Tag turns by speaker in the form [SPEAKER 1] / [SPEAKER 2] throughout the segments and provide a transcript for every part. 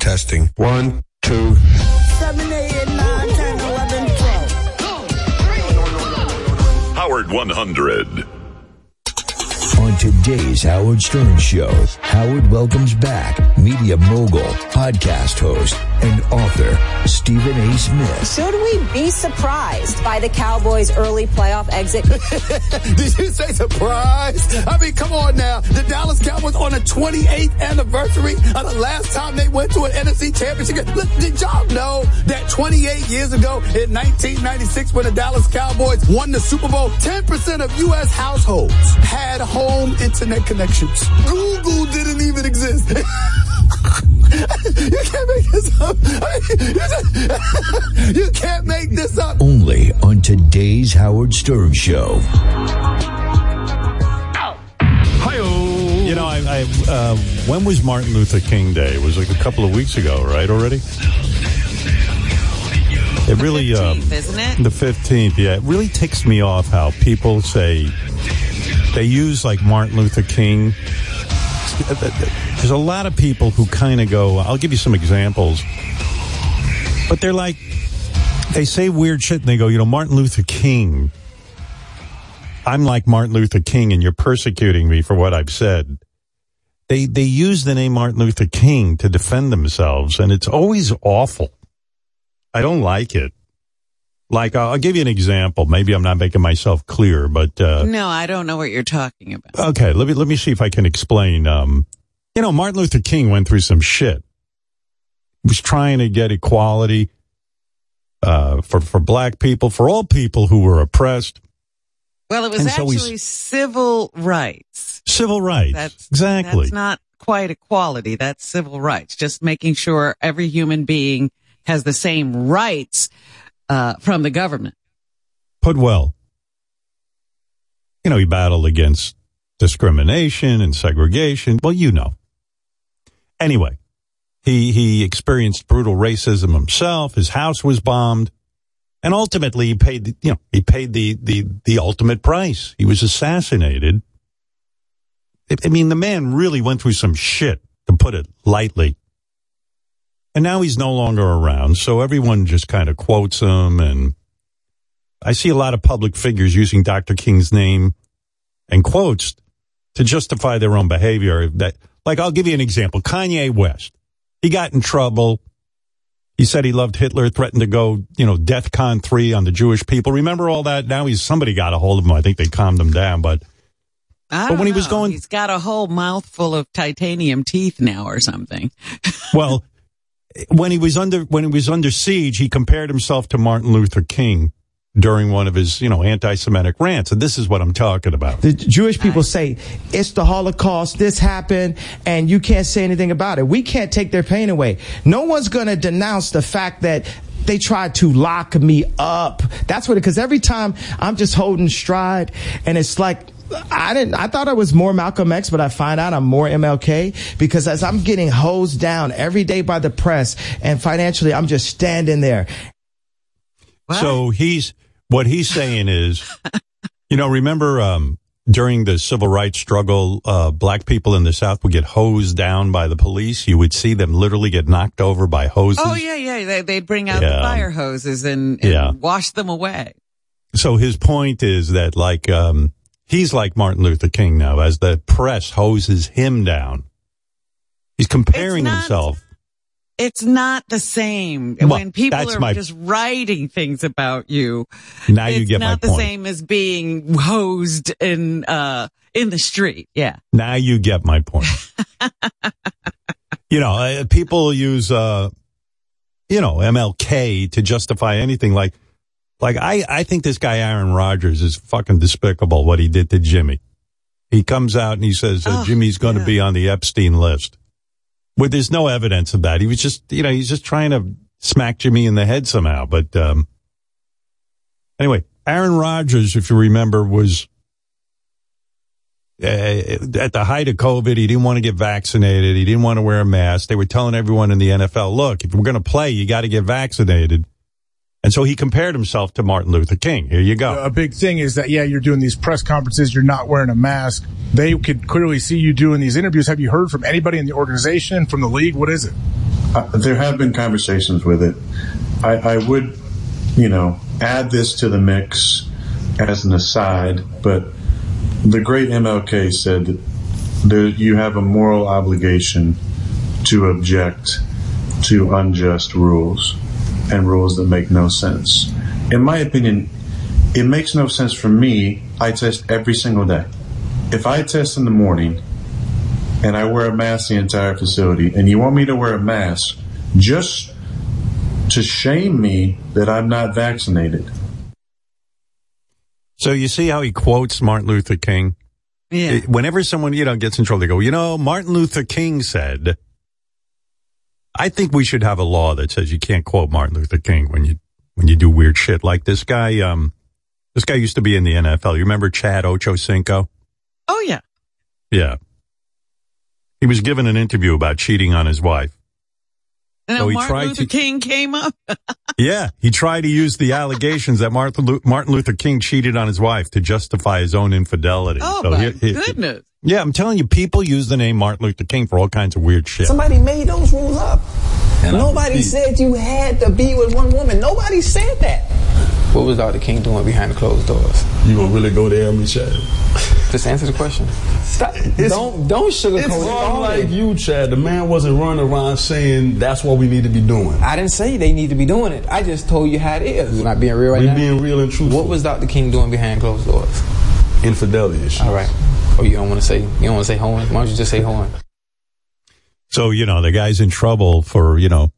[SPEAKER 1] Testing. One, two.
[SPEAKER 2] 7, 8, 9, 10, 11, 12.
[SPEAKER 3] Howard 100.
[SPEAKER 4] On today's Howard Stern Show, Howard welcomes back media mogul, podcast host, and author Stephen A. Smith.
[SPEAKER 5] Should we be surprised by the Cowboys' early playoff exit?
[SPEAKER 6] Did you say surprise? I mean, come on now. The Dallas Cowboys on the 28th anniversary of the last time they went to an NFC championship. Look, did y'all know that 28 years ago in 1996 when the Dallas Cowboys won the Super Bowl, 10% of U.S. households had home internet connections. Google didn't even exist. you can't make this up. I mean, you, just, you can't make this up.
[SPEAKER 4] Only on today's Howard Stern Show. Hi.
[SPEAKER 7] You know, I, I uh, when was Martin Luther King Day? It was like a couple of weeks ago, right? Already. It really, uh,
[SPEAKER 8] 15th, isn't it?
[SPEAKER 7] the fifteenth. Yeah, it really ticks me off how people say they use like Martin Luther King. There's a lot of people who kind of go. I'll give you some examples, but they're like they say weird shit and they go, you know, Martin Luther King. I'm like Martin Luther King, and you're persecuting me for what I've said. They they use the name Martin Luther King to defend themselves, and it's always awful. I don't like it. Like I'll, I'll give you an example. Maybe I'm not making myself clear, but uh,
[SPEAKER 8] No, I don't know what you're talking about.
[SPEAKER 7] okay, let me let me see if I can explain. Um, you know, Martin Luther King went through some shit. He was trying to get equality uh, for for black people, for all people who were oppressed.
[SPEAKER 8] Well, it was
[SPEAKER 7] And so
[SPEAKER 8] actually civil rights.
[SPEAKER 7] Civil rights,
[SPEAKER 8] That's
[SPEAKER 7] exactly.
[SPEAKER 8] That's not quite equality. That's civil rights. Just making sure every human being has the same rights uh, from the government.
[SPEAKER 7] put well. You know, he battled against discrimination and segregation. Well, you know. Anyway, he he experienced brutal racism himself. His house was bombed, and ultimately he paid the, you know he paid the the the ultimate price. He was assassinated. I- I mean, the man really went through some shit, to put it lightly. And now he's no longer around, so everyone just kind of quotes him and I see a lot of public figures using Dr. King's name and quotes to justify their own behavior. That, like, I'll give you an example. Kanye West, he got in trouble. He said he loved Hitler, threatened to go, you know, DEF CON 3 on the Jewish people. Remember all that? Now he's, somebody got a hold of him. I think they calmed him down, but But when he was
[SPEAKER 8] know.
[SPEAKER 7] going-
[SPEAKER 8] he's got a whole mouthful of titanium teeth now or something.
[SPEAKER 7] well, when he was under, when he was under siege, he compared himself to Martin Luther King during one of his, you know, anti-Semitic rants. And this is what I'm talking about.
[SPEAKER 9] The Jewish people say it's the Holocaust, this happened, and you can't say anything about it. We can't take their pain away. No one's going to denounce the fact that they tried to lock me up. That's what, because every time I'm just holding stride, and it's like, I didn't, I thought I was more Malcolm X, but I find out I'm more MLK because as I'm getting hosed down every day by the press and financially, I'm just standing there.
[SPEAKER 7] So he's what he's saying is, you know, remember um, during the civil rights struggle, uh, black people in the South would get hosed down by the police. You would see them literally get knocked over by hoses.
[SPEAKER 8] Oh yeah, yeah. They, they'd bring out
[SPEAKER 7] Yeah.
[SPEAKER 8] the fire hoses and, and
[SPEAKER 7] Yeah.
[SPEAKER 8] wash them away.
[SPEAKER 7] So his point is that like um, he's like Martin Luther King now, as the press hoses him down. He's comparing
[SPEAKER 8] It's not-
[SPEAKER 7] himself.
[SPEAKER 8] It's not the same
[SPEAKER 7] Well,
[SPEAKER 8] when people are
[SPEAKER 7] my-
[SPEAKER 8] just writing things about you.
[SPEAKER 7] Now you get my point.
[SPEAKER 8] It's not the same as being hosed in uh in the street. Yeah.
[SPEAKER 7] Now you get my point. you know, uh, people use, uh, you know, MLK to justify anything. Like, like I, I think this guy Aaron Rodgers is fucking despicable. What he did to Jimmy. He comes out and he says
[SPEAKER 8] Oh,
[SPEAKER 7] Jimmy's going to
[SPEAKER 8] yeah.
[SPEAKER 7] be on the Epstein list. Well, there's no evidence of that. He was just, you know, he's just trying to smack Jimmy in the head somehow. But um, anyway, Aaron Rodgers, if you remember, was uh, at the height of COVID, he didn't want to get vaccinated. He didn't want to wear a mask. They were telling everyone in the NFL, look, if we're going to play, you got to get vaccinated. And so he compared himself to Martin Luther King. Here you go.
[SPEAKER 10] a big thing is that yeah, you're doing these press conferences, you're not wearing a mask. They could clearly see you doing these interviews. Have you heard from anybody in the organization, from the league? What is it?
[SPEAKER 3] uh, there have been conversations with it. I, I would, you know, add this to the mix as an aside, but the great MLK said that there, you have a moral obligation to object to unjust rules and rules that make no sense. In my opinion, it makes no sense for me. I test every single day. If I test in the morning and I wear a mask the entire facility, and you want me to wear a mask just to shame me that I'm not vaccinated.
[SPEAKER 7] So you see how he quotes Martin Luther King?
[SPEAKER 8] Yeah.
[SPEAKER 7] Whenever someone, you know, gets in trouble, they go, you know, Martin Luther King said, I think we should have a law that says you can't quote Martin Luther King when you, when you do weird shit like this guy, um, this guy used to be in the NFL. You remember Chad Ochocinco?
[SPEAKER 8] Oh yeah.
[SPEAKER 7] Yeah. He was given an interview about cheating on his wife.
[SPEAKER 8] And
[SPEAKER 7] So he
[SPEAKER 8] Martin
[SPEAKER 7] tried
[SPEAKER 8] Luther
[SPEAKER 7] to-
[SPEAKER 8] King came up.
[SPEAKER 7] Yeah, he tried to use the allegations that Martin, Martin Luther King cheated on his wife to justify his own infidelity.
[SPEAKER 8] Oh
[SPEAKER 7] So
[SPEAKER 8] my
[SPEAKER 7] he- he-
[SPEAKER 8] goodness.
[SPEAKER 7] Yeah, I'm telling you, people use the name Martin Luther King for all kinds of weird shit.
[SPEAKER 11] Somebody made those rules up.
[SPEAKER 12] And
[SPEAKER 11] Nobody said you had to be with one woman. Nobody said that.
[SPEAKER 12] What was Dr. King doing behind the closed doors?
[SPEAKER 13] You gonna really go there, Michelle?
[SPEAKER 12] Just answer the question.
[SPEAKER 11] Stop.
[SPEAKER 13] It's-
[SPEAKER 11] don't don't sugarcoat
[SPEAKER 13] It's
[SPEAKER 11] it.
[SPEAKER 13] wrong like you, Chad. The man wasn't running around saying that's what we need to be doing.
[SPEAKER 11] I didn't say they need to be doing it. I just told you how it is.
[SPEAKER 12] We're not being real right
[SPEAKER 13] we
[SPEAKER 12] now.
[SPEAKER 13] being real and truthful.
[SPEAKER 12] what was Dr. King doing behind closed doors?
[SPEAKER 13] Infidelity issues?
[SPEAKER 12] All right. Oh, you don't want to say you don't want to say horn? Why don't you just say horn?
[SPEAKER 7] So, you know, the guy's in trouble for, you know,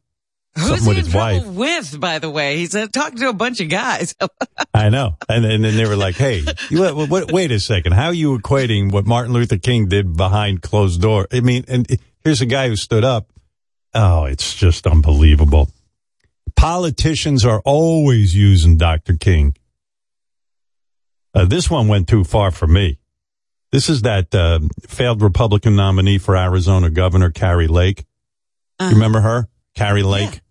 [SPEAKER 8] Who's
[SPEAKER 7] something
[SPEAKER 8] he
[SPEAKER 7] with
[SPEAKER 8] in
[SPEAKER 7] his
[SPEAKER 8] trouble
[SPEAKER 7] wife.
[SPEAKER 8] with, by the way? He's uh, talking to a bunch of guys.
[SPEAKER 7] I know. And, and then they were like, hey, you, wait, wait, wait a second. How are you equating what Martin Luther King did behind closed door? I mean, and here's a guy who stood up. Oh, it's just unbelievable. Politicians are always using Dr. King. Uh, this one went too far for me. This is that uh, failed Republican nominee for Arizona Governor, Kari Lake. You remember her? Kari Lake?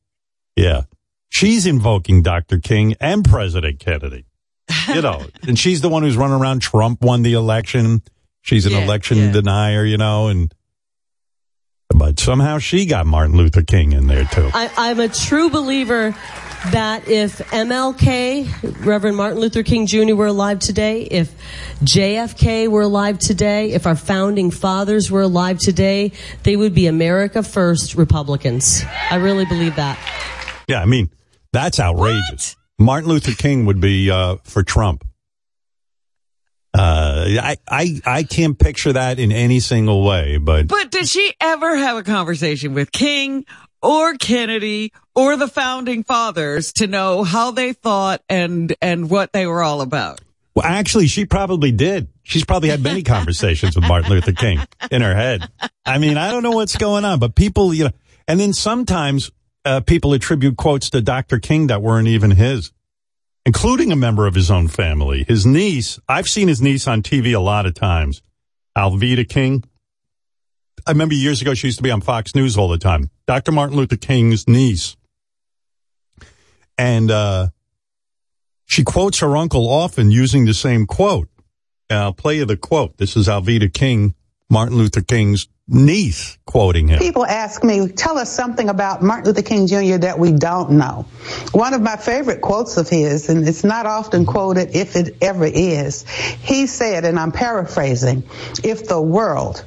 [SPEAKER 7] Yeah. She's invoking Dr. King and President Kennedy. You know, and she's the one who's running around. Trump won the election. She's an
[SPEAKER 8] Yeah,
[SPEAKER 7] election
[SPEAKER 8] yeah.
[SPEAKER 7] denier, you know, and but somehow she got Martin Luther King in there too.
[SPEAKER 14] I, I'm a true believer that if MLK, Reverend Martin Luther King Jr., were alive today, if JFK were alive today, if our founding fathers were alive today, they would be America First Republicans. I really believe that.
[SPEAKER 7] Yeah, I mean, that's outrageous. Martin Luther King would be uh, for Trump. Uh, I, I, I can't picture that in any single way, but
[SPEAKER 8] But did she ever have a conversation with King or Kennedy or the founding fathers to know how they thought and and what they were all about?
[SPEAKER 7] well, actually, she probably did. She's probably had many conversations with Martin Luther King in her head. I mean, I don't know what's going on, but people, you know, and then sometimes uh, people attribute quotes to Dr. King that weren't even his, including a member of his own family. His niece, I've seen his niece on TV a lot of times, Alveda King. I remember years ago, she used to be on Fox News all the time. Dr. Martin Luther King's niece. And, uh, she quotes her uncle often using the same quote. And I'll play you the quote. This is Alveda King, Martin Luther King's niece, quoting him.
[SPEAKER 15] People ask me, tell us something about Martin Luther King Jr. that we don't know. One of my favorite quotes of his, and it's not often quoted if it ever is, he said, and I'm paraphrasing, if the world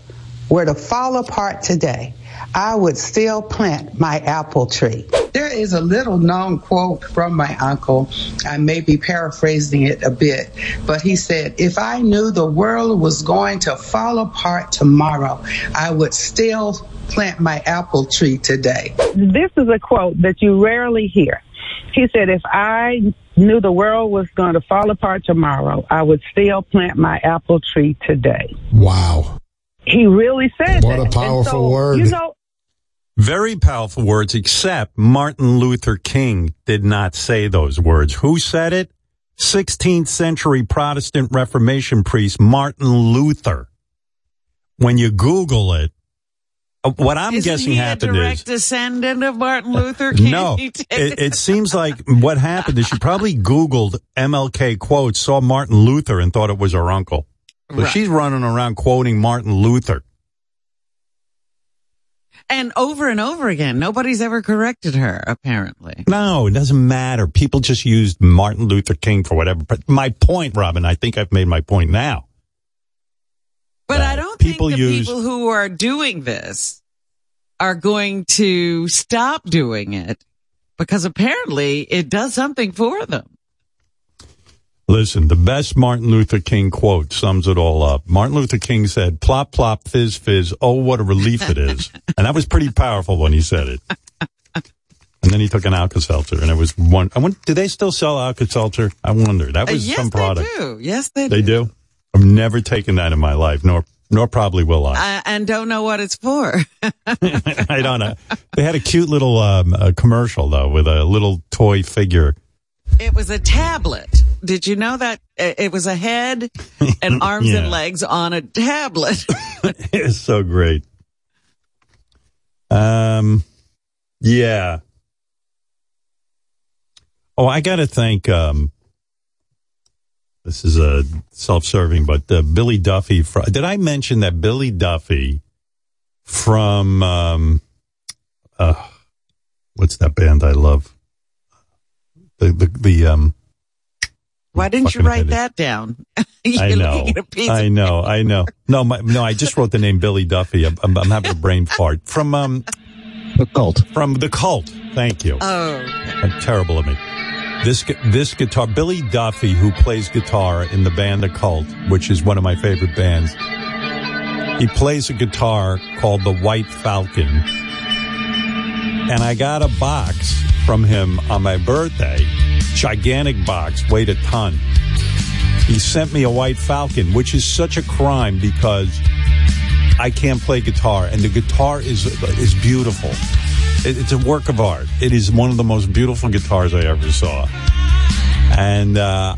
[SPEAKER 15] were to fall apart today, I would still plant my apple tree. There is a little known quote from my uncle. I may be paraphrasing it a bit, but he said, If I knew the world was going to fall apart tomorrow, I would still plant my apple tree today.
[SPEAKER 16] This is a quote that you rarely hear. He said, if I knew the world was going to fall apart tomorrow, I would still plant my apple tree today.
[SPEAKER 13] Wow.
[SPEAKER 16] He really said
[SPEAKER 13] What
[SPEAKER 16] that.
[SPEAKER 13] What
[SPEAKER 16] a
[SPEAKER 13] powerful
[SPEAKER 16] so,
[SPEAKER 13] word.
[SPEAKER 16] You know,
[SPEAKER 7] Very powerful words, except Martin Luther King did not say those words. Who said it? 16th century Protestant Reformation priest Martin Luther. When you Google it, uh, what I'm
[SPEAKER 8] Isn't
[SPEAKER 7] guessing happened is
[SPEAKER 8] direct descendant of Martin Luther King?
[SPEAKER 7] no. It, it seems like what happened is she probably Googled MLK quotes, saw Martin Luther, and thought it was her uncle. So
[SPEAKER 8] Right.
[SPEAKER 7] she's running around quoting Martin Luther.
[SPEAKER 8] And over and over again, nobody's ever corrected her, apparently.
[SPEAKER 7] No, it doesn't matter. People just used Martin Luther King for whatever. But my point, Robin, I think I've made my point now.
[SPEAKER 8] But I don't
[SPEAKER 7] people
[SPEAKER 8] think the
[SPEAKER 7] use-
[SPEAKER 8] people who are doing this are going to stop doing it because apparently it does something for them.
[SPEAKER 7] Listen, the best Martin Luther King quote sums it all up. Martin Luther King said, plop, plop, fizz, fizz. Oh, what a relief it is. and that was pretty powerful when he said it. And then he took an Alka-Seltzer and it was one, I wonder, do they still sell Alka-Seltzer? I wonder. That
[SPEAKER 8] Uh,
[SPEAKER 7] was
[SPEAKER 8] yes,
[SPEAKER 7] some product.
[SPEAKER 8] they do. Yes, they,
[SPEAKER 7] They do? I've never taken that in my life, nor, nor probably will I.
[SPEAKER 8] I, and don't know what it's for.
[SPEAKER 7] I don't know. They had a cute little um, uh, commercial though with a little toy figure.
[SPEAKER 8] It was a tablet. Did you know that Uh, it was a head and arms
[SPEAKER 7] Yeah.
[SPEAKER 8] and legs on a tablet?
[SPEAKER 7] it's so great. Um, yeah. Oh, I got to thank. Um, this is a self-serving, but uh, Billy Duffy. Fr- Did I mention that Billy Duffy from um, uh, what's that band I love? The the the um.
[SPEAKER 8] Why didn't you write that down?
[SPEAKER 7] I know.
[SPEAKER 8] looking at a piece
[SPEAKER 7] I know. I know. No, my, no. I just wrote the name Billy Duffy. I'm, I'm, I'm having a brain fart from um
[SPEAKER 9] the cult.
[SPEAKER 7] From the cult. Thank you.
[SPEAKER 8] Oh,
[SPEAKER 7] Uh, terrible of me. This this guitar, Billy Duffy, who plays guitar in the band The Cult, which is one of my favorite bands. He plays a guitar called the White Falcon, and I got a box from him on my birthday, gigantic box, weighed a ton. He sent me a White Falcon, which is such a crime because I can't play guitar, and the guitar is is beautiful. It, it's a work of art. It is one of the most beautiful guitars I ever saw, and uh,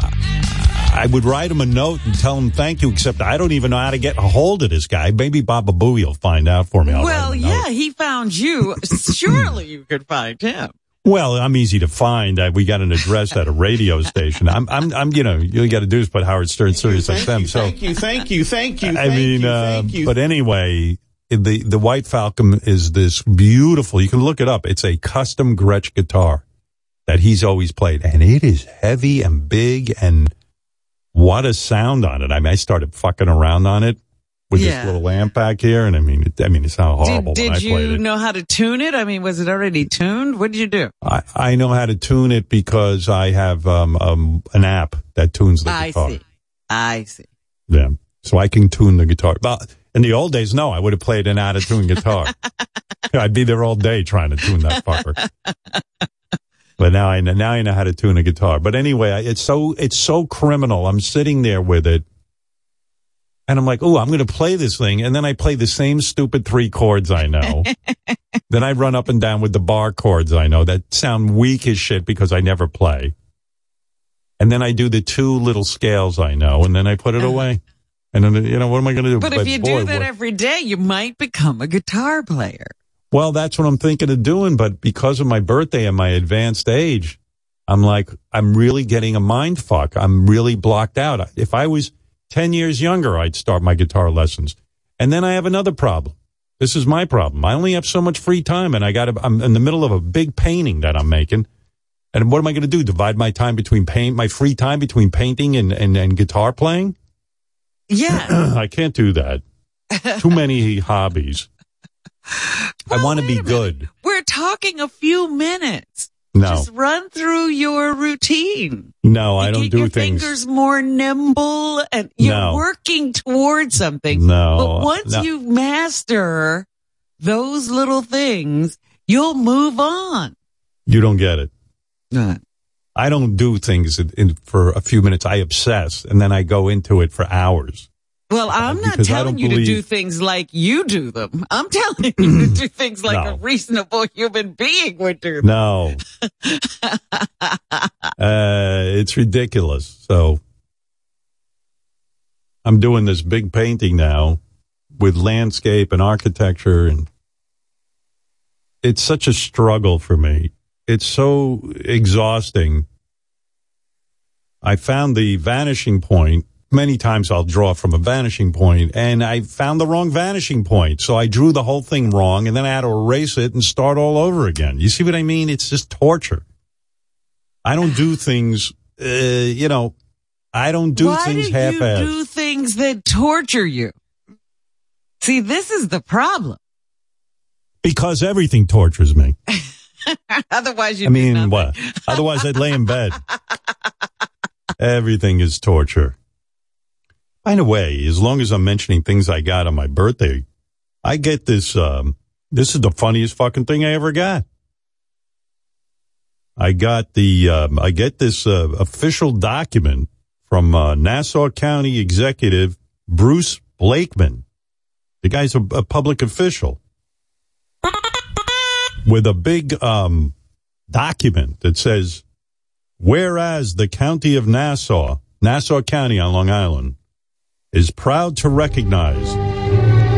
[SPEAKER 7] I would write him a note and tell him thank you. Except I don't even know how to get a hold of this guy. Maybe Baba Booey will find out for me. I'll
[SPEAKER 8] well, yeah, he found you. Surely you could find him.
[SPEAKER 7] Well, I'm easy to find. Uh, we got an address at a radio station. I'm, I'm, I'm. You know, you got to do is put Howard Stern Sirius XM. So
[SPEAKER 9] Thank you, thank you, thank you.
[SPEAKER 7] I
[SPEAKER 9] thank
[SPEAKER 7] mean,
[SPEAKER 9] you,
[SPEAKER 7] uh,
[SPEAKER 9] you.
[SPEAKER 7] but anyway, the the White Falcon is this beautiful. You can look it up. It's a custom Gretsch guitar that he's always played, and it is heavy and big, and what a sound on it. I mean, I started fucking around on it with
[SPEAKER 8] Yeah.
[SPEAKER 7] this little amp back here, and I mean, it, I mean, it sounded horrible
[SPEAKER 8] Did, did you know how to tune it? I mean, was it already tuned? What did you do?
[SPEAKER 7] I, I know how to tune it because I have um, um, an app that tunes the
[SPEAKER 8] I
[SPEAKER 7] guitar.
[SPEAKER 8] I see. I see.
[SPEAKER 7] Yeah. So I can tune the guitar. But in the old days, no, I would have played an out of tune guitar. I'd be there all day trying to tune that fucker. But now I know, now I know how to tune a guitar. But anyway, it's so, it's so criminal. I'm sitting there with it and I'm like, oh, I'm going to play this thing. And then I play the same stupid three chords I know. then I run up and down with the bar chords I know that sound weak as shit because I never play. And then I do the two little scales I know and then I put it uh-huh. away. And then, you know, what am I going to do?
[SPEAKER 8] But if you
[SPEAKER 7] boy,
[SPEAKER 8] do that
[SPEAKER 7] what-
[SPEAKER 8] every day, you might become a guitar player.
[SPEAKER 7] Well, that's what I'm thinking of doing. But because of my birthday and my advanced age, I'm like, I'm really getting a mind fuck. I'm really blocked out. If I was 10 years younger, I'd start my guitar lessons. And then I have another problem. This is my problem. I only have so much free time and I got I'm in the middle of a big painting that I'm making. And what am I going to do? Divide my time between paint, my free time between painting and, and, and guitar playing?
[SPEAKER 8] Yeah.
[SPEAKER 7] I can't do that. Too many hobbies. I want to be good.
[SPEAKER 8] We're talking a few minutes.
[SPEAKER 7] No,
[SPEAKER 8] Just run through your routine.
[SPEAKER 7] no, I don't do
[SPEAKER 8] your
[SPEAKER 7] things.
[SPEAKER 8] fingers more nimble and you're
[SPEAKER 7] No.
[SPEAKER 8] working towards something.
[SPEAKER 7] No,
[SPEAKER 8] But once
[SPEAKER 7] no.
[SPEAKER 8] you master those little things, you'll move on.
[SPEAKER 7] You don't get it.
[SPEAKER 8] Right.
[SPEAKER 7] I don't do things in, in, for a few minutes. I obsess and then I go into it for hours.
[SPEAKER 8] Well, I'm not telling you to do things like you do them. I'm telling you to do things like
[SPEAKER 7] No.
[SPEAKER 8] a reasonable human being would do.
[SPEAKER 7] No, uh, it's ridiculous. So I'm doing this big painting now with landscape and architecture and it's such a struggle for me. It's so exhausting. I found the vanishing point many times I'll draw from a vanishing point, and I found the wrong vanishing point. So I drew the whole thing wrong, and then I had to erase it and start all over again. You see what I mean? It's just torture. I don't do things, uh, you know, I don't do
[SPEAKER 8] Why
[SPEAKER 7] things
[SPEAKER 8] do
[SPEAKER 7] half-assed.
[SPEAKER 8] you do things that torture you? See, this is the problem.
[SPEAKER 7] because everything tortures me.
[SPEAKER 8] Otherwise, you
[SPEAKER 7] I mean, what? Otherwise, I'd lay in bed. Everything is torture. By the way, as long as I'm mentioning things I got on my birthday, I get this. Um, this is the funniest fucking thing I ever got. I got the. Um, I get this uh, official document from uh, Nassau County Executive Bruce Blakeman. The guy's a, a public official with a big um, document that says, whereas the county of Nassau, Nassau County on Long Island, is proud to recognize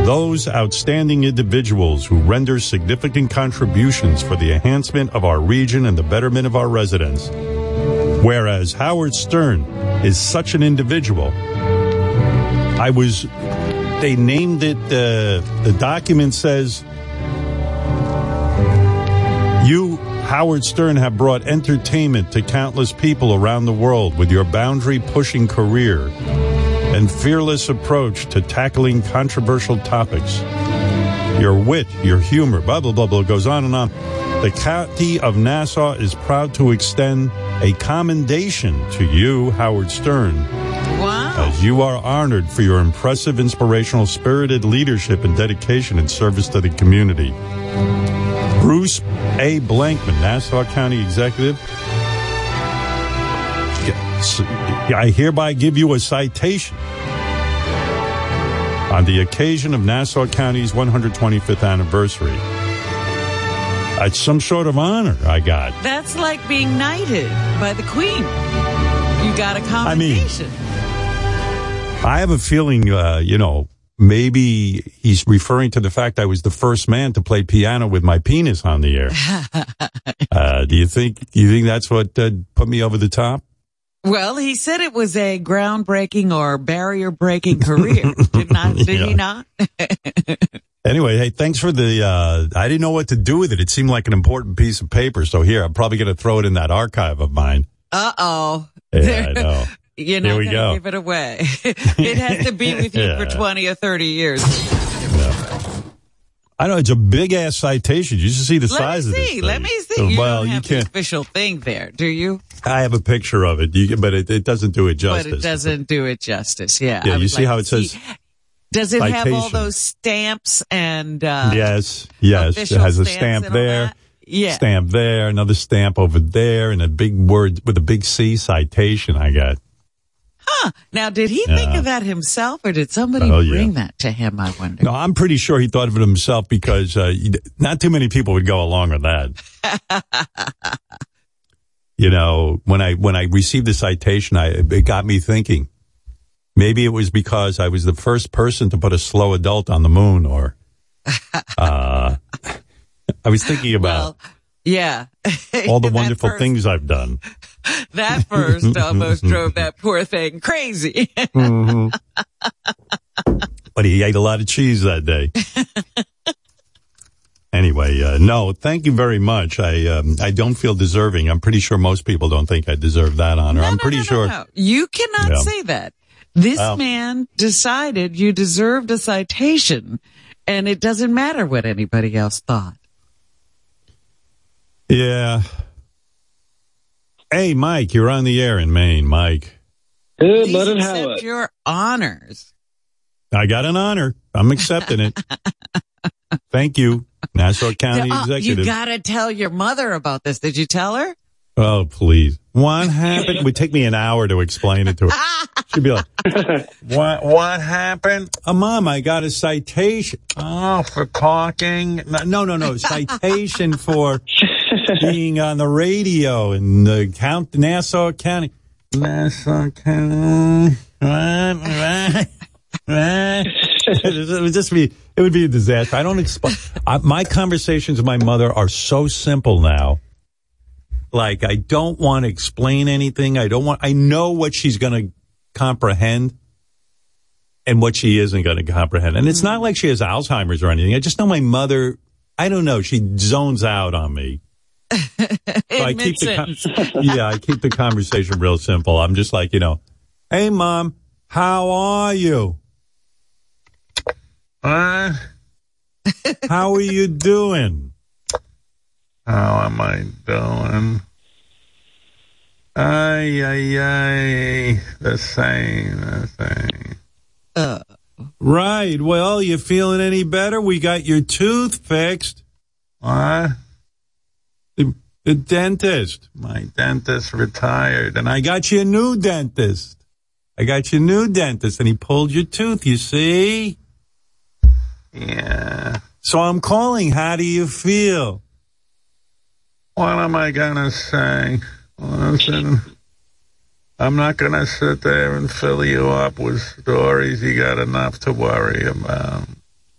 [SPEAKER 7] those outstanding individuals who render significant contributions for the enhancement of our region and the betterment of our residents. Whereas Howard Stern is such an individual, I was, they named it, uh, the document says, you, Howard Stern, have brought entertainment to countless people around the world with your boundary pushing career and fearless approach to tackling controversial topics. Your wit, your humor, blah, blah, blah, blah, goes on and on. The county of Nassau is proud to extend a commendation to you, Howard Stern,
[SPEAKER 8] Wow.
[SPEAKER 7] as you are honored for your impressive, inspirational, spirited leadership and dedication in service to the community. Bruce A. Blakeman, Nassau County Executive. I hereby give you a citation on the occasion of Nassau County's 125th anniversary. It's some sort of honor I got.
[SPEAKER 8] That's like being knighted by the queen. You got a
[SPEAKER 7] mean-
[SPEAKER 8] commendation.
[SPEAKER 7] I have a feeling, uh, you know, maybe he's referring to the fact I was the first man to play piano with my penis on the air. Uh, do you think? Do you think that's what uh, put me over the top?
[SPEAKER 8] Well, he said it was a groundbreaking or barrier breaking career. Did not? Did he not?
[SPEAKER 7] Anyway, hey, thanks for the. Uh, I didn't know what to do with it. It seemed like an important piece of paper. So here, I'm probably going to throw it in that archive of mine.
[SPEAKER 8] Uh oh.
[SPEAKER 7] Yeah, I know.
[SPEAKER 8] You're not going
[SPEAKER 7] go.
[SPEAKER 8] to give it away. it has to be with you for 20 or 30 years.
[SPEAKER 7] I know it's a big ass citation. You should see the
[SPEAKER 8] Let
[SPEAKER 7] size of this.
[SPEAKER 8] see.
[SPEAKER 7] thing.
[SPEAKER 8] Let me see. You
[SPEAKER 7] well,
[SPEAKER 8] don't
[SPEAKER 7] you
[SPEAKER 8] have
[SPEAKER 7] can't.
[SPEAKER 8] official thing there, do you?
[SPEAKER 7] I have a picture of it, you, can- but it, it doesn't do it justice.
[SPEAKER 8] But it doesn't do it justice. Yeah.
[SPEAKER 7] Yeah,
[SPEAKER 8] I
[SPEAKER 7] you see
[SPEAKER 8] like
[SPEAKER 7] how it says
[SPEAKER 8] Does it have all those stamps and uh,
[SPEAKER 7] yes, yes. It has a stamp there?
[SPEAKER 8] Yeah.
[SPEAKER 7] stamp there, another stamp over there, and a big word with a big C citation. I got.
[SPEAKER 8] Huh. Now, did he think
[SPEAKER 7] Yeah.
[SPEAKER 8] of that himself, or did somebody
[SPEAKER 7] Oh, yeah.
[SPEAKER 8] bring that to him? I wonder.
[SPEAKER 7] No, I'm pretty sure he thought of it himself because uh, not too many people would go along with that. you know, when I when I received the citation, I it got me thinking. Maybe it was because I was the first person to put a slow adult on the moon, or uh, I was thinking about
[SPEAKER 8] Yeah.
[SPEAKER 7] all the wonderful
[SPEAKER 8] first-
[SPEAKER 7] things I've done.
[SPEAKER 8] That first almost drove that poor thing crazy.
[SPEAKER 7] Mhm. but he ate a lot of cheese that day. anyway, uh, no, thank you very much. I um, I don't feel deserving. I'm pretty sure most people don't think I deserve that honor. I'm pretty sure.
[SPEAKER 8] No, you cannot
[SPEAKER 7] Yeah.
[SPEAKER 8] say that. This
[SPEAKER 7] Well-
[SPEAKER 8] man decided you deserved a citation, and it doesn't matter what anybody else thought.
[SPEAKER 7] Yeah. Hey, Mike, you're on the air in Maine, Mike.
[SPEAKER 17] Good,
[SPEAKER 8] Please
[SPEAKER 17] let it
[SPEAKER 8] accept
[SPEAKER 17] have it.
[SPEAKER 8] your honors.
[SPEAKER 7] I got an honor. I'm accepting it. Thank you, Nassau County
[SPEAKER 8] Uh, you
[SPEAKER 7] Executive.
[SPEAKER 8] gotta tell your mother about this. Did you tell her?
[SPEAKER 7] Oh, please. What happened? It would take me an hour to explain it to her. She'd be like, what, what happened? Uh, Mom, I got a citation. Oh, for talking? No, no, no. Citation for being on the radio in the count, Nassau County. Nassau County. What? What? What? it would just be, it would be a disaster. I don't explain. My conversations with my mother are so simple now like I don't want to explain anything. I don't want. I know what she's going to comprehend and what she isn't going to comprehend. And it's not mm. like she has Alzheimer's or anything. I just know my mother, I don't know, she zones out on me. So I keep the con- yeah, I keep the conversation real simple. I'm just like, you know, hey mom, how are you?
[SPEAKER 17] What?
[SPEAKER 7] How are you doing?
[SPEAKER 17] How am I doing? Ay, ay, ay. The same, the same.
[SPEAKER 8] Uh,
[SPEAKER 7] Right. Well, you feeling any better? We got your tooth fixed.
[SPEAKER 17] What?
[SPEAKER 7] The, the dentist.
[SPEAKER 17] My dentist retired.
[SPEAKER 7] And I got you a new dentist. I got you a new dentist and he pulled your tooth, you see?
[SPEAKER 17] Yeah.
[SPEAKER 7] So I'm calling. How do you feel?
[SPEAKER 17] What am I gonna say? Listen, I'm not gonna sit there and fill you up with stories. You got enough to worry about.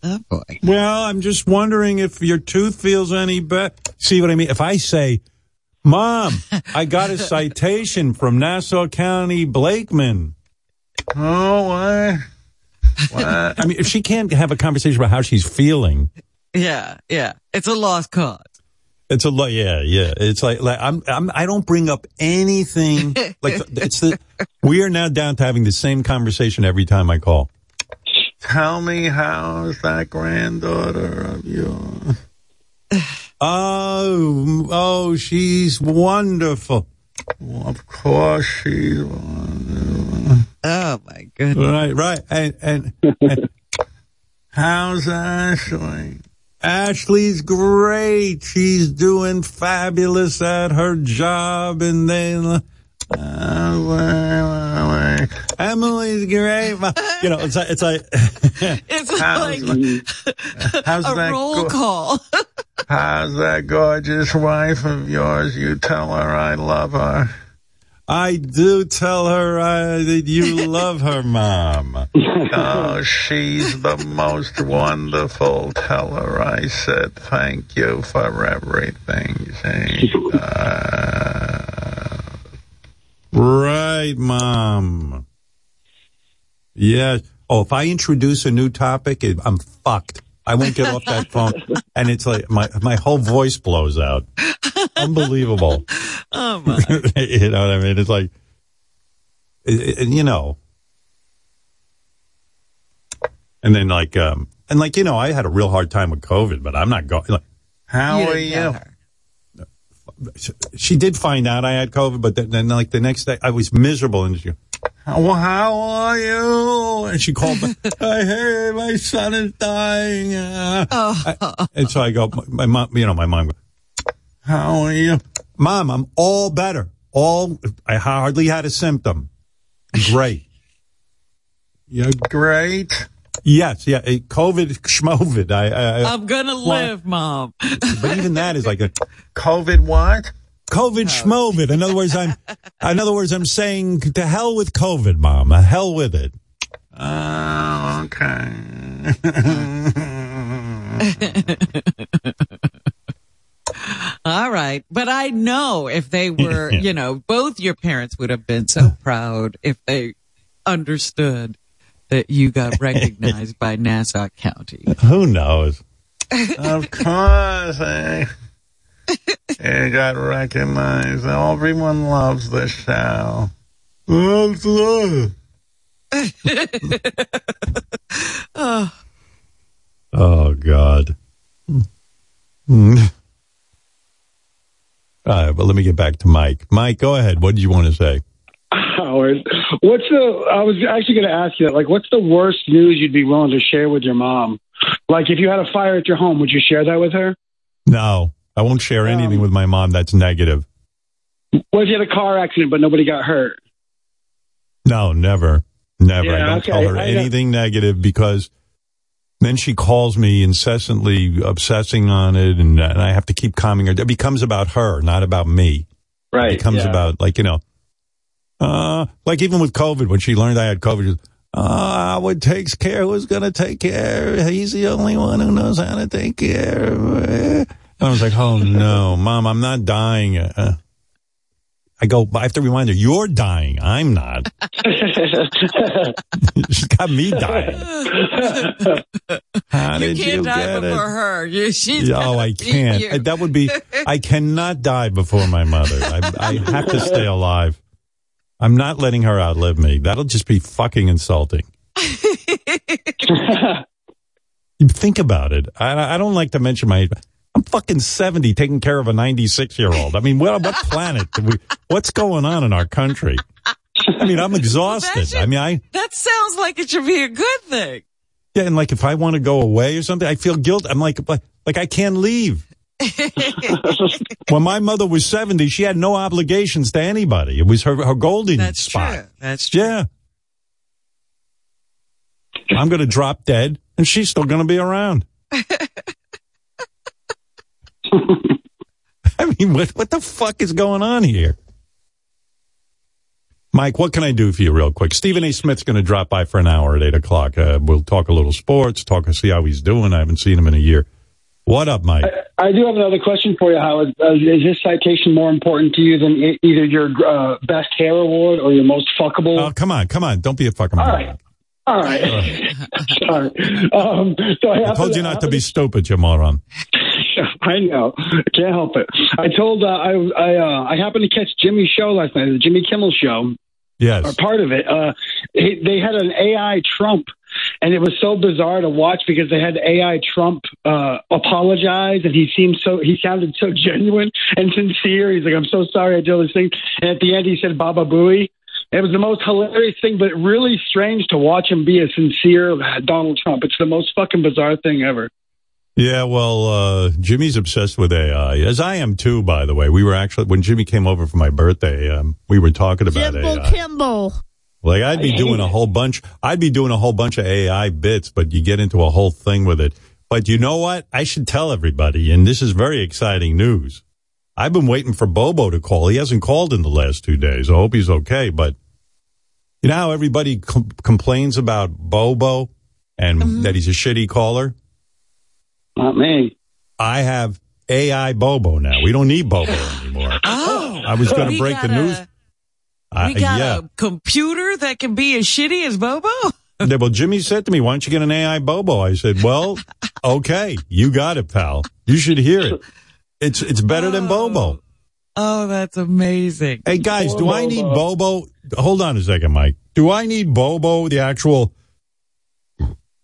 [SPEAKER 8] Oh boy.
[SPEAKER 7] Well, I'm just wondering if your tooth feels any better. See what I mean? If I say, Mom, I got a citation from Nassau County Blakeman.
[SPEAKER 17] Oh, what? What?
[SPEAKER 7] I mean, if she can't have a conversation about how she's feeling,
[SPEAKER 8] Yeah, yeah. It's a lost cause.
[SPEAKER 7] it's a lot. Yeah, yeah. It's like, like I'm, I'm, I don't bring up anything. like it's the, we are now down to having the same conversation every time I call.
[SPEAKER 17] Tell me how's that granddaughter of yours?
[SPEAKER 7] Oh, oh, she's wonderful.
[SPEAKER 17] Well, of course she's wonderful.
[SPEAKER 8] Oh my goodness.
[SPEAKER 7] Right, right. And, and, and
[SPEAKER 17] How's Ashley?
[SPEAKER 7] Ashley's great. She's doing fabulous at her job. And then, uh,
[SPEAKER 17] Uh.
[SPEAKER 7] Emily's great. You know, it's like, it's like,
[SPEAKER 8] It's
[SPEAKER 17] How's,
[SPEAKER 8] like
[SPEAKER 17] how's
[SPEAKER 8] a
[SPEAKER 17] that
[SPEAKER 8] roll
[SPEAKER 17] go-
[SPEAKER 8] call.
[SPEAKER 17] how's that gorgeous wife of yours? You tell her I love her.
[SPEAKER 7] I do tell her uh, that you love her, Mom.
[SPEAKER 17] Oh, she's the most wonderful. Tell her I said thank you for everything. She does.
[SPEAKER 7] Right, Mom. Yeah. Oh, if I introduce a new topic, it, I'm fucked. I won't get off that phone, and it's like my my whole voice blows out. Unbelievable.
[SPEAKER 8] oh my.
[SPEAKER 7] you know what I mean? It's like, it- it- you know, and then like, um, and like you know, I had a real hard time with COVID, but I'm not going. Like,
[SPEAKER 17] How
[SPEAKER 8] You
[SPEAKER 17] are you?
[SPEAKER 7] She did find out I had COVID, but then, then like the next day, I was miserable, and she,
[SPEAKER 17] Well, how are you?
[SPEAKER 7] and she called me. I hey, my son is dying. uh." I- and so I go, my, my mom, you know, my mom. Goes,
[SPEAKER 17] How are you?
[SPEAKER 7] Mom, I'm all better. All I hardly had a symptom. Great. Yeah,
[SPEAKER 17] Great.
[SPEAKER 7] Yes, yeah. eh, COVID, schmovid. I, I,
[SPEAKER 8] I'm gonna live, Mom.
[SPEAKER 7] but even that is like a
[SPEAKER 17] COVID what?
[SPEAKER 7] COVID schmovid. In other words, I'm, in other words, I'm saying to hell with COVID, Mom. A hell with it.
[SPEAKER 17] Oh, okay.
[SPEAKER 8] All right. But I know if they were, you know, both your parents would have been so proud if they understood that you got recognized by Nassau County.
[SPEAKER 7] Who knows?
[SPEAKER 17] of course. Eh? You got recognized. Everyone loves the show.
[SPEAKER 7] Absolutely.
[SPEAKER 8] Oh,
[SPEAKER 7] Oh God. Hmm. All right, but let me get back to Mike. Mike, go ahead. What did you want to say?
[SPEAKER 18] Howard, what's the? I was actually going to ask you that. Like, what's the worst news you'd be willing to share with your mom? Like, if you had a fire at your home, would you share that with her?
[SPEAKER 7] No, I won't share um, anything with my mom that's negative.
[SPEAKER 18] What if you had a car accident but nobody got hurt?
[SPEAKER 7] No, never. Never. I don't
[SPEAKER 18] okay.
[SPEAKER 7] tell her anything negative because then she calls me incessantly obsessing on it and, and I have to keep calming her. It becomes about her, not about me.
[SPEAKER 18] Right.
[SPEAKER 7] It becomes
[SPEAKER 18] yeah.
[SPEAKER 7] about like, you know, uh, like even with COVID, when she learned I had COVID, she was, uh, Howard takes care. Who's going to take care? He's the only one who knows how to take care of. And I was like, oh no, mom, I'm not dying. Uh, I go, I have to remind her, you're dying. I'm not. She's got me dying. How
[SPEAKER 8] you
[SPEAKER 7] did
[SPEAKER 8] can't
[SPEAKER 7] you
[SPEAKER 8] die
[SPEAKER 7] get it?
[SPEAKER 8] before her. You, she's
[SPEAKER 7] Yeah, oh, I can't.
[SPEAKER 8] you.
[SPEAKER 7] That would be. I cannot die before my mother. I, I have to stay alive. I'm not letting her outlive me. That'll just be fucking insulting. Think about it. I, I don't like to mention my. I'm fucking 70 taking care of a 96 year old. I mean, what, what planet? do we, what's going on in our country? I mean, I'm exhausted. I mean, I,
[SPEAKER 8] That sounds like it should be a good thing.
[SPEAKER 7] yeah, and like if I want to go away or something, I feel guilt. I'm like, like, like I can't leave. when my mother was 70, she had no obligations to anybody. It was her, her golden
[SPEAKER 8] That's
[SPEAKER 7] spot.
[SPEAKER 8] true. That's true.
[SPEAKER 7] Yeah. I'm going to drop dead and she's still going to be around. I mean, what, what the fuck is going on here? Mike, what can I do for you real quick? Stephen A. Smith's going to drop by for an hour at 8 o'clock. Uh, we'll talk a little sports, talk and see how he's doing. I haven't seen him in a year. What up, Mike?
[SPEAKER 18] I do have another question for you, Howard. Uh, is this citation more important to you than e- either your uh, best hair award or your most fuckable?
[SPEAKER 7] Oh, come on, come on. Don't be a fucking
[SPEAKER 18] All
[SPEAKER 7] moron.
[SPEAKER 18] right. All right. Sorry. Um, so I,
[SPEAKER 7] I told you not to be stupid, you moron.
[SPEAKER 18] I know. I can't help it. I told uh, I I uh, I happened to catch Jimmy's show last night, the Jimmy Kimmel show,
[SPEAKER 7] Yes.
[SPEAKER 18] or part of it. Uh, he, they had an AI Trump, and it was so bizarre to watch because they had AI Trump uh, apologize, and he seemed so he sounded so genuine and sincere. He's like, "I'm so sorry I did all this thing," and at the end he said "Baba Booey." It was the most hilarious thing, but really strange to watch him be a sincere Donald Trump. It's the most fucking bizarre thing ever.
[SPEAKER 7] Yeah, well, uh, Jimmy's obsessed with AI, as I am too, by the way. We were actually, when Jimmy came over for my birthday, um, we were talking about
[SPEAKER 2] Jimbo
[SPEAKER 7] AI.
[SPEAKER 2] Kimball.
[SPEAKER 7] Like I'd be doing a whole bunch, I'd be doing a whole bunch of AI bits, but you get into a whole thing with it. But you know what? I should tell everybody, and this is very exciting news. I've been waiting for Bobo to call. He hasn't called in the last two days. I hope he's okay. But you know how everybody com- complains about Bobo and mm-hmm. that he's a shitty caller?
[SPEAKER 18] Not me.
[SPEAKER 7] I have AI Bobo now. We don't need Bobo anymore.
[SPEAKER 8] Oh,
[SPEAKER 7] I was going to break the
[SPEAKER 8] got a-
[SPEAKER 7] news.
[SPEAKER 8] We got
[SPEAKER 7] yeah.
[SPEAKER 8] a computer that can be as shitty as Bobo.
[SPEAKER 7] Yeah, well, Jimmy said to me, why don't you get an AI Bobo? I said, well, okay, you got it, pal. You should hear it. It's, it's better than oh. Bobo.
[SPEAKER 8] Oh, that's amazing.
[SPEAKER 7] Hey guys, do I need Bobo? Hold on a second, Mike. Do I need Bobo, the actual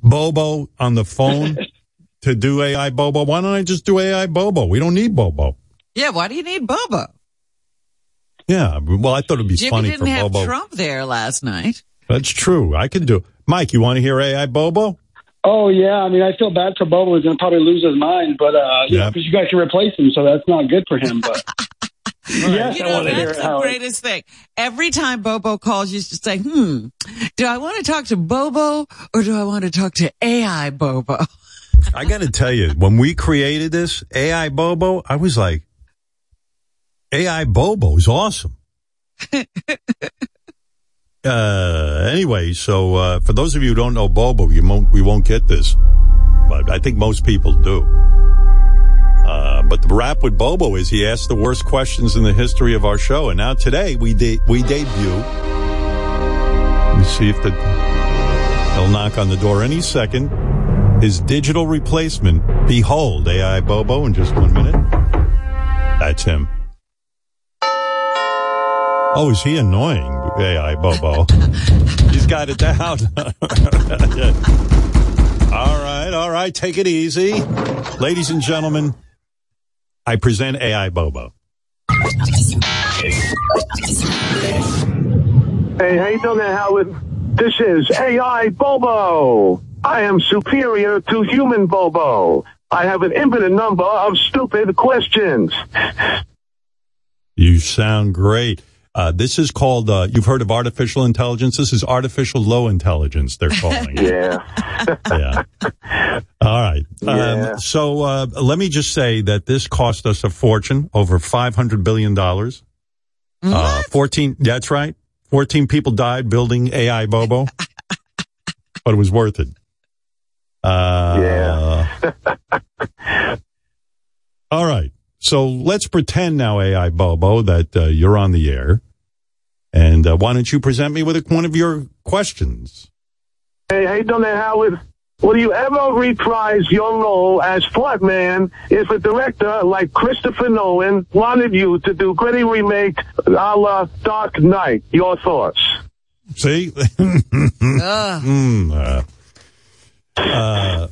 [SPEAKER 7] Bobo on the phone to do AI Bobo? Why don't I just do AI Bobo? We don't need Bobo.
[SPEAKER 8] Yeah, why do you need Bobo?
[SPEAKER 7] Yeah, well, I thought it'd be
[SPEAKER 8] Jimmy
[SPEAKER 7] funny
[SPEAKER 8] didn't
[SPEAKER 7] for
[SPEAKER 8] have
[SPEAKER 7] Bobo.
[SPEAKER 8] Trump there last night.
[SPEAKER 7] That's true. I can do. It. Mike, you want to hear AI Bobo?
[SPEAKER 18] Oh yeah, I mean I feel bad for Bobo. He's gonna probably lose his mind, but uh, you
[SPEAKER 7] Yeah.
[SPEAKER 18] because you guys can replace him, so that's not good for him. But yes,
[SPEAKER 8] You
[SPEAKER 18] I
[SPEAKER 8] know,
[SPEAKER 18] want to hear
[SPEAKER 8] that's
[SPEAKER 18] it.
[SPEAKER 8] the
[SPEAKER 18] Howard.
[SPEAKER 8] greatest thing. Every time Bobo calls, you just say, hmm, do I want to talk to Bobo or do I want to talk to AI Bobo?
[SPEAKER 7] I got to tell you, when we created this AI Bobo, I was like, AI Bobo is awesome. uh, anyway, so uh, for those of you who don't know Bobo, you won't, we won't get this, but I think most people do. Uh, but the rap with Bobo is he asked the worst questions in the history of our show, and now today we de- we debut. Let me see if the he'll knock on the door any second his digital replacement. Behold, AI Bobo in just one minute. That's him. Oh, is he annoying, AI Bobo? He's got it down. all right, all right, take it easy. Ladies and gentlemen, I present AI Bobo.
[SPEAKER 19] Hey, how you doing there, Howard? This is AI Bobo. I am superior to human Bobo. I have an infinite number of stupid questions.
[SPEAKER 7] You sound great. Uh, this is called, uh, you've heard of artificial intelligence. This is artificial low intelligence, they're calling it.
[SPEAKER 19] Yeah.
[SPEAKER 7] yeah. All right.
[SPEAKER 19] Yeah.
[SPEAKER 7] Um, so uh, let me just say that this cost us a fortune, over $500 billion. Uh, 14, that's right. 14 people died building AI Bobo, but it was worth it. Uh,
[SPEAKER 19] Yeah.
[SPEAKER 7] all right. So let's pretend now, AI Bobo, that uh, you're on the air. And uh, why don't you present me with a, one of your questions?
[SPEAKER 19] Hey, how you Howard? Will you ever reprise your role as Fartman if a director like Christopher Nolan wanted you to do gritty remake a la Dark Knight? Your thoughts?
[SPEAKER 7] See? Mm, uh, uh,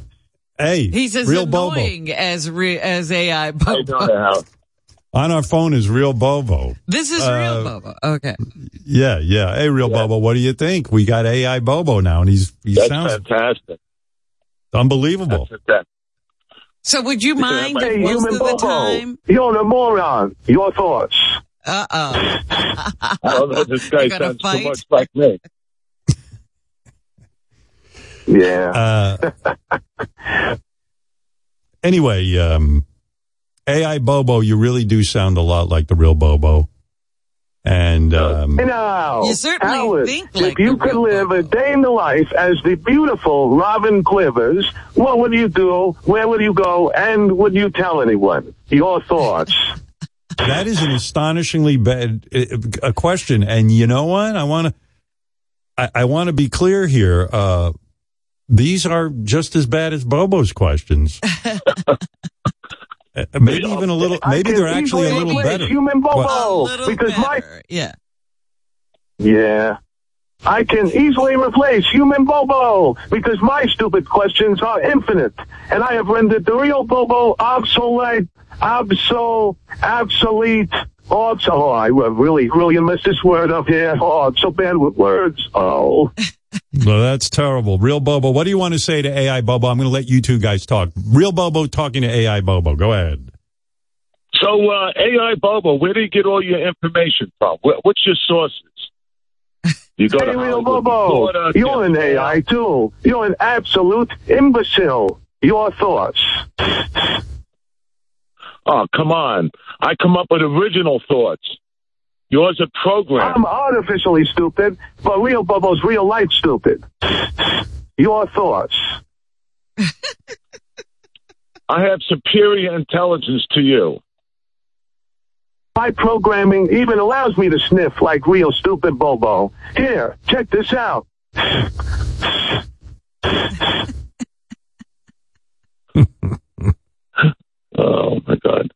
[SPEAKER 7] hey,
[SPEAKER 8] He's as
[SPEAKER 7] real Bobo.
[SPEAKER 8] annoying as re- as AI Bobo.
[SPEAKER 7] On our phone is real Bobo.
[SPEAKER 8] This is
[SPEAKER 7] Uh,
[SPEAKER 8] real Bobo. Okay.
[SPEAKER 7] Yeah, yeah. Hey, real Bobo, what do you think? We got AI Bobo now, and he's he
[SPEAKER 17] That's
[SPEAKER 7] sounds
[SPEAKER 17] fantastic.
[SPEAKER 7] unbelievable.
[SPEAKER 17] That,
[SPEAKER 8] So would you mind
[SPEAKER 19] Hey,
[SPEAKER 8] most
[SPEAKER 19] human
[SPEAKER 8] of the
[SPEAKER 19] Bobo,
[SPEAKER 8] time?
[SPEAKER 19] you're a moron. Your thoughts?
[SPEAKER 8] Uh oh.
[SPEAKER 17] I don't know, this guy
[SPEAKER 8] They're
[SPEAKER 17] sounds too much like me.
[SPEAKER 19] Yeah.
[SPEAKER 7] Uh, anyway, um, AI Bobo, you really do sound a lot like the real Bobo. And um,
[SPEAKER 19] Hey now,
[SPEAKER 8] You certainly
[SPEAKER 19] Howard,
[SPEAKER 8] think like
[SPEAKER 19] if you could
[SPEAKER 8] real
[SPEAKER 19] live a day in the life as the beautiful Robin Quivers, what would you do? Where would you go? And would you tell anyone? Your thoughts?
[SPEAKER 7] that is an astonishingly bad uh, a question. And you know what? I want to I, I want to be clear here. Uh, these are just as bad as Bobo's questions. Uh, maybe even a little. Maybe they're actually a
[SPEAKER 19] easily
[SPEAKER 7] little
[SPEAKER 19] replace
[SPEAKER 7] better.
[SPEAKER 19] Human Bobo,
[SPEAKER 8] A little
[SPEAKER 19] because my.
[SPEAKER 8] Yeah.
[SPEAKER 19] Yeah. I can easily replace human Bobo because my stupid questions are infinite. And I have rendered the real Bobo obsolete, absol, obsolete, oh, I really, really missed this word up here. Oh, I'm so bad with words. Oh.
[SPEAKER 7] Well, that's terrible. Real Bobo, what do you want to say to AI Bobo? I'm going to let you two guys talk. Real Bobo talking to AI Bobo. Go ahead.
[SPEAKER 17] So, uh, AI Bobo, where do you get all your information from? Wh- What's your sources? You go
[SPEAKER 19] Hey,
[SPEAKER 17] to
[SPEAKER 19] real
[SPEAKER 17] Hollywood
[SPEAKER 19] Bobo,
[SPEAKER 17] Reporter,
[SPEAKER 19] you're an AI too. You're an absolute imbecile. Your thoughts?
[SPEAKER 17] Oh, come on. I come up with original thoughts. Yours are program.
[SPEAKER 19] I'm artificially stupid, but real Bobo's real life stupid. Your thoughts?
[SPEAKER 17] I have superior intelligence to you.
[SPEAKER 19] My programming even allows me to sniff like real stupid Bobo. Here, check this out.
[SPEAKER 17] Oh, my God.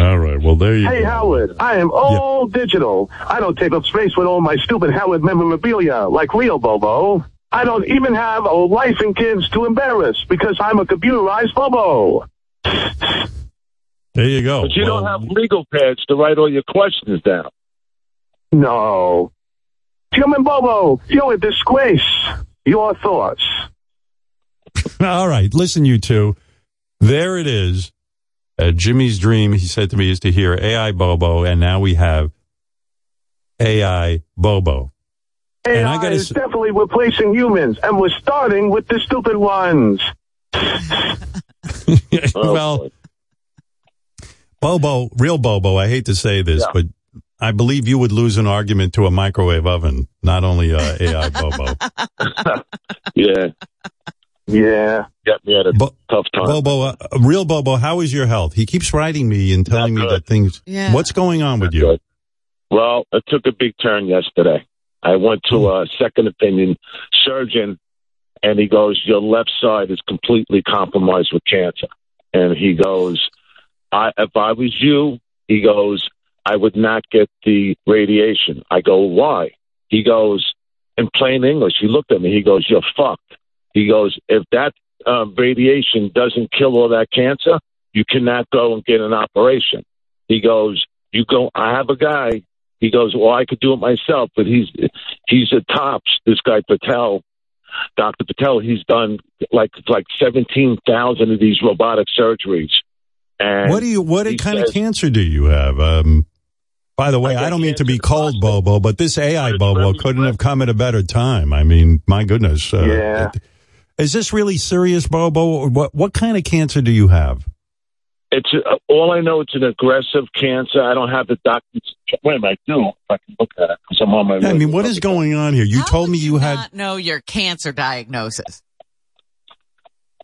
[SPEAKER 7] All right. Well, there you
[SPEAKER 19] Hey,
[SPEAKER 7] go.
[SPEAKER 19] Howard, I am all digital. I don't take up space with all my stupid Howard memorabilia like real Bobo. I don't even have a wife and kids to embarrass because I'm a computerized Bobo.
[SPEAKER 7] There you go.
[SPEAKER 17] But you
[SPEAKER 7] Well,
[SPEAKER 17] don't have legal pads to write all your questions down.
[SPEAKER 19] No. Human Bobo, you're a disgrace. Your thoughts?
[SPEAKER 7] All right. Listen, you two. There it is. Uh, Jimmy's dream, he said to me, is to hear AI Bobo, and now we have AI Bobo. And I
[SPEAKER 19] AI
[SPEAKER 7] gotta
[SPEAKER 19] is
[SPEAKER 7] s-
[SPEAKER 19] definitely replacing humans, and we're starting with the stupid ones.
[SPEAKER 7] well, Bobo, real Bobo, I hate to say this,
[SPEAKER 17] Yeah.
[SPEAKER 7] but I believe you would lose an argument to a microwave oven, not only uh, AI Bobo.
[SPEAKER 17] Yeah.
[SPEAKER 19] Yeah.
[SPEAKER 17] Got me at a
[SPEAKER 7] Bo-
[SPEAKER 17] tough time.
[SPEAKER 7] Bobo, uh, real Bobo, how is your health? He keeps writing me and telling me that things.
[SPEAKER 8] Yeah.
[SPEAKER 7] What's going on with you?
[SPEAKER 17] Good. Well, it took a big turn yesterday. I went to a second opinion surgeon, and he goes, "Your left side is completely compromised with cancer." And he goes, "I if I was you," he goes, "I would not get the radiation." I go, "Why?" He goes, in plain English, he looked at me. He goes, "You're fucked." He goes, "If that uh, radiation doesn't kill all that cancer, you cannot go and get an operation." He goes, "You go." I have a guy. He goes, "Well, I could do it myself, but he's he's a tops." This guy Patel, Doctor Patel, he's done like like seventeen thousand of these robotic surgeries. And
[SPEAKER 7] What do you? What
[SPEAKER 17] he
[SPEAKER 7] kind of cancer do you have? Um, by the way,
[SPEAKER 17] I
[SPEAKER 7] I don't mean to be
[SPEAKER 17] in the
[SPEAKER 7] cold. Bobo, but this AI Bobo couldn't have come at a better time. I mean, my goodness. Uh,
[SPEAKER 19] Yeah.
[SPEAKER 7] Is this really serious, Bobo? What what kind of cancer do you have?
[SPEAKER 17] It's uh, all I know. It's an aggressive cancer. I don't have the doctors. Wait a minute, I do. If I can look at it because I'm on my.
[SPEAKER 7] I mean, what is going on here? You
[SPEAKER 8] How
[SPEAKER 7] told me
[SPEAKER 8] would
[SPEAKER 7] you had.
[SPEAKER 8] not know your cancer diagnosis.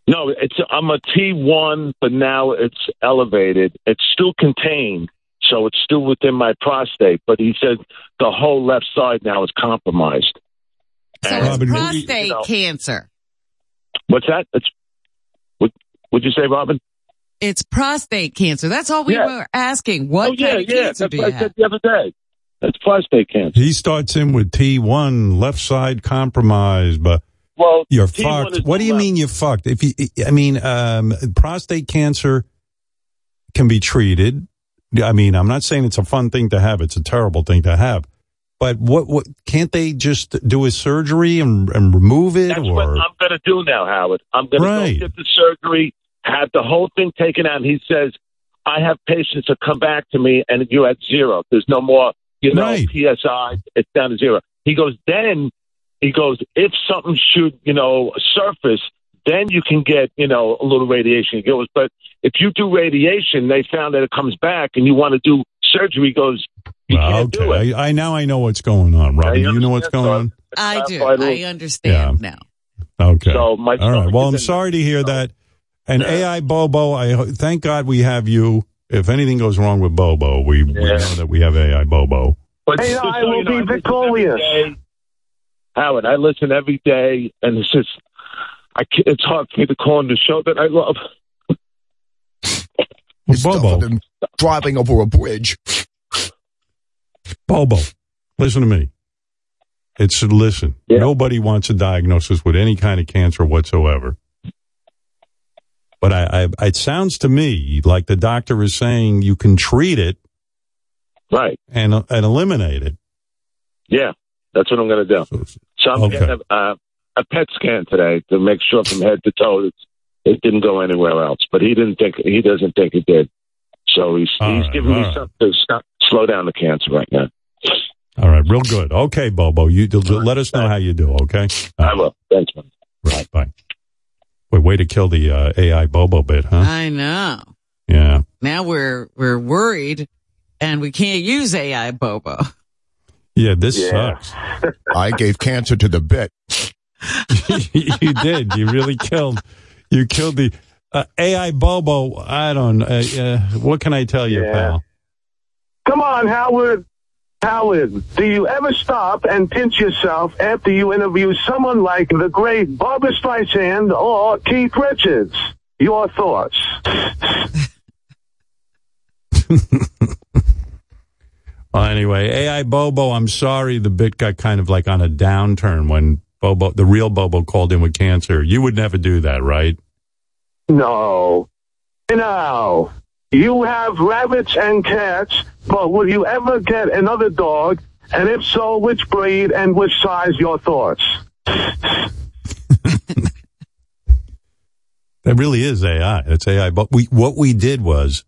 [SPEAKER 17] No, it's I'm a T1, but now it's elevated. It's still contained, so it's still within my prostate. But he said the whole left side now is compromised.
[SPEAKER 8] So
[SPEAKER 17] And-
[SPEAKER 8] it's prostate
[SPEAKER 17] you know,
[SPEAKER 8] cancer.
[SPEAKER 17] What's that? It's what? Would you say, Robin?
[SPEAKER 8] It's prostate cancer. That's all we
[SPEAKER 17] Yeah.
[SPEAKER 8] were asking. What
[SPEAKER 17] oh yeah,
[SPEAKER 8] kind of
[SPEAKER 17] yeah.
[SPEAKER 8] cancer
[SPEAKER 17] That's
[SPEAKER 8] do
[SPEAKER 17] what
[SPEAKER 8] you
[SPEAKER 17] I
[SPEAKER 8] have?
[SPEAKER 17] said the other day. That's prostate cancer.
[SPEAKER 7] He starts in with T1, left side compromised, but
[SPEAKER 17] Well,
[SPEAKER 7] you're
[SPEAKER 17] T1
[SPEAKER 7] fucked. What do you
[SPEAKER 17] left.
[SPEAKER 7] mean you're fucked? If you, I mean, um, prostate cancer can be treated. I mean, I'm not saying it's a fun thing to have. It's a terrible thing to have. But what, what, can't they just do a surgery and, and remove it
[SPEAKER 17] That's
[SPEAKER 7] or?
[SPEAKER 17] what I'm going to do now, Howard. I'm going
[SPEAKER 7] Right.
[SPEAKER 17] to go get the surgery, have the whole thing taken out. And he says, I have patients that come back to me and you're at zero. There's no more, you know,
[SPEAKER 7] Right.
[SPEAKER 17] PSI. It's down to zero. He goes, then he goes, if something should, you know, surface, then you can get, you know, a little radiation. He goes, but if you do radiation, they found that it comes back and you want to do surgery, he goes,
[SPEAKER 7] Well,
[SPEAKER 17] can't do it.
[SPEAKER 7] okay. I, I now I know what's going on, Robin.
[SPEAKER 17] you
[SPEAKER 7] you know what's
[SPEAKER 17] understand?
[SPEAKER 7] going on?
[SPEAKER 8] I do.
[SPEAKER 17] Vital.
[SPEAKER 8] I understand now.
[SPEAKER 7] Okay.
[SPEAKER 17] So my
[SPEAKER 7] All right. Well, I'm sorry to hear that. And AI Bobo, I thank God we have you. If anything goes wrong with Bobo, we, we know that we have AI Bobo.
[SPEAKER 17] But
[SPEAKER 19] Hey,
[SPEAKER 17] just so
[SPEAKER 19] will
[SPEAKER 17] you know,
[SPEAKER 19] be victorious.
[SPEAKER 17] Howard, I listen every day, and it's just, I ca it's hard for me to call on the show that I love.
[SPEAKER 7] Well, Bobo,
[SPEAKER 6] driving over a bridge.
[SPEAKER 7] Bobo, listen to me. It's listen. Nobody wants a diagnosis with any kind of cancer whatsoever. But I, I, it sounds to me like the doctor is saying you can treat it,
[SPEAKER 17] right,
[SPEAKER 7] and and eliminate it.
[SPEAKER 17] Yeah, that's what I'm going to do. So I'm
[SPEAKER 7] Okay.
[SPEAKER 17] getting a, uh, a PET scan today to make sure from head to toe that it didn't go anywhere else. But he didn't think he doesn't think it did. So he's
[SPEAKER 7] All
[SPEAKER 17] he's
[SPEAKER 7] right,
[SPEAKER 17] giving me
[SPEAKER 7] right.
[SPEAKER 17] something to stop, slow down the cancer right now.
[SPEAKER 7] All right, real good. Okay, Bobo, you let us know how you do. Okay,
[SPEAKER 17] I will. Thanks, man.
[SPEAKER 7] Right, bye. Wait, way to kill the uh, AI Bobo bit, huh?
[SPEAKER 8] I know.
[SPEAKER 7] Yeah.
[SPEAKER 8] Now we're we're worried, and we can't use AI Bobo.
[SPEAKER 7] Yeah, this sucks.
[SPEAKER 6] I gave cancer to the bit.
[SPEAKER 7] you did. You really killed. You killed the uh, AI Bobo. I don't. Uh, uh, what can I tell you, pal?
[SPEAKER 19] Come on, Howard. Howard, do you ever stop and pinch yourself after you interview someone like the great Barbara Streisand or Keith Richards? Your thoughts?
[SPEAKER 7] Well, anyway, AI Bobo. I'm sorry, the bit got kind of like on a downturn when Bobo, the real Bobo, called in with cancer. You would never do that, right?
[SPEAKER 19] No. No. You have rabbits and cats, but will you ever get another dog? And if so, which breed and which size? Your thoughts?
[SPEAKER 7] That really is AI. That's AI. But we, what we did was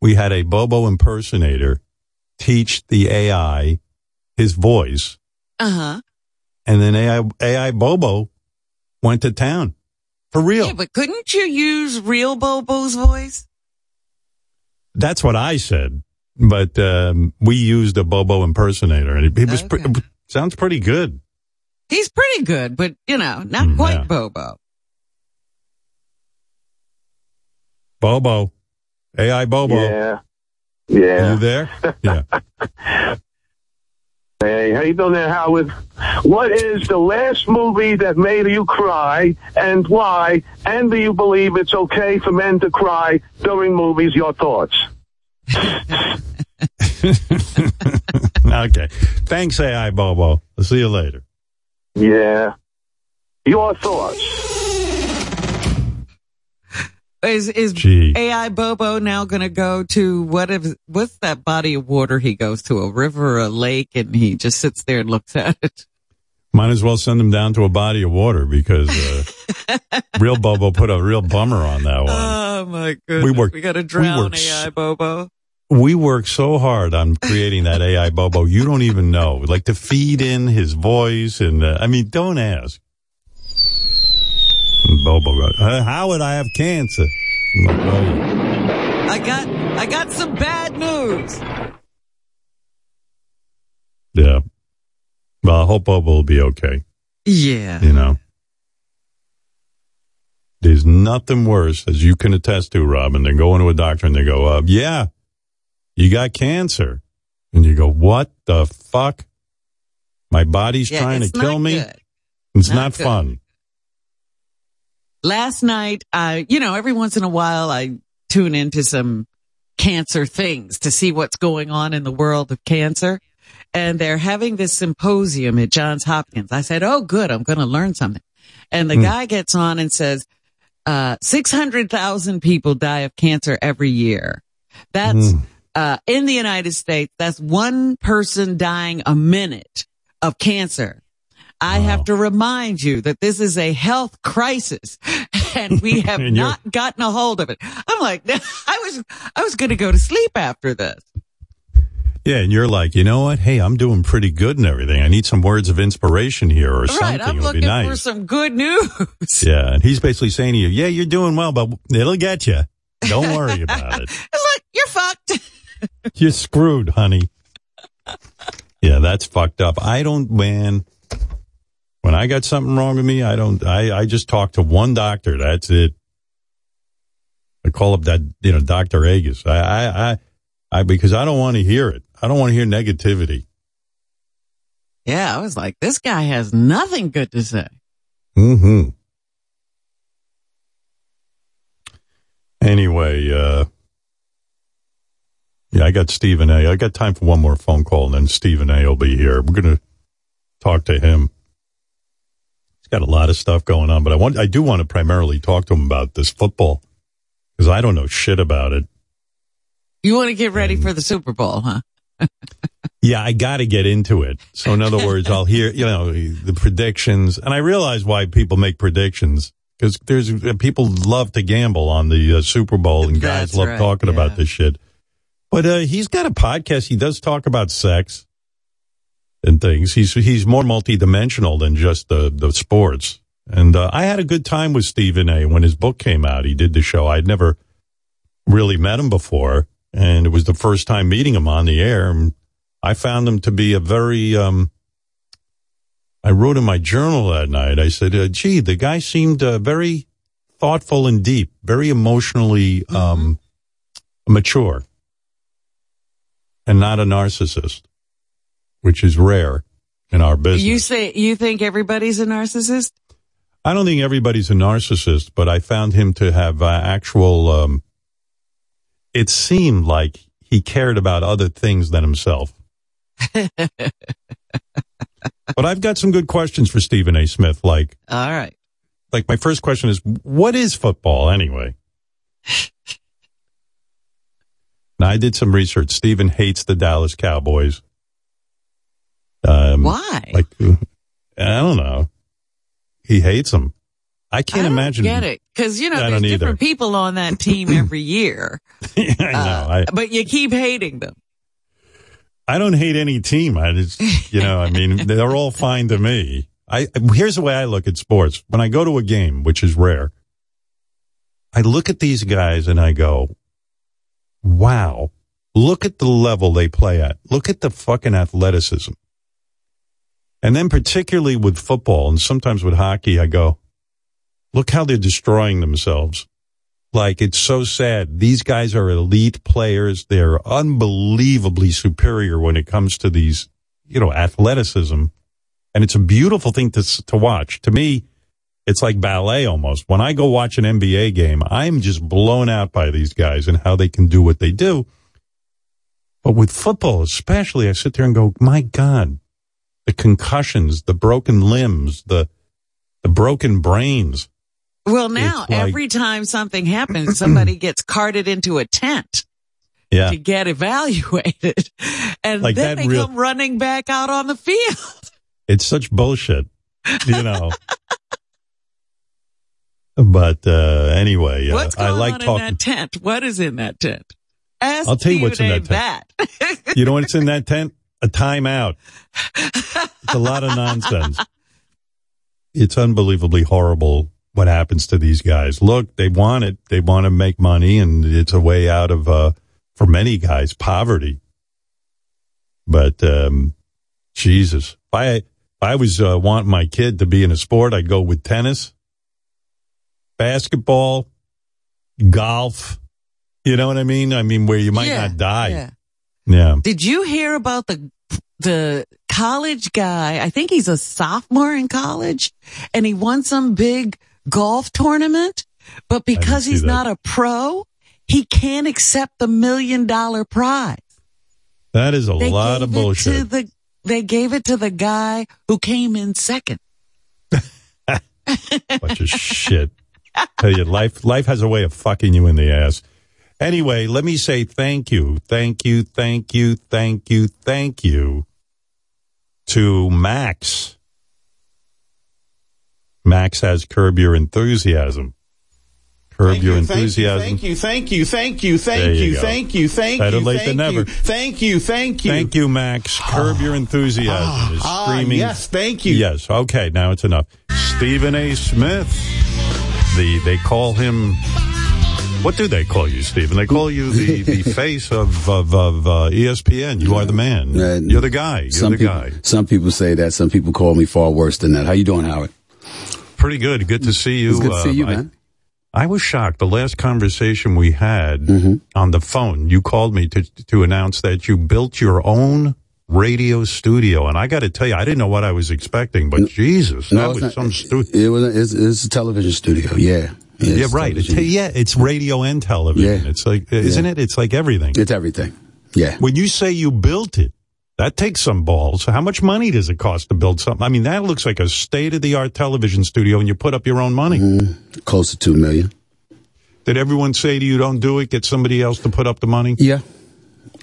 [SPEAKER 7] we had a Bobo impersonator teach the AI his voice,
[SPEAKER 8] Uh huh.
[SPEAKER 7] and then AI, AI Bobo went to town for real.
[SPEAKER 8] Yeah, but couldn't you use real Bobo's voice?
[SPEAKER 7] That's what I said. But um, we used a Bobo impersonator, and it, it was pre- sounds pretty good.
[SPEAKER 8] He's pretty good, but you know, not
[SPEAKER 7] Mm,
[SPEAKER 8] quite
[SPEAKER 7] yeah.
[SPEAKER 8] Bobo.
[SPEAKER 7] Bobo, AI Bobo,
[SPEAKER 19] Yeah. Yeah.
[SPEAKER 7] you there? Yeah.
[SPEAKER 19] Hey, how you doing there, Howard? What is the last movie that made you cry and why? And do you believe it's okay for men to cry during movies? Your thoughts?
[SPEAKER 7] okay. Thanks, AI Bobo. I'll see you later.
[SPEAKER 19] Yeah. Your thoughts?
[SPEAKER 8] Is is
[SPEAKER 7] Gee.
[SPEAKER 8] AI Bobo now going to go to what if what's that body of water he goes to a river, a lake, and he just sits there and looks at it?
[SPEAKER 7] Might as well send him down to a body of water because uh, real Bobo put a real bummer on that one.
[SPEAKER 8] Oh my goodness,
[SPEAKER 7] We work-
[SPEAKER 8] We got to drown
[SPEAKER 7] work s-
[SPEAKER 8] AI Bobo.
[SPEAKER 7] We work so hard on creating that AI Bobo. You don't even know, like to feed in his voice, and uh, I mean, don't ask. Bobo "Uh, "How would I have cancer?" I'm like, "Oh,
[SPEAKER 8] I got I got some bad news.
[SPEAKER 7] yeah. Well, I hope Bobo will be okay.
[SPEAKER 8] Yeah.
[SPEAKER 7] You know. There's nothing worse, as you can attest to, Robin, than going to a doctor and they go, uh, yeah, you got cancer. And you go, what the fuck? My body's
[SPEAKER 8] Yeah,
[SPEAKER 7] trying to kill me.
[SPEAKER 8] good.
[SPEAKER 7] It's
[SPEAKER 8] Not
[SPEAKER 7] not, fun.
[SPEAKER 8] Last night, I, you know, every once in a while I tune into some cancer things to see what's going on in the world of cancer. And they're having this symposium at Johns Hopkins. I said, Oh, good. I'm going to learn something. And the
[SPEAKER 7] Hmm.
[SPEAKER 8] guy gets on and says, uh, 600,000 people die of cancer every year. That's,
[SPEAKER 7] Hmm.
[SPEAKER 8] Uh, in the United States, that's one person dying a minute of cancer. I have to remind you that this is a health crisis and we have
[SPEAKER 7] And
[SPEAKER 8] not gotten a hold of it. I'm like, I was, I was going to go to sleep after this.
[SPEAKER 7] Yeah, and you're like, you know what? Hey, I'm doing pretty good and everything. I need some words of inspiration here or something.
[SPEAKER 8] I'm
[SPEAKER 7] It'll be
[SPEAKER 8] looking
[SPEAKER 7] nice.
[SPEAKER 8] for some good news.
[SPEAKER 7] Yeah, and he's basically saying to you, "Yeah, you're doing well, but it'll get you. Don't worry about it.
[SPEAKER 8] It's like, you're fucked.
[SPEAKER 7] You're screwed, honey." Yeah, that's fucked up. I don't, man. When I got something wrong with me, I don't. I I just talk to one doctor. That's it. I call up that you know Doctor Agus. I I I, I because I don't want to hear it. I don't want to hear negativity.
[SPEAKER 8] Yeah. I was like, this guy has nothing good to say.
[SPEAKER 7] Hmm. Anyway, uh, yeah, I got Stephen A. I got time for one more phone call, and then Stephen A. will be here. We're gonna talk to him. He's got a lot of stuff going on, but I want, I do want to primarily talk to him about this football because I don't know shit about it.
[SPEAKER 8] You want to get ready for the Super Bowl, huh?
[SPEAKER 7] Yeah, I got to get into it. So, in other words, I'll hear, you know, the predictions, and I realize why people make predictions because there's people love to gamble on the uh, Super Bowl, and guys love
[SPEAKER 8] right,
[SPEAKER 7] talking
[SPEAKER 8] yeah.
[SPEAKER 7] about this shit. But uh, he's got a podcast. He does talk about sex and things. He's he's more multidimensional than just the the sports. And uh, I had a good time with Stephen A. when his book came out. He did the show. I'd never really met him before, and it was the first time meeting him on the air. And I found him to be a very. Um, I wrote in my journal that night. I said, uh, "Gee, the guy seemed uh, very thoughtful and deep, very emotionally um, mature, and not a narcissist, which is rare in our business."
[SPEAKER 8] You say, you think everybody's a narcissist?
[SPEAKER 7] I don't think everybody's a narcissist, but I found him to have uh, actual. Um, it seemed like he cared about other things than himself. but I've got some good questions for Stephen A. Smith. Like,
[SPEAKER 8] All right.
[SPEAKER 7] like my first question is, what is football anyway? now I did some research. Stephen hates the Dallas Cowboys. Um,
[SPEAKER 8] Why?
[SPEAKER 7] Like, I don't know. He hates them. I can't
[SPEAKER 8] I
[SPEAKER 7] imagine.
[SPEAKER 8] Get it? Because you know, there's
[SPEAKER 7] don't either.
[SPEAKER 8] different people on that team every year,
[SPEAKER 7] I know. I,
[SPEAKER 8] but you keep hating them.
[SPEAKER 7] I don't hate any team. I just, you know, I mean, they're all fine to me. I, here's the way I look at sports. When I go to a game, which is rare, I look at these guys and I go, wow, look at the level they play at. Look at the fucking athleticism. And then particularly with football and sometimes with hockey, I go, look how they're destroying themselves. Like it's so sad. These guys are elite players. They're unbelievably superior when it comes to these, you know, athleticism. And it's a beautiful thing to, to watch. To me, it's like ballet almost. When I go watch an NBA game, I'm just blown out by these guys and how they can do what they do. But with football, especially, I sit there and go, my God, the concussions, the broken limbs, the, the broken brains.
[SPEAKER 8] Well, now
[SPEAKER 7] like-
[SPEAKER 8] every time something happens, somebody gets carted into a tent
[SPEAKER 7] Yeah.
[SPEAKER 8] to get evaluated, and
[SPEAKER 7] Like
[SPEAKER 8] then they
[SPEAKER 7] real-
[SPEAKER 8] come running back out on the field.
[SPEAKER 7] It's such bullshit, you know. but uh, anyway, uh,
[SPEAKER 8] What's going
[SPEAKER 7] I like
[SPEAKER 8] on in
[SPEAKER 7] talking.
[SPEAKER 8] that tent? What is in that tent? Ask
[SPEAKER 7] I'll tell you what's in
[SPEAKER 8] that tent.
[SPEAKER 7] that you know what's in that tent? A timeout. It's a lot of nonsense. It's unbelievably horrible what happens to these guys. Look, they want it. They want to make money, and it's a way out of, uh, for many guys, poverty. But um, Jesus, if I if I was uh, wanting my kid to be in a sport, I'd go with tennis. Basketball, golf. You know what I mean? I mean, where you might
[SPEAKER 8] Yeah,
[SPEAKER 7] not die.
[SPEAKER 8] yeah.
[SPEAKER 7] Yeah.
[SPEAKER 8] Did you hear about the the college guy? I think he's a sophomore in college, and he won some big golf tournament. But because he's
[SPEAKER 7] that.
[SPEAKER 8] not a pro, he can't accept the million dollar prize.
[SPEAKER 7] That is a
[SPEAKER 8] They
[SPEAKER 7] lot of bullshit.
[SPEAKER 8] The, they gave it to the guy who came in second.
[SPEAKER 7] bunch of shit. Tell you, life life has a way of fucking you in the ass. Anyway, let me say thank you, thank you, thank you, thank you, thank you to Max. Max has curb your enthusiasm. Curb your enthusiasm.
[SPEAKER 9] Thank you, thank you, thank you, thank
[SPEAKER 7] you
[SPEAKER 9] you, thank you, thank
[SPEAKER 7] Better
[SPEAKER 9] you,
[SPEAKER 7] late
[SPEAKER 9] thank
[SPEAKER 7] than
[SPEAKER 9] you,
[SPEAKER 7] never.
[SPEAKER 9] thank you, thank you.
[SPEAKER 7] Thank you, Max. Curb your enthusiasm is
[SPEAKER 9] Ah,
[SPEAKER 7] streaming.
[SPEAKER 9] yes, thank you.
[SPEAKER 7] Yes. Okay. Now it's enough. Stephen A. Smith. The they call him. What do they call you, Stephen? They call you the, the face of of, of uh, ESPN. You are the man. You're the guy. You're
[SPEAKER 20] some
[SPEAKER 7] the
[SPEAKER 20] people,
[SPEAKER 7] guy.
[SPEAKER 20] Some people say that. Some people call me far worse than that. How you doing, Howard?
[SPEAKER 7] Pretty good. Good to see you.
[SPEAKER 20] It's good to see you,
[SPEAKER 7] I-
[SPEAKER 20] man.
[SPEAKER 7] I was shocked. The last conversation we had
[SPEAKER 20] Mm-hmm.
[SPEAKER 7] on the phone, you called me to to announce that you built your own radio studio, and I got to tell you, I didn't know what I was expecting, but Jesus, that was
[SPEAKER 20] it's
[SPEAKER 7] some
[SPEAKER 20] not-
[SPEAKER 7] stupid.
[SPEAKER 20] It was. It's, it's a television studio. Yeah.
[SPEAKER 7] Yeah,
[SPEAKER 20] it's
[SPEAKER 7] right. It's, yeah, it's radio and television. It's like, isn't it? It's like everything.
[SPEAKER 20] It's everything. Yeah.
[SPEAKER 7] When you say you built it, that takes some balls. How much money does it cost to build something? I mean, that looks like a state of the art television studio, and you put up your own money.
[SPEAKER 20] Mm-hmm. Close to two million.
[SPEAKER 7] Did everyone say to you, "Don't do it"? Get somebody else to put up the money.
[SPEAKER 20] Yeah.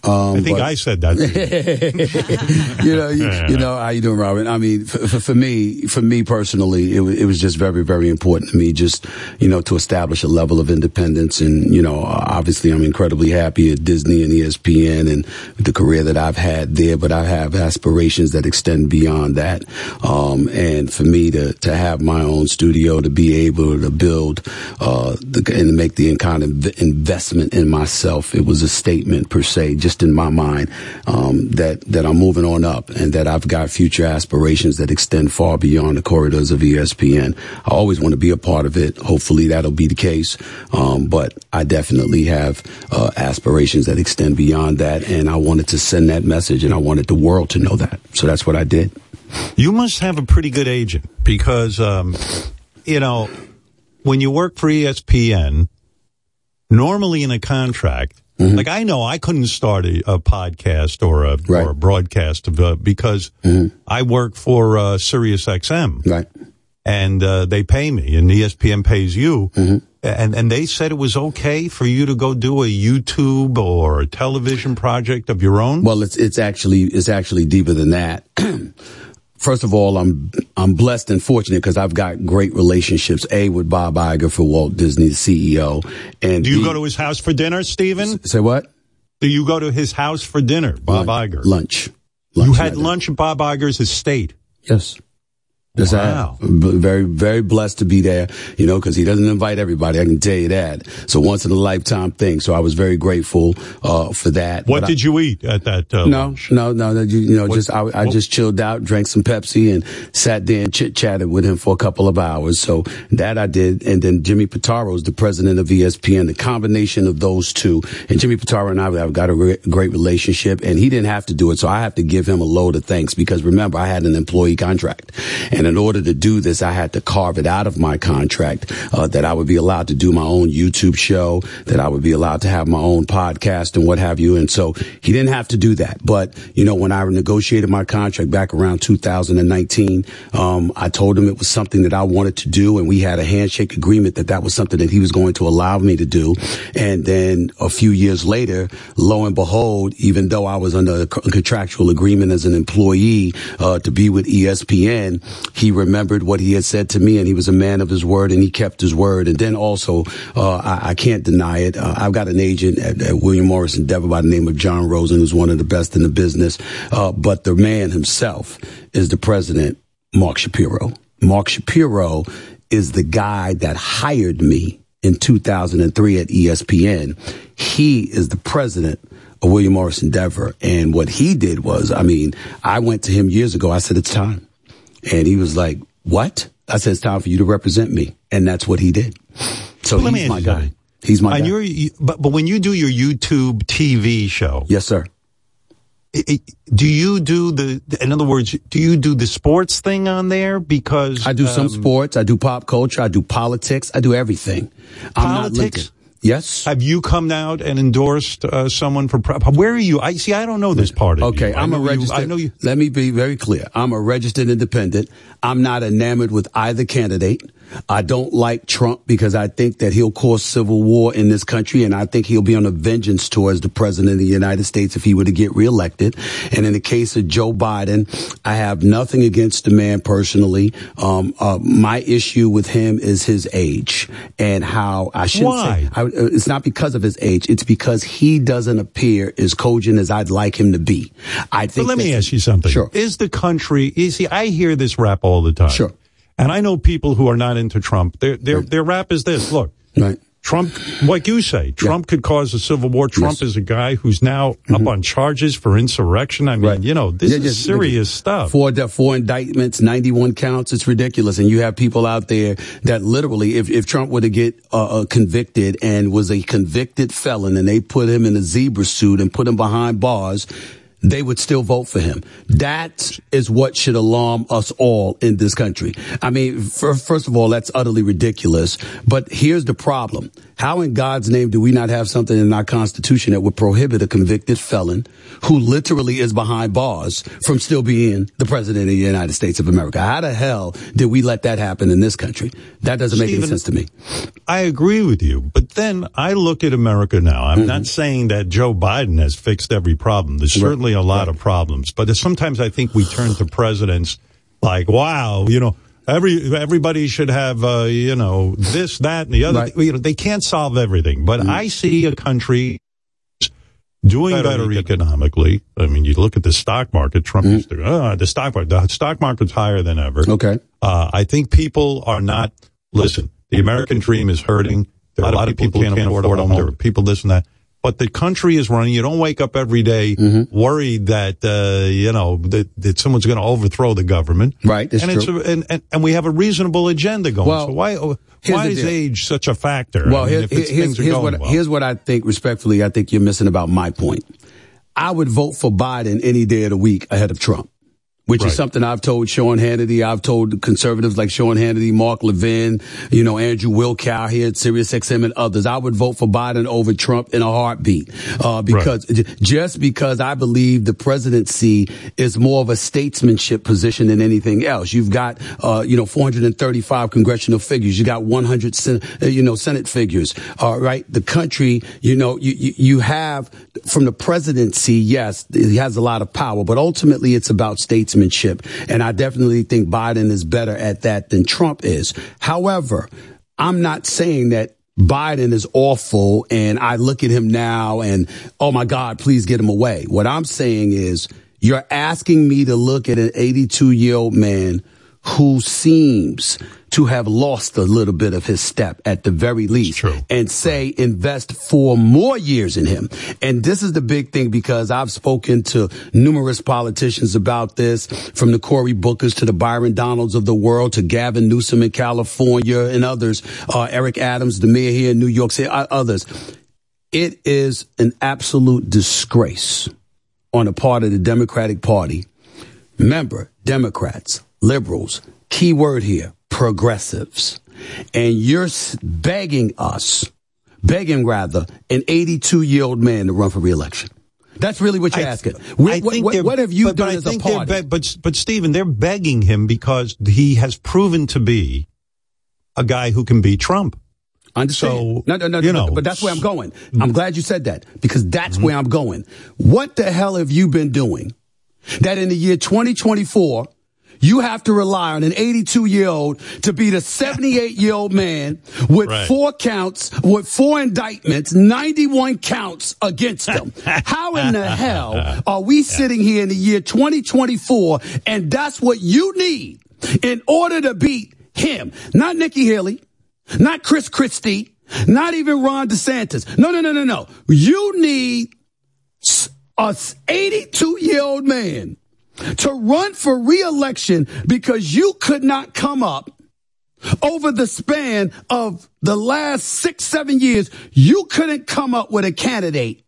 [SPEAKER 20] Um,
[SPEAKER 7] I think
[SPEAKER 20] but-
[SPEAKER 7] I said that.
[SPEAKER 20] you know, you, you know how you doing, Robin? I mean, for, for, for me, for me personally, it, wa- it was just very, very important to me, just you know, to establish a level of independence. And you know, obviously, I'm incredibly happy at Disney and ESPN and the career that I've had there. But I have aspirations that extend beyond that. Um, and for me to to have my own studio, to be able to build uh, the, and make the kind of investment in myself, it was a statement per se, just in my mind, um, that that I'm moving on up and that I've got future aspirations that extend far beyond the corridors of ESPN. I always want to be a part of it. Hopefully that'll be the case. Um, but I definitely have uh, aspirations that extend beyond that, and I wanted to send that message, and I wanted the world to know that. So that's what I did.
[SPEAKER 7] You must have a pretty good agent because, um, you know, when you work for ESPN, normally in a contract,
[SPEAKER 20] Mm-hmm.
[SPEAKER 7] like I know I couldn't start a, a podcast or a, or a broadcast of, uh, because I work for uh, Sirius XM.
[SPEAKER 20] Mm-hmm. Right.
[SPEAKER 7] And uh, they pay me, and ESPN pays you.
[SPEAKER 20] Mm-hmm.
[SPEAKER 7] And and they said it was okay for you to go do a YouTube or a television project of your own.
[SPEAKER 20] Well, it's it's actually it's actually deeper than that. First of all, I'm I'm blessed and fortunate because I've got great relationships. A with Bob Iger for Walt Disney, the CEO, and
[SPEAKER 7] Do you
[SPEAKER 20] B-
[SPEAKER 7] go to his house for dinner, Stephen?
[SPEAKER 20] say what?
[SPEAKER 7] Do you go to his house for dinner, Bob Iger?
[SPEAKER 20] Lunch.
[SPEAKER 7] you had lunch at Bob Iger's estate.
[SPEAKER 20] Yes. Yes, I
[SPEAKER 7] Wow.
[SPEAKER 20] Very, very blessed to be there, you know, because he doesn't invite everybody. I can tell you that. So once in a lifetime thing. So I was very grateful uh, for that.
[SPEAKER 7] What
[SPEAKER 20] But I-
[SPEAKER 7] did you eat at that? Uh,
[SPEAKER 20] no, no, no, no. You, you know,
[SPEAKER 7] What-
[SPEAKER 20] just I, I
[SPEAKER 7] what-
[SPEAKER 20] just chilled out, drank some Pepsi, and sat there and chit chatted with him for a couple of hours. So that I did, and then Jimmy Pitaro is the president of ESPN. The combination of those two, and Jimmy Pitaro and I have got a re- great relationship, and he didn't have to do it, so I have to give him a load of thanks because remember I had an employee contract, and in order to do this, I had to carve it out of my contract uh, that I would be allowed to do my own YouTube show, that I would be allowed to have my own podcast and what have you. And so he didn't have to do that. But, you know, when I negotiated my contract back around 2019, um, I told him it was something that I wanted to do. And we had a handshake agreement that that was something that he was going to allow me to do. And then a few years later, lo and behold, even though I was under a contractual agreement as an employee uh, to be with ESPN, he remembered what he had said to me, and he was a man of his word, and he kept his word. And then also, uh, I, I can't deny it. Uh, I've got an agent at, at William Morris Endeavor by the name of John Rosen, who's one of the best in the business. Uh, but the man himself is the president, Mark Shapiro. Mark Shapiro is the guy that hired me in 2003 at ESPN. He is the president of William Morris Endeavor. And what he did was, I mean, I went to him years ago. I said, it's time. And he was like, what? I said, it's time for you to represent me. And that's what he did. So
[SPEAKER 7] me
[SPEAKER 20] he's my guy.
[SPEAKER 7] something.
[SPEAKER 20] He's my
[SPEAKER 7] And
[SPEAKER 20] guy.
[SPEAKER 7] you're, you, but but when you do your YouTube TV show,
[SPEAKER 20] yes, sir.
[SPEAKER 7] it- it- do you do the? In other words, do you do the sports thing on there? Because
[SPEAKER 20] I do some
[SPEAKER 7] um,
[SPEAKER 20] sports. I do pop culture. I do politics. I do everything. I'm not
[SPEAKER 7] Politics?
[SPEAKER 20] Yes.
[SPEAKER 7] Have you come out and endorsed uh, someone for? Pre- Where are you? I see. I don't know this part of
[SPEAKER 20] Okay,
[SPEAKER 7] you.
[SPEAKER 20] I'm a
[SPEAKER 7] know you-
[SPEAKER 20] registered.
[SPEAKER 7] I know you.
[SPEAKER 20] Let me be very clear. I'm a registered independent. I'm not enamored with either candidate. I don't like Trump because I think that he'll cause civil war in this country, and I think he'll be on a vengeance towards the president of the United States if he were to get reelected. And in the case of Joe Biden, I have nothing against the man personally. Um, uh, my issue with him is his age and how I shouldn't
[SPEAKER 7] Why?
[SPEAKER 20] say I, uh, it's not because of his age. It's because he doesn't appear as cogent as I'd like him to be. I
[SPEAKER 7] But
[SPEAKER 20] think.
[SPEAKER 7] let me ask you something.
[SPEAKER 20] Sure.
[SPEAKER 7] Is the country? You see, I hear this rap all the time.
[SPEAKER 20] Sure.
[SPEAKER 7] And I know people who are not into Trump. Their their their rap is this. Look,
[SPEAKER 20] Right.
[SPEAKER 7] Trump, like you say, Trump could cause a civil war. Trump
[SPEAKER 20] Yes. Mm-hmm.
[SPEAKER 7] is a guy who's now up on charges for insurrection. I mean, you know, this
[SPEAKER 20] Yeah,
[SPEAKER 7] is
[SPEAKER 20] just-
[SPEAKER 7] serious stuff.
[SPEAKER 20] Four, four indictments, 91 counts. It's ridiculous. And you have people out there that literally, if, if Trump were to get uh, uh, convicted and was a convicted felon and they put him in a zebra suit and put him behind bars, they would still vote for him. That is what should alarm us all in this country. I mean, fir- first of all, that's utterly ridiculous. But here's the problem. How in God's name do we not have something in our constitution that would prohibit a convicted felon who literally is behind bars from still being the president of the United States of America? How the hell did we let that happen in this country? That doesn't make any sense to me.
[SPEAKER 7] I agree with you, but then I look at America now. I'm
[SPEAKER 20] Mm-hmm.
[SPEAKER 7] not saying that Joe Biden has fixed every problem. There's certainly a lot of problems, but sometimes I think we turn to presidents like, "Wow, you know." Every everybody should have uh, you know this that and the other. You know, they can't solve everything, but
[SPEAKER 20] Mm-hmm.
[SPEAKER 7] I see a country doing better, economically. I mean, you look at the stock market. Trump used to uh, the stock market. The stock market's higher than ever.
[SPEAKER 20] Okay.
[SPEAKER 7] Uh, I think people are not, listen, the American dream is hurting. There are a lot of people who can't afford a home. There are people this and that. But the country is running. You don't wake up every day
[SPEAKER 20] Mm-hmm.
[SPEAKER 7] worried that, uh, you know, that, that someone's going to overthrow the government.
[SPEAKER 20] Right.
[SPEAKER 7] And, it's a, and, and, and we have a reasonable agenda going.
[SPEAKER 20] Well,
[SPEAKER 7] so why, why is
[SPEAKER 20] deal.
[SPEAKER 7] age such a factor?
[SPEAKER 20] Well,
[SPEAKER 7] I mean,
[SPEAKER 20] here- here's, here's what
[SPEAKER 7] well.
[SPEAKER 20] here's what I think. Respectfully, I think you're missing about my point. I would vote for Biden any day of the week ahead of Trump. Which
[SPEAKER 7] Right.
[SPEAKER 20] is something I've told Sean Hannity. I've told conservatives like Sean Hannity, Mark Levin, you know, Andrew Wilkow here at Sirius XM and others. I would vote for Biden over Trump in a heartbeat. Uh, because j- just because I believe the presidency is more of a statesmanship position than anything else. You've got, uh, you know, 435 congressional figures. You got 100, sen- uh, you know, Senate figures. Uh, right. The country, you know, you, you, you have from the presidency, yes, he has a lot of power, but ultimately it's about statesmanship. And I definitely think Biden is better at that than Trump is. However, I'm not saying that Biden is awful and I look at him now and, oh my God, please get him away. What I'm saying is you're asking me to look at an 82 year old man who seems to have lost a little bit of his step at the very least and say invest four more years in him. And this is the big thing because I've spoken to numerous politicians about this from the Cory Bookers to the Byron Donalds of the world to Gavin Newsom in California and others, uh, Eric Adams, the mayor here in New York City, uh, others. It is an absolute disgrace on the part of the Democratic Party. Remember, Democrats, liberals, key word here, progressives. And you're begging us, begging rather, an 82 year old man to run for reelection. That's really what you're
[SPEAKER 7] I-
[SPEAKER 20] asking.
[SPEAKER 7] I
[SPEAKER 20] What, what-
[SPEAKER 7] think
[SPEAKER 20] what- have you
[SPEAKER 7] but- but
[SPEAKER 20] done
[SPEAKER 7] I
[SPEAKER 20] as a party?
[SPEAKER 7] be- but but Stephen, they're begging him because he has proven to be a guy who can beat Trump.
[SPEAKER 20] Understand?
[SPEAKER 7] So,
[SPEAKER 20] no, no, no,
[SPEAKER 7] you
[SPEAKER 20] no,
[SPEAKER 7] know,
[SPEAKER 20] but that's where I'm going. Mm-hmm. I'm glad you said that because that's mm-hmm. where I'm going. What the hell have you been doing that in the year 2024 you have to rely on an 82 year old to beat a 78 year old man with
[SPEAKER 7] Right.
[SPEAKER 20] four counts, with four indictments, 91 counts against him. How in the hell are we sitting here in the year 2024 and that's what you need in order to beat him? Not Nikki Haley, not Chris Christie, not even Ron DeSantis. No, no, no, no, no. You need a 82 year old man to run for reelection because you could not come up Over the span of the last six, seven years, you couldn't come up with a candidate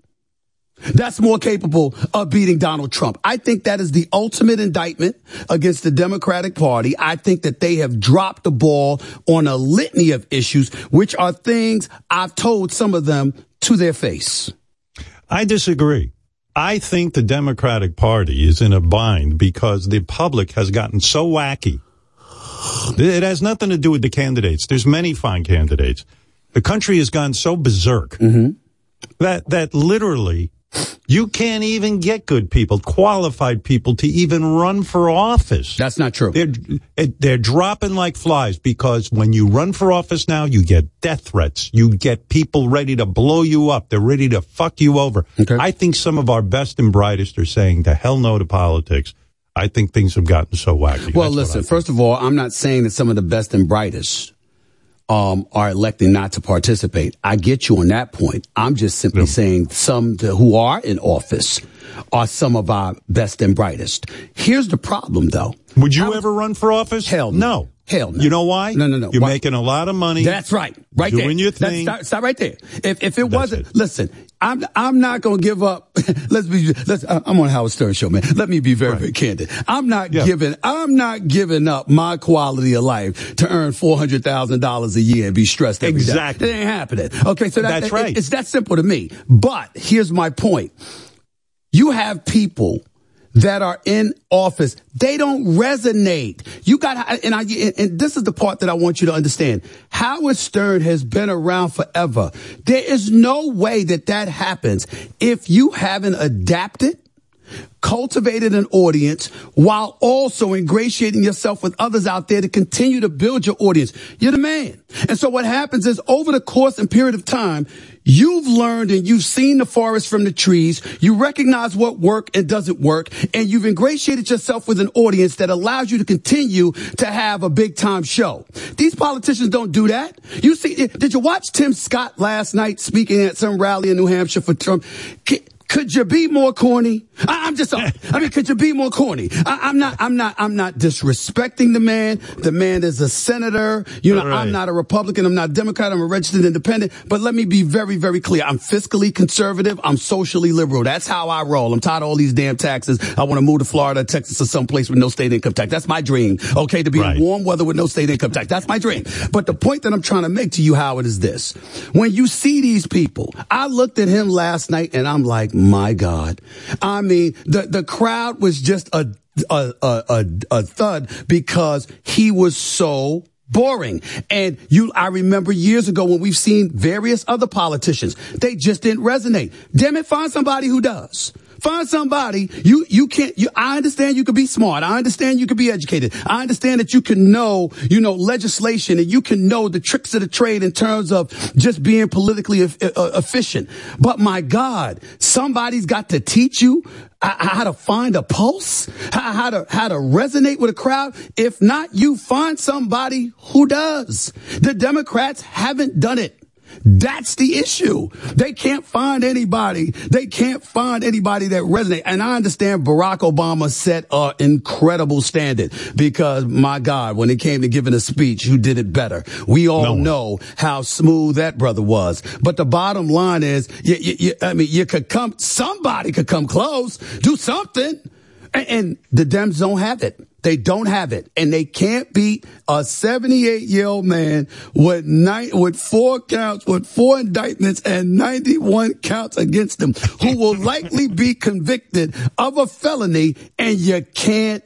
[SPEAKER 20] that's more capable of beating Donald Trump. I think that is the ultimate indictment against the Democratic Party. I think that they have dropped the ball on a litany of issues, which are things I've told some of them to their face.
[SPEAKER 7] I disagree. I think the Democratic Party is in a bind because the public has gotten so wacky. It has nothing to do with the candidates. There's many fine candidates. The country has gone so berserk mm-hmm. that that literally you can't even get good people, qualified people to even run for office.
[SPEAKER 20] That's not true.
[SPEAKER 7] They're they're dropping like flies because when you run for office now, you get death threats. You get people ready to blow you up. They're ready to fuck you over. I think some of our best and brightest are saying to hell no to politics. I think things have gotten so wacky.
[SPEAKER 20] Well, listen, first of all, I'm not saying that some of the best and brightest um, are electing not to participate. I get you on that point. I'm just simply saying some to, who are in office are some of our best and brightest. Here's the problem, though.
[SPEAKER 7] Would you ever run for office?
[SPEAKER 20] Hell
[SPEAKER 7] no.
[SPEAKER 20] Hell no.
[SPEAKER 7] You know why?
[SPEAKER 20] No, no, no.
[SPEAKER 7] You're
[SPEAKER 20] Why?
[SPEAKER 7] making a lot of money.
[SPEAKER 20] That's right. Right there.
[SPEAKER 7] doing your
[SPEAKER 20] That's-
[SPEAKER 7] thing.
[SPEAKER 20] stop, stop right there. If if it wasn't, listen, I'm I'm not gonna give up. let's be. Let's. Uh, I'm on Howard Stern show, man. Let me be very very candid. I'm not giving. I'm not giving up my quality of life to earn four hundred thousand dollars a year and be stressed every day.
[SPEAKER 7] Exactly.
[SPEAKER 20] It ain't happening. Okay, so that,
[SPEAKER 7] That's
[SPEAKER 20] it-
[SPEAKER 7] right.
[SPEAKER 20] it's that simple to me. But here's my point. You have people that are in office. They don't resonate. You got, and I, and this is the part that I want you to understand. Howard Stern has been around forever. There is no way that that happens if you haven't adapted cultivated an audience while also ingratiating yourself with others out there to continue to build your audience. You're the man. And so what happens is over the course and period of time, you've learned and you've seen the forest from the trees. You recognize what work and doesn't work. And you've ingratiated yourself with an audience that allows you to continue to have a big time show. These politicians don't do that. You see, did you watch Tim Scott last night speaking at some rally in New Hampshire for Trump? Could you be more corny? I, am just, I mean, could you be more corny? I, I'm not, I'm not, I'm not disrespecting the man. The man is a senator. You know, I'm not a Republican. I'm not a Democrat. I'm a registered independent. But let me be very, very clear. I'm fiscally conservative. I'm socially liberal. That's how I roll. I'm tired of all these damn taxes. I want to move to Florida, Texas, or someplace with no state income tax. That's my dream. Okay. To be in warm weather with no state income tax. That's my dream. But the point that I'm trying to make to you, Howard, is this. When you see these people, I looked at him last night and I'm like, my God. I mean, the, the crowd was just a, a, a, a, thud because he was so boring. And you, I remember years ago when we've seen various other politicians, they just didn't resonate. Damn it, find somebody who does. Find somebody you you can't. You, I understand you could be smart. I understand you could be educated. I understand that you can know you know legislation and you can know the tricks of the trade in terms of just being politically e- uh, efficient. But my God, somebody's got to teach you how to find a pulse, how to how to resonate with a crowd. If not, you find somebody who does. The Democrats haven't done it. That's the issue. They can't find anybody. They can't find anybody that resonates. And I understand Barack Obama set an incredible standard because my God, when it came to giving a speech, who did it better? We all know how smooth that brother was. But the bottom line is, you, you, you, I mean, you could come, somebody could come close, do something. And, and the Dems don't have it. They don't have it, and they can't beat a 78 year old man with nine, with four counts, with four indictments and 91 counts against him, who will likely be convicted of a felony, and you can't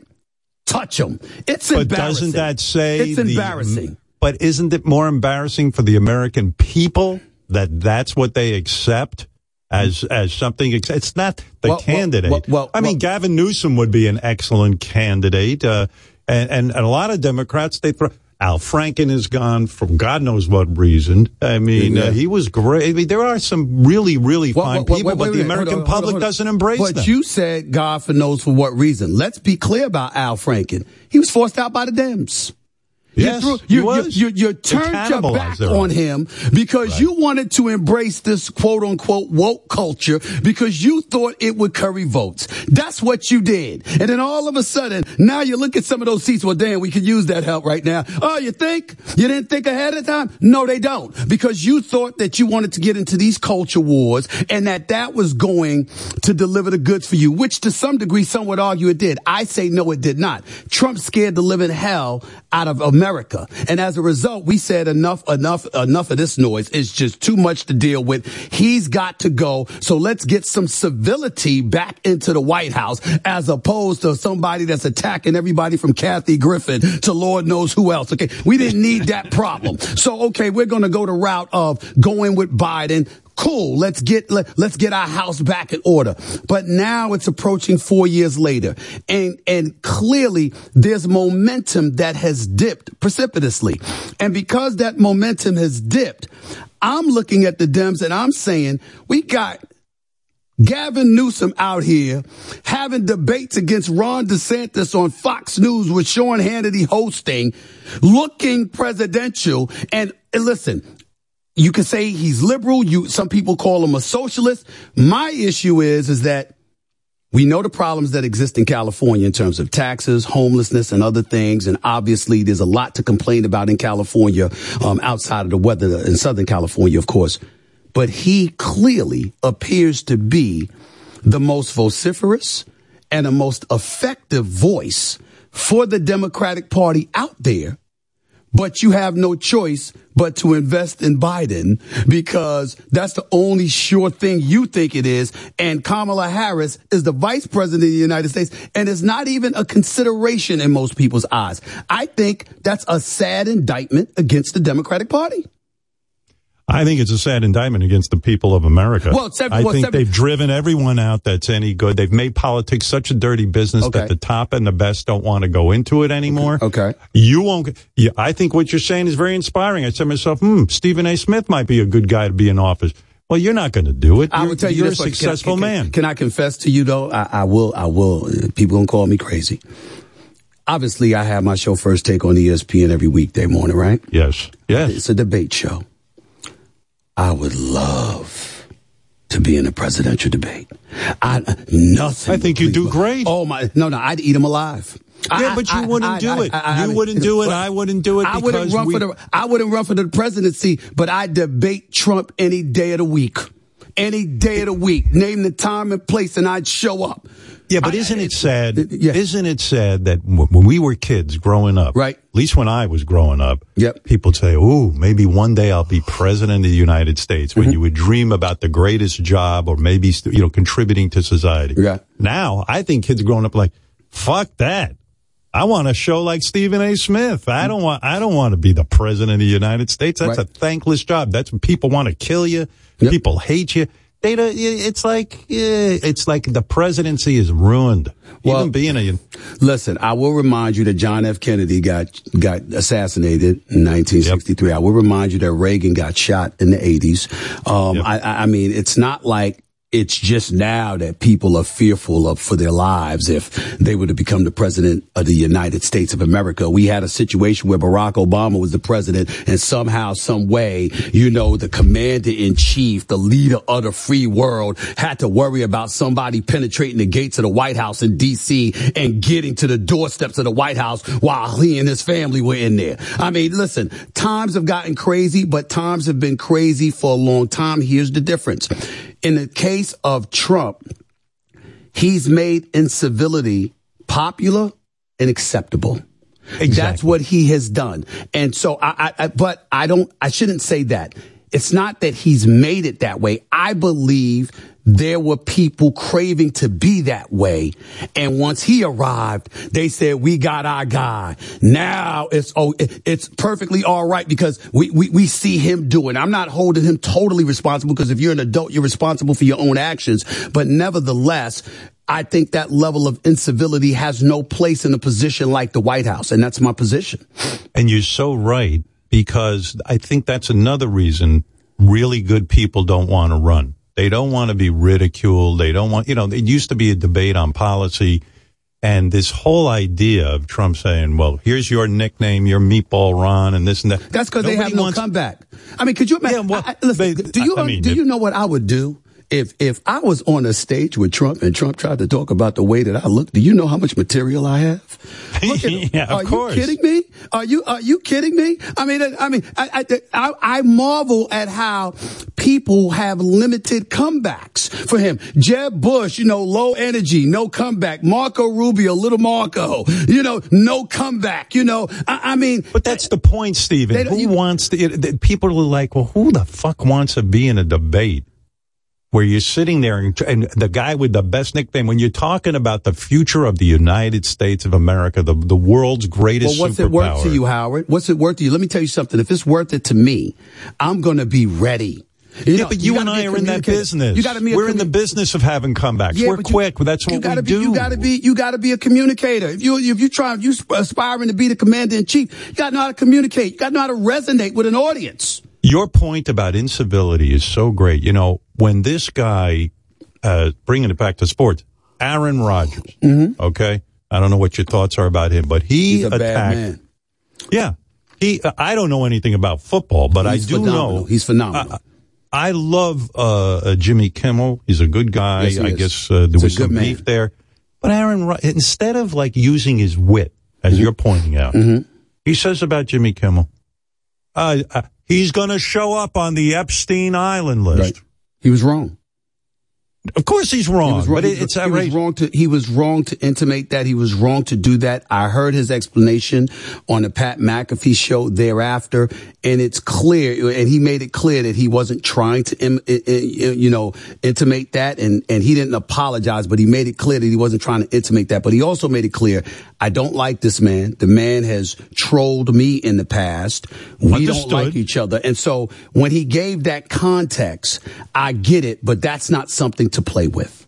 [SPEAKER 20] touch him. It's
[SPEAKER 7] But
[SPEAKER 20] embarrassing.
[SPEAKER 7] doesn't that say
[SPEAKER 20] it's
[SPEAKER 7] the-
[SPEAKER 20] embarrassing?
[SPEAKER 7] But isn't it more embarrassing for the American people that that's what they accept as as something? It's not the
[SPEAKER 20] Well,
[SPEAKER 7] candidate.
[SPEAKER 20] well, well,
[SPEAKER 7] I mean, Gavin Newsom would be an excellent candidate, uh, and, and and a lot of Democrats they throw. Al Franken is gone for God knows what reason. I mean,
[SPEAKER 20] Yeah.
[SPEAKER 7] uh, he was great. I mean, there are some really, really fine
[SPEAKER 20] Well,
[SPEAKER 7] people, but the
[SPEAKER 20] wait, hold
[SPEAKER 7] American
[SPEAKER 20] on, hold on,
[SPEAKER 7] public
[SPEAKER 20] hold
[SPEAKER 7] doesn't embrace
[SPEAKER 20] But
[SPEAKER 7] them.
[SPEAKER 20] you said God for knows for what reason. Let's be clear about Al Franken. He was forced out by the Dems.
[SPEAKER 7] Yes,
[SPEAKER 20] you,
[SPEAKER 7] he
[SPEAKER 20] you, you, you, you turned your back on him because you wanted to embrace this quote unquote woke culture because you thought it would curry votes. That's what you did. And then all of a sudden, now you look at some of those seats. Well, damn, we could use that help right now. Oh, you think? You didn't think ahead of time? No, they don't. Because you thought that you wanted to get into these culture wars and that that was going to deliver the goods for you, which to some degree, some would argue it did. I say no, it did not. Trump scared the living hell out of America. And as a result, we said enough, enough, enough of this noise. It's just too much to deal with. He's got to go. So let's get some civility back into the White House as opposed to somebody that's attacking everybody from Kathy Griffin to Lord knows who else. Okay. We didn't need that problem. So, okay, we're going to go the route of going with Biden. Cool. Let's get, let, let's get our house back in order. But now it's approaching four years later and, and clearly there's momentum that has dipped precipitously. And because that momentum has dipped, I'm looking at the Dems and I'm saying we got Gavin Newsom out here having debates against Ron DeSantis on Fox News with Sean Hannity hosting, looking presidential. And, and listen, you can say he's liberal. You, some people call him a socialist. My issue is, is that we know the problems that exist in California in terms of taxes, homelessness, and other things. And obviously, there's a lot to complain about in California, um, outside of the weather in Southern California, of course. But he clearly appears to be the most vociferous and the most effective voice for the Democratic Party out there but you have no choice but to invest in Biden because that's the only sure thing you think it is. And Kamala Harris is the vice president of the United States and it's not even a consideration in most people's eyes. I think that's a sad indictment against the Democratic Party.
[SPEAKER 7] I think it's a sad indictment against the people of America.
[SPEAKER 20] Well, seven-
[SPEAKER 7] I
[SPEAKER 20] well,
[SPEAKER 7] think
[SPEAKER 20] seven-
[SPEAKER 7] they've driven everyone out that's any good. They've made politics such a dirty business
[SPEAKER 20] Okay.
[SPEAKER 7] that the top and the best don't want to go into it anymore.
[SPEAKER 20] Okay.
[SPEAKER 7] You won't. Yeah, I think what you're saying is very inspiring. I said to myself, hmm, Stephen A. Smith might be a good guy to be in office. Well, you're not going to do it.
[SPEAKER 20] I
[SPEAKER 7] You're-
[SPEAKER 20] will tell you
[SPEAKER 7] you're a
[SPEAKER 20] much. Can I-
[SPEAKER 7] successful
[SPEAKER 20] can,
[SPEAKER 7] man.
[SPEAKER 20] Can I confess to you though? I, I will. I will. People gonna call me crazy. Obviously, I have my show first take on ESPN every weekday morning, right?
[SPEAKER 7] Yes. Yes.
[SPEAKER 20] It's a debate show. I would love to be in a presidential debate. I nothing.
[SPEAKER 7] I think you do great.
[SPEAKER 20] Oh my! No, no, I'd eat him alive.
[SPEAKER 7] Yeah, but you wouldn't do it. You wouldn't do it. I wouldn't do it
[SPEAKER 20] I wouldn't run
[SPEAKER 7] we-
[SPEAKER 20] for the. I wouldn't run for the presidency, but I debate Trump any day of the week. Any day of the week. Name the time and place, and I'd show up.
[SPEAKER 7] Yeah, but isn't it sad? Isn't it sad that when we were kids growing up,
[SPEAKER 20] right?
[SPEAKER 7] At least when I was growing up,
[SPEAKER 20] yep.
[SPEAKER 7] people say, "Ooh, maybe one day I'll be president of the United States."
[SPEAKER 20] Mm-hmm.
[SPEAKER 7] When you would dream about the greatest job, or maybe you know contributing to society.
[SPEAKER 20] Yeah.
[SPEAKER 7] Now I think kids growing up like, "Fuck that." I want a show like Stephen A. Smith. I don't want. I don't want to be the president of the United States. That's
[SPEAKER 20] Right.
[SPEAKER 7] a thankless job. That's when people want to kill you. People hate you. They don't, it's like it's like the presidency is ruined. Even being a
[SPEAKER 20] Listen, I will remind you that John F. Kennedy got got assassinated in 1963. I will remind you that Reagan got shot in the 80s. Um, I, I I mean, it's not like it's just now that people are fearful of for their lives if they were to become the president of the United States of America. We had a situation where Barack Obama was the president and somehow, some way, you know, the commander in chief, the leader of the free world had to worry about somebody penetrating the gates of the White House in DC and getting to the doorsteps of the White House while he and his family were in there. I mean, listen, times have gotten crazy, but times have been crazy for a long time. Here's the difference. In the case of Trump, he's made incivility popular and acceptable. That's what he has done. And so I, I, I, but I don't, I shouldn't say that. It's not that he's made it that way. I believe there were people craving to be that way. And once he arrived, they said, we got our guy. Now it's, oh, it's perfectly all right because we, we, we see him doing. I'm not holding him totally responsible because if you're an adult, you're responsible for your own actions. But nevertheless, I think that level of incivility has no place in a position like the White House. And that's my position.
[SPEAKER 7] And you're so right because I think that's another reason really good people don't want to run. They don't want to be ridiculed. They don't want, you know, it used to be a debate on policy And this whole idea of Trump saying, well, here's your nickname, your meatball Ron, and this and that.
[SPEAKER 20] That's because they have no
[SPEAKER 7] wants-
[SPEAKER 20] comeback. I mean, could you imagine?
[SPEAKER 7] Yeah, well,
[SPEAKER 20] I- I- listen,
[SPEAKER 7] but-
[SPEAKER 20] do you
[SPEAKER 7] I mean,
[SPEAKER 20] do you know what I would do if if I was on a stage with Trump and Trump tried to talk about the way that I look? Do you know how much material I have? Look at him.
[SPEAKER 7] Yeah, of
[SPEAKER 20] are
[SPEAKER 7] course.
[SPEAKER 20] you kidding me? Are you are you kidding me? I mean, I, I mean, I, I I marvel at how people have limited comebacks for him. Jeb Bush, you know, low energy, no comeback. Marco Rubio, little Marco, you know, no comeback. You know, I, I mean,
[SPEAKER 7] But that's the point, Stephen. Who
[SPEAKER 20] you-
[SPEAKER 7] wants to? It, it- people are like, well, who the fuck wants to be in a debate where you're sitting there and, and the guy with the best nickname? When you're talking about the future of the United States of America, the the world's greatest
[SPEAKER 20] Well, what's
[SPEAKER 7] superpower.
[SPEAKER 20] it worth to you, Howard? What's it worth to you? Let me tell you something. If it's worth it to me, I'm going to be ready. You
[SPEAKER 7] yeah,
[SPEAKER 20] know,
[SPEAKER 7] but you, and I are in that business.
[SPEAKER 20] You got to be.
[SPEAKER 7] We're in the business of having comebacks.
[SPEAKER 20] Yeah,
[SPEAKER 7] We're
[SPEAKER 20] you-
[SPEAKER 7] quick. That's
[SPEAKER 20] you
[SPEAKER 7] what
[SPEAKER 20] gotta
[SPEAKER 7] we
[SPEAKER 20] be,
[SPEAKER 7] do.
[SPEAKER 20] You got to be. You got to be a communicator. If you if you try you aspiring to be the commander in chief, you got to know how to communicate. You got to know how to resonate with an audience.
[SPEAKER 7] Your point about incivility is so great. You know, when this guy, uh, bringing it back to sports, Aaron Rodgers, okay? I don't know what your thoughts are about him, but he
[SPEAKER 20] He's a
[SPEAKER 7] attacked.
[SPEAKER 20] bad man.
[SPEAKER 7] Yeah. He, I don't know anything about football, but
[SPEAKER 20] He's
[SPEAKER 7] I do
[SPEAKER 20] phenomenal.
[SPEAKER 7] know.
[SPEAKER 20] He's phenomenal.
[SPEAKER 7] I, I love, uh, uh, Jimmy Kimmel. He's a good guy.
[SPEAKER 20] Yes,
[SPEAKER 7] I
[SPEAKER 20] is.
[SPEAKER 7] guess, uh, there
[SPEAKER 20] He's
[SPEAKER 7] was some
[SPEAKER 20] man.
[SPEAKER 7] beef there. But Aaron, Rod- instead of like using his wit, as
[SPEAKER 20] Mm-hmm.
[SPEAKER 7] you're pointing out, he says about Jimmy Kimmel, uh, uh, he's going to show up on the Epstein Island list.
[SPEAKER 20] Right. He was wrong.
[SPEAKER 7] Of course he's wrong,
[SPEAKER 20] He was wrong.
[SPEAKER 7] but it, it's
[SPEAKER 20] he was wrong to he was wrong to intimate that he was wrong to do that. I heard his explanation on the Pat McAfee show thereafter, and it's clear, and he made it clear that he wasn't trying to, im, i- i- you know, intimate that, and and he didn't apologize, but he made it clear that he wasn't trying to intimate that. But he also made it clear, I don't like this man. The man has trolled me in the past. We
[SPEAKER 7] Understood.
[SPEAKER 20] don't like each other, and so when he gave that context, I get it, but that's not something to play with.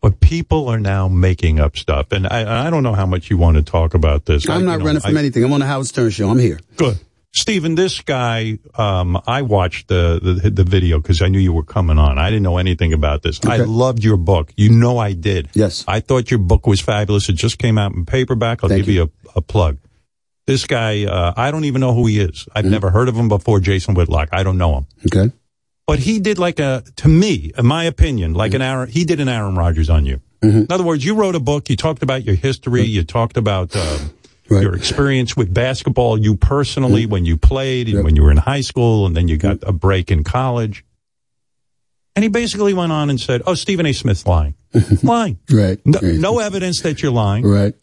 [SPEAKER 7] But people are now making up stuff, and I, I don't know how much you want to talk about this. I-
[SPEAKER 20] I'm
[SPEAKER 7] you
[SPEAKER 20] not
[SPEAKER 7] know,
[SPEAKER 20] running from
[SPEAKER 7] I-
[SPEAKER 20] anything. I'm on the Howard Stern show. I'm here.
[SPEAKER 7] Good. Stephen, this guy, um, I watched the, the, the video because I knew you were coming on. I didn't know anything about this. I loved your book. You know I did.
[SPEAKER 20] Yes.
[SPEAKER 7] I thought your book was fabulous. It just came out in paperback. I'll
[SPEAKER 20] Thank
[SPEAKER 7] give you, a, a plug. This guy, uh, I don't even know who he is. I've never heard of him before, Jason Whitlock. I don't know him.
[SPEAKER 20] Okay.
[SPEAKER 7] But he did like a, to me, in my opinion, like an Aaron, he did an Aaron Rodgers on you. Mm-hmm. In other words, you wrote a book, you talked about your history, you talked about, um,
[SPEAKER 20] Right.
[SPEAKER 7] your experience with basketball, you personally, mm-hmm. when you played and when you were in high school and then you got mm-hmm. a break in college. And he basically went on and said, Oh, Stephen A. Smith's lying. lying.
[SPEAKER 20] Right.
[SPEAKER 7] No,
[SPEAKER 20] Right.
[SPEAKER 7] no evidence that you're lying.
[SPEAKER 20] Right.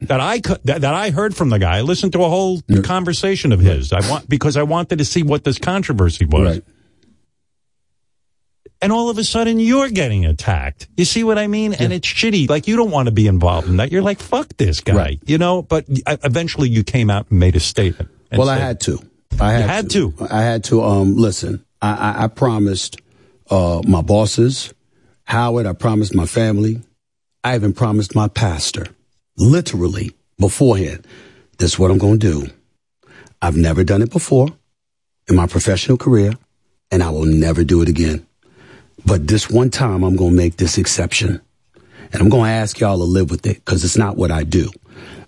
[SPEAKER 7] That I that, that I heard from the guy. I listened to a whole conversation of his. I want because I wanted to see what this controversy was.
[SPEAKER 20] Right.
[SPEAKER 7] And all of a sudden you're getting attacked. You see what I mean? And it's shitty. Like you don't want to be involved in that. You're like, fuck this guy.
[SPEAKER 20] Right.
[SPEAKER 7] You know, but eventually you came out and made a statement.
[SPEAKER 20] Well, I had to. I had,
[SPEAKER 7] had to.
[SPEAKER 20] I had to. Um, listen, I, I, I promised uh, my bosses, Howard. I promised my family. I even promised my pastor, literally beforehand. This is what I'm going to do. I've never done it before in my professional career, and I will never do it again. But this one time, I'm going to make this exception. And I'm going to ask y'all to live with it because it's not what I do.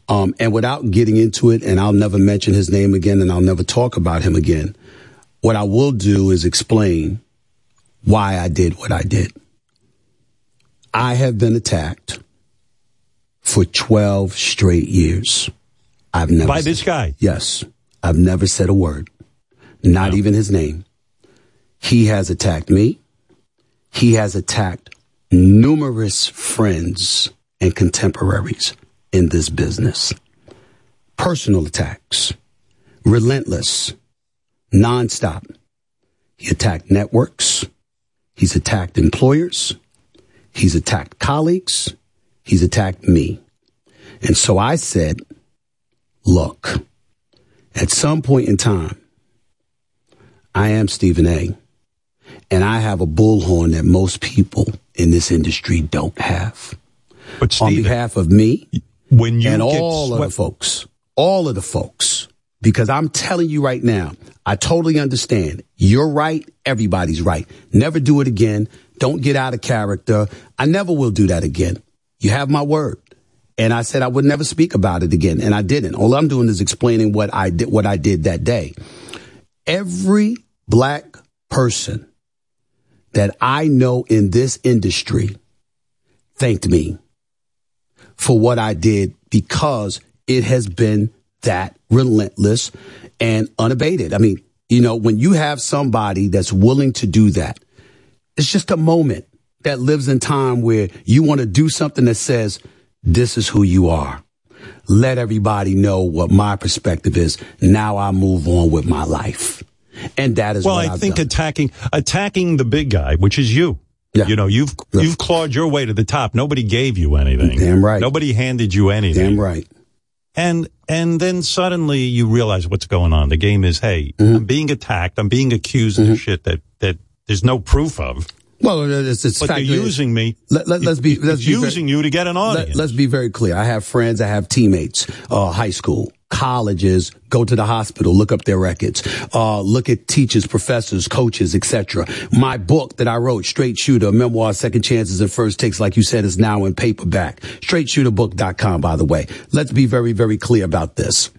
[SPEAKER 20] Um, and without getting into it, and I'll never mention his name again and I'll never talk about him again, what I will do is explain why I did what I did. I have been attacked for 12 straight years. I've never
[SPEAKER 7] by this guy.
[SPEAKER 20] Yes. I've never said a word, not even his name. He has attacked me. He has attacked numerous friends and contemporaries in this business. Personal attacks, relentless, nonstop. He attacked networks. He's attacked employers. He's attacked colleagues. He's attacked me. And so I said, look, at some point in time, I am Stephen A. And I have a bullhorn that most people in this industry don't have.
[SPEAKER 7] But
[SPEAKER 20] On behalf of me
[SPEAKER 7] when you
[SPEAKER 20] and all of the folks, all of the folks, because I'm telling you right now, I totally understand. You're right. Everybody's right. Never do it again. Don't get out of character. I never will do that again. You have my word. And I said I would never speak about it again. And I didn't. All I'm doing is explaining what I did, what I did that day. Every black person that I know in this industry thanked me for what I did because it has been that relentless and unabated. I mean, you know, when you have somebody that's willing to do that, it's just a moment that lives in time where you want to do something that says, this is who you are. Let everybody know what my perspective is. Now I move on with my life. And that is
[SPEAKER 7] well,
[SPEAKER 20] what
[SPEAKER 7] I
[SPEAKER 20] I've
[SPEAKER 7] think
[SPEAKER 20] done.
[SPEAKER 7] attacking attacking the big guy, which is you. You know, you've you've clawed your way to the top. Nobody gave you anything.
[SPEAKER 20] Damn right.
[SPEAKER 7] Nobody handed you anything.
[SPEAKER 20] Damn right.
[SPEAKER 7] And and then suddenly you realize what's going on. The game is, hey,
[SPEAKER 20] Mm-hmm.
[SPEAKER 7] I'm being attacked. I'm being accused of shit that that there's no proof of.
[SPEAKER 20] Well, it's, it's
[SPEAKER 7] but
[SPEAKER 20] fact
[SPEAKER 7] they're using me.
[SPEAKER 20] Let, let, us be. Let's be very-
[SPEAKER 7] using you to get an audience.
[SPEAKER 20] Let, us be very clear. I have friends. I have teammates. Uh, high school, colleges. Go to the hospital. Look up their records. Uh, look at teachers, professors, coaches, etc. My book that I wrote, Straight Shooter, Memoir, Second Chances and First Takes, like you said, is now in paperback. StraightShooterBook.com. By the way, let's be very, very clear about this.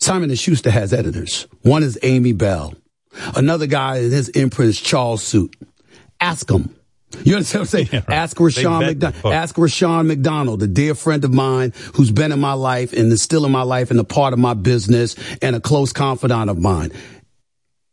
[SPEAKER 20] Simon and Schuster has editors. One is Aimée Bell. Another guy in his imprint is Charles Suit. Ask him. You understand what I'm saying? Ask
[SPEAKER 7] They
[SPEAKER 20] Rashawn McDonald. Ask Rashawn McDonald, a dear friend of mine who's been in my life and is still in my life and a part of my business and a close confidant of mine.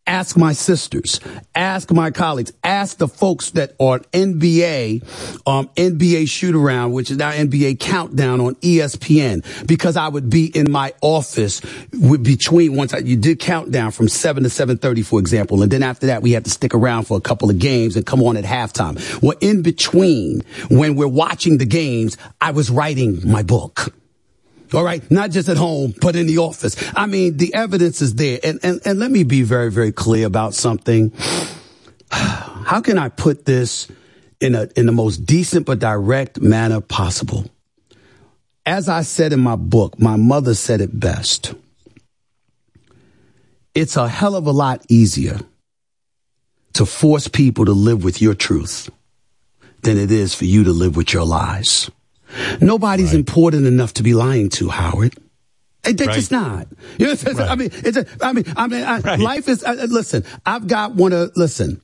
[SPEAKER 20] Ask my sisters. Ask my colleagues. Ask the folks that are NBA, um, NBA shoot around, which is now NBA countdown on ESPN, because I would be in my office with, between once I, you did countdown from seven to seven thirty, for example, and then after that we had to stick around for a couple of games and come on at halftime. Well, in between, when we're watching the games, I was writing my book. All right. Not just at home, but in the office. I mean, the evidence is there. And, and, and let me be very, very clear about something. How can I put this in a, in the most decent but direct manner possible? As I said in my book, my mother said it best. It's a hell of a lot easier to force people to live with your truth than it is for you to live with your lies. Nobody's important enough to be lying to, Howard. They- They're
[SPEAKER 7] Right.
[SPEAKER 20] just not. You know, I'm? I mean, it's a, I mean, I mean, I, life is. Uh, listen, I've got one of. Listen,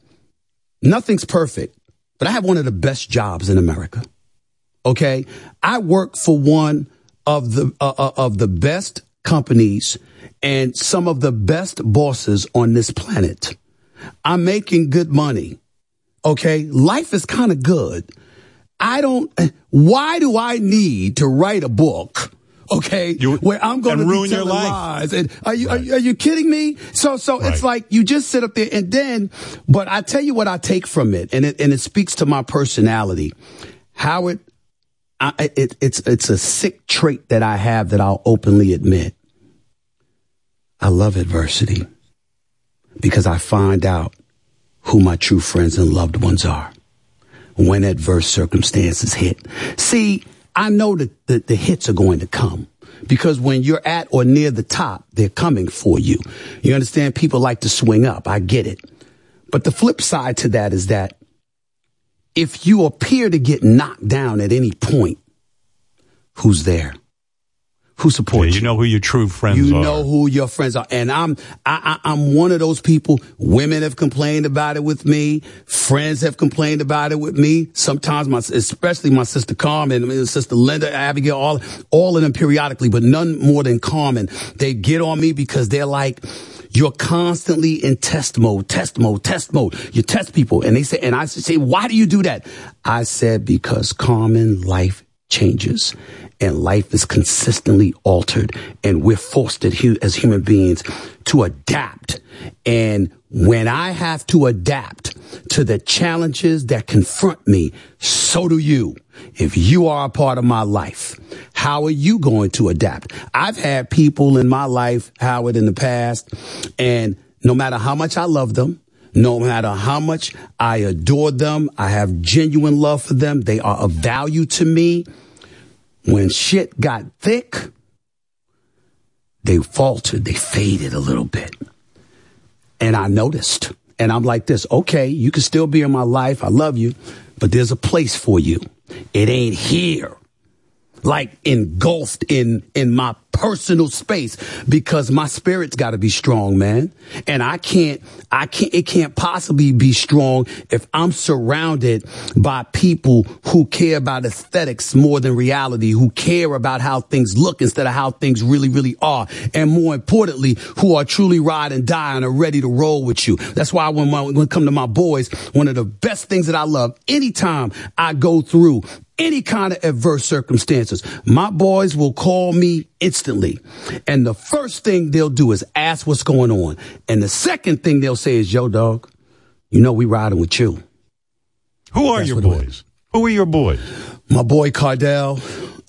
[SPEAKER 20] nothing's perfect, but I have one of the best jobs in America. Okay, I work for one of the uh, uh, of the best companies and some of the best bosses on this planet. I'm making good money. Okay, life is kind of good. I don't. Why do I need to write a book? Okay, where I'm going to
[SPEAKER 7] ruin your life.
[SPEAKER 20] lies. And are you, are you are you kidding me? So so it's like you just sit up there and then. But I tell you what I take from it, and it and it speaks to my personality. Howard, I, it, it's it's a sick trait that I have that I'll openly admit. I love adversity because I find out who my true friends and loved ones are when adverse circumstances hit. See, I know that the, the hits are going to come because when you're at or near the top, they're coming for you. You understand? People like to swing up. I get it. But the flip side to that is that if you appear to get knocked down at any point, who's there? Who supports
[SPEAKER 7] you You know who your true friends
[SPEAKER 20] you
[SPEAKER 7] are.
[SPEAKER 20] You know who your friends are, and I'm I, I, I'm one of those people. Women have complained about it with me. Friends have complained about it with me. Sometimes my, especially my sister Carmen, my sister Linda, Abigail, all all of them periodically, but none more than Carmen. They get on me because they're like. You're constantly in test mode, test mode, test mode. You test people. And they say, and I say, why do you do that? I said, because Carmen, life changes and life is consistently altered and we're forced hu- as human beings to adapt. And when I have to adapt to the challenges that confront me, so do you. If you are a part of my life, how are you going to adapt? I've had people in my life, Howard, in the past, and no matter how much I love them, no matter how much I adore them, I have genuine love for them, they are of value to me. When shit got thick, they faltered, they faded a little bit. And I noticed. And I'm like this, okay, you can still be in my life. I love you, but there's a place for you. It ain't here. Like engulfed in in my personal space because my spirit's got to be strong, man. And I can't I can't it can't possibly be strong if I'm surrounded by people who care about aesthetics more than reality, who care about how things look instead of how things really really are, and more importantly, who are truly ride and die and are ready to roll with you. That's why when my, when it come to my boys, one of the best things that I love anytime I go through any kind of adverse circumstances, my boys will call me instantly. And the first thing they'll do is ask what's going on. And the second thing they'll say is, yo, dog, you know, we riding with you.
[SPEAKER 7] Who are your boys? Who are your boys?
[SPEAKER 20] My boy Cardell.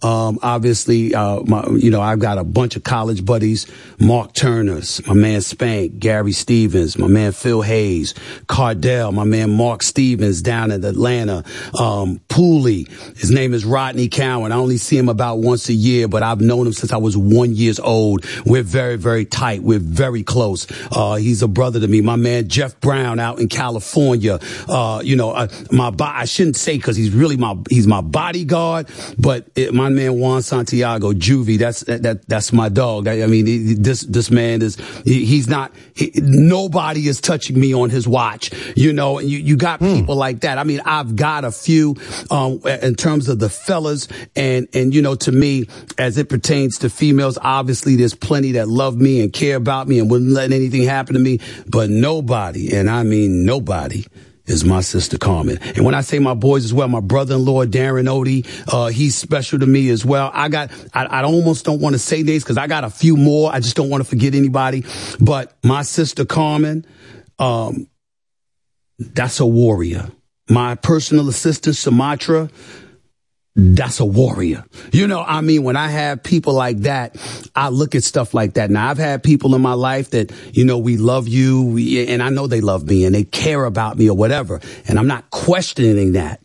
[SPEAKER 20] Um, obviously, uh, my, you know, I've got a bunch of college buddies. Mark Turner's, my man Spank, Gary Stevens, my man Phil Hayes, Cardell, my man Mark Stevens down in Atlanta, um, Pooley. His name is Rodney Cowan. I only see him about once a year, but I've known him since I was one years old. We're very, very tight. We're very close. Uh, he's a brother to me. My man Jeff Brown out in California. Uh, you know, uh, my, bo- I shouldn't say cause he's really my, he's my bodyguard, but it, my man Juan Santiago, Juvie, that's, that, that that's my dog. I, I mean, he- this, this man is, he, he's not, he, nobody is touching me on his watch, you know, and you, you got people like that. I mean, I've got a few, um, in terms of the fellas and, and, you know, to me, as it pertains to females, obviously there's plenty that love me and care about me and wouldn't let anything happen to me, but nobody, and I mean nobody, is my sister Carmen. And when I say my boys as well, my brother-in-law, Darren Odie, uh, he's special to me as well. I got, I, I almost don't want to say names because I got a few more. I just don't want to forget anybody. But my sister Carmen, um, that's a warrior. My personal assistant, Sumatra, that's a warrior. You know, I mean, when I have people like that, I look at stuff like that. Now, I've had people in my life that, you know, we love you we, and I know they love me and they care about me or whatever. And I'm not questioning that.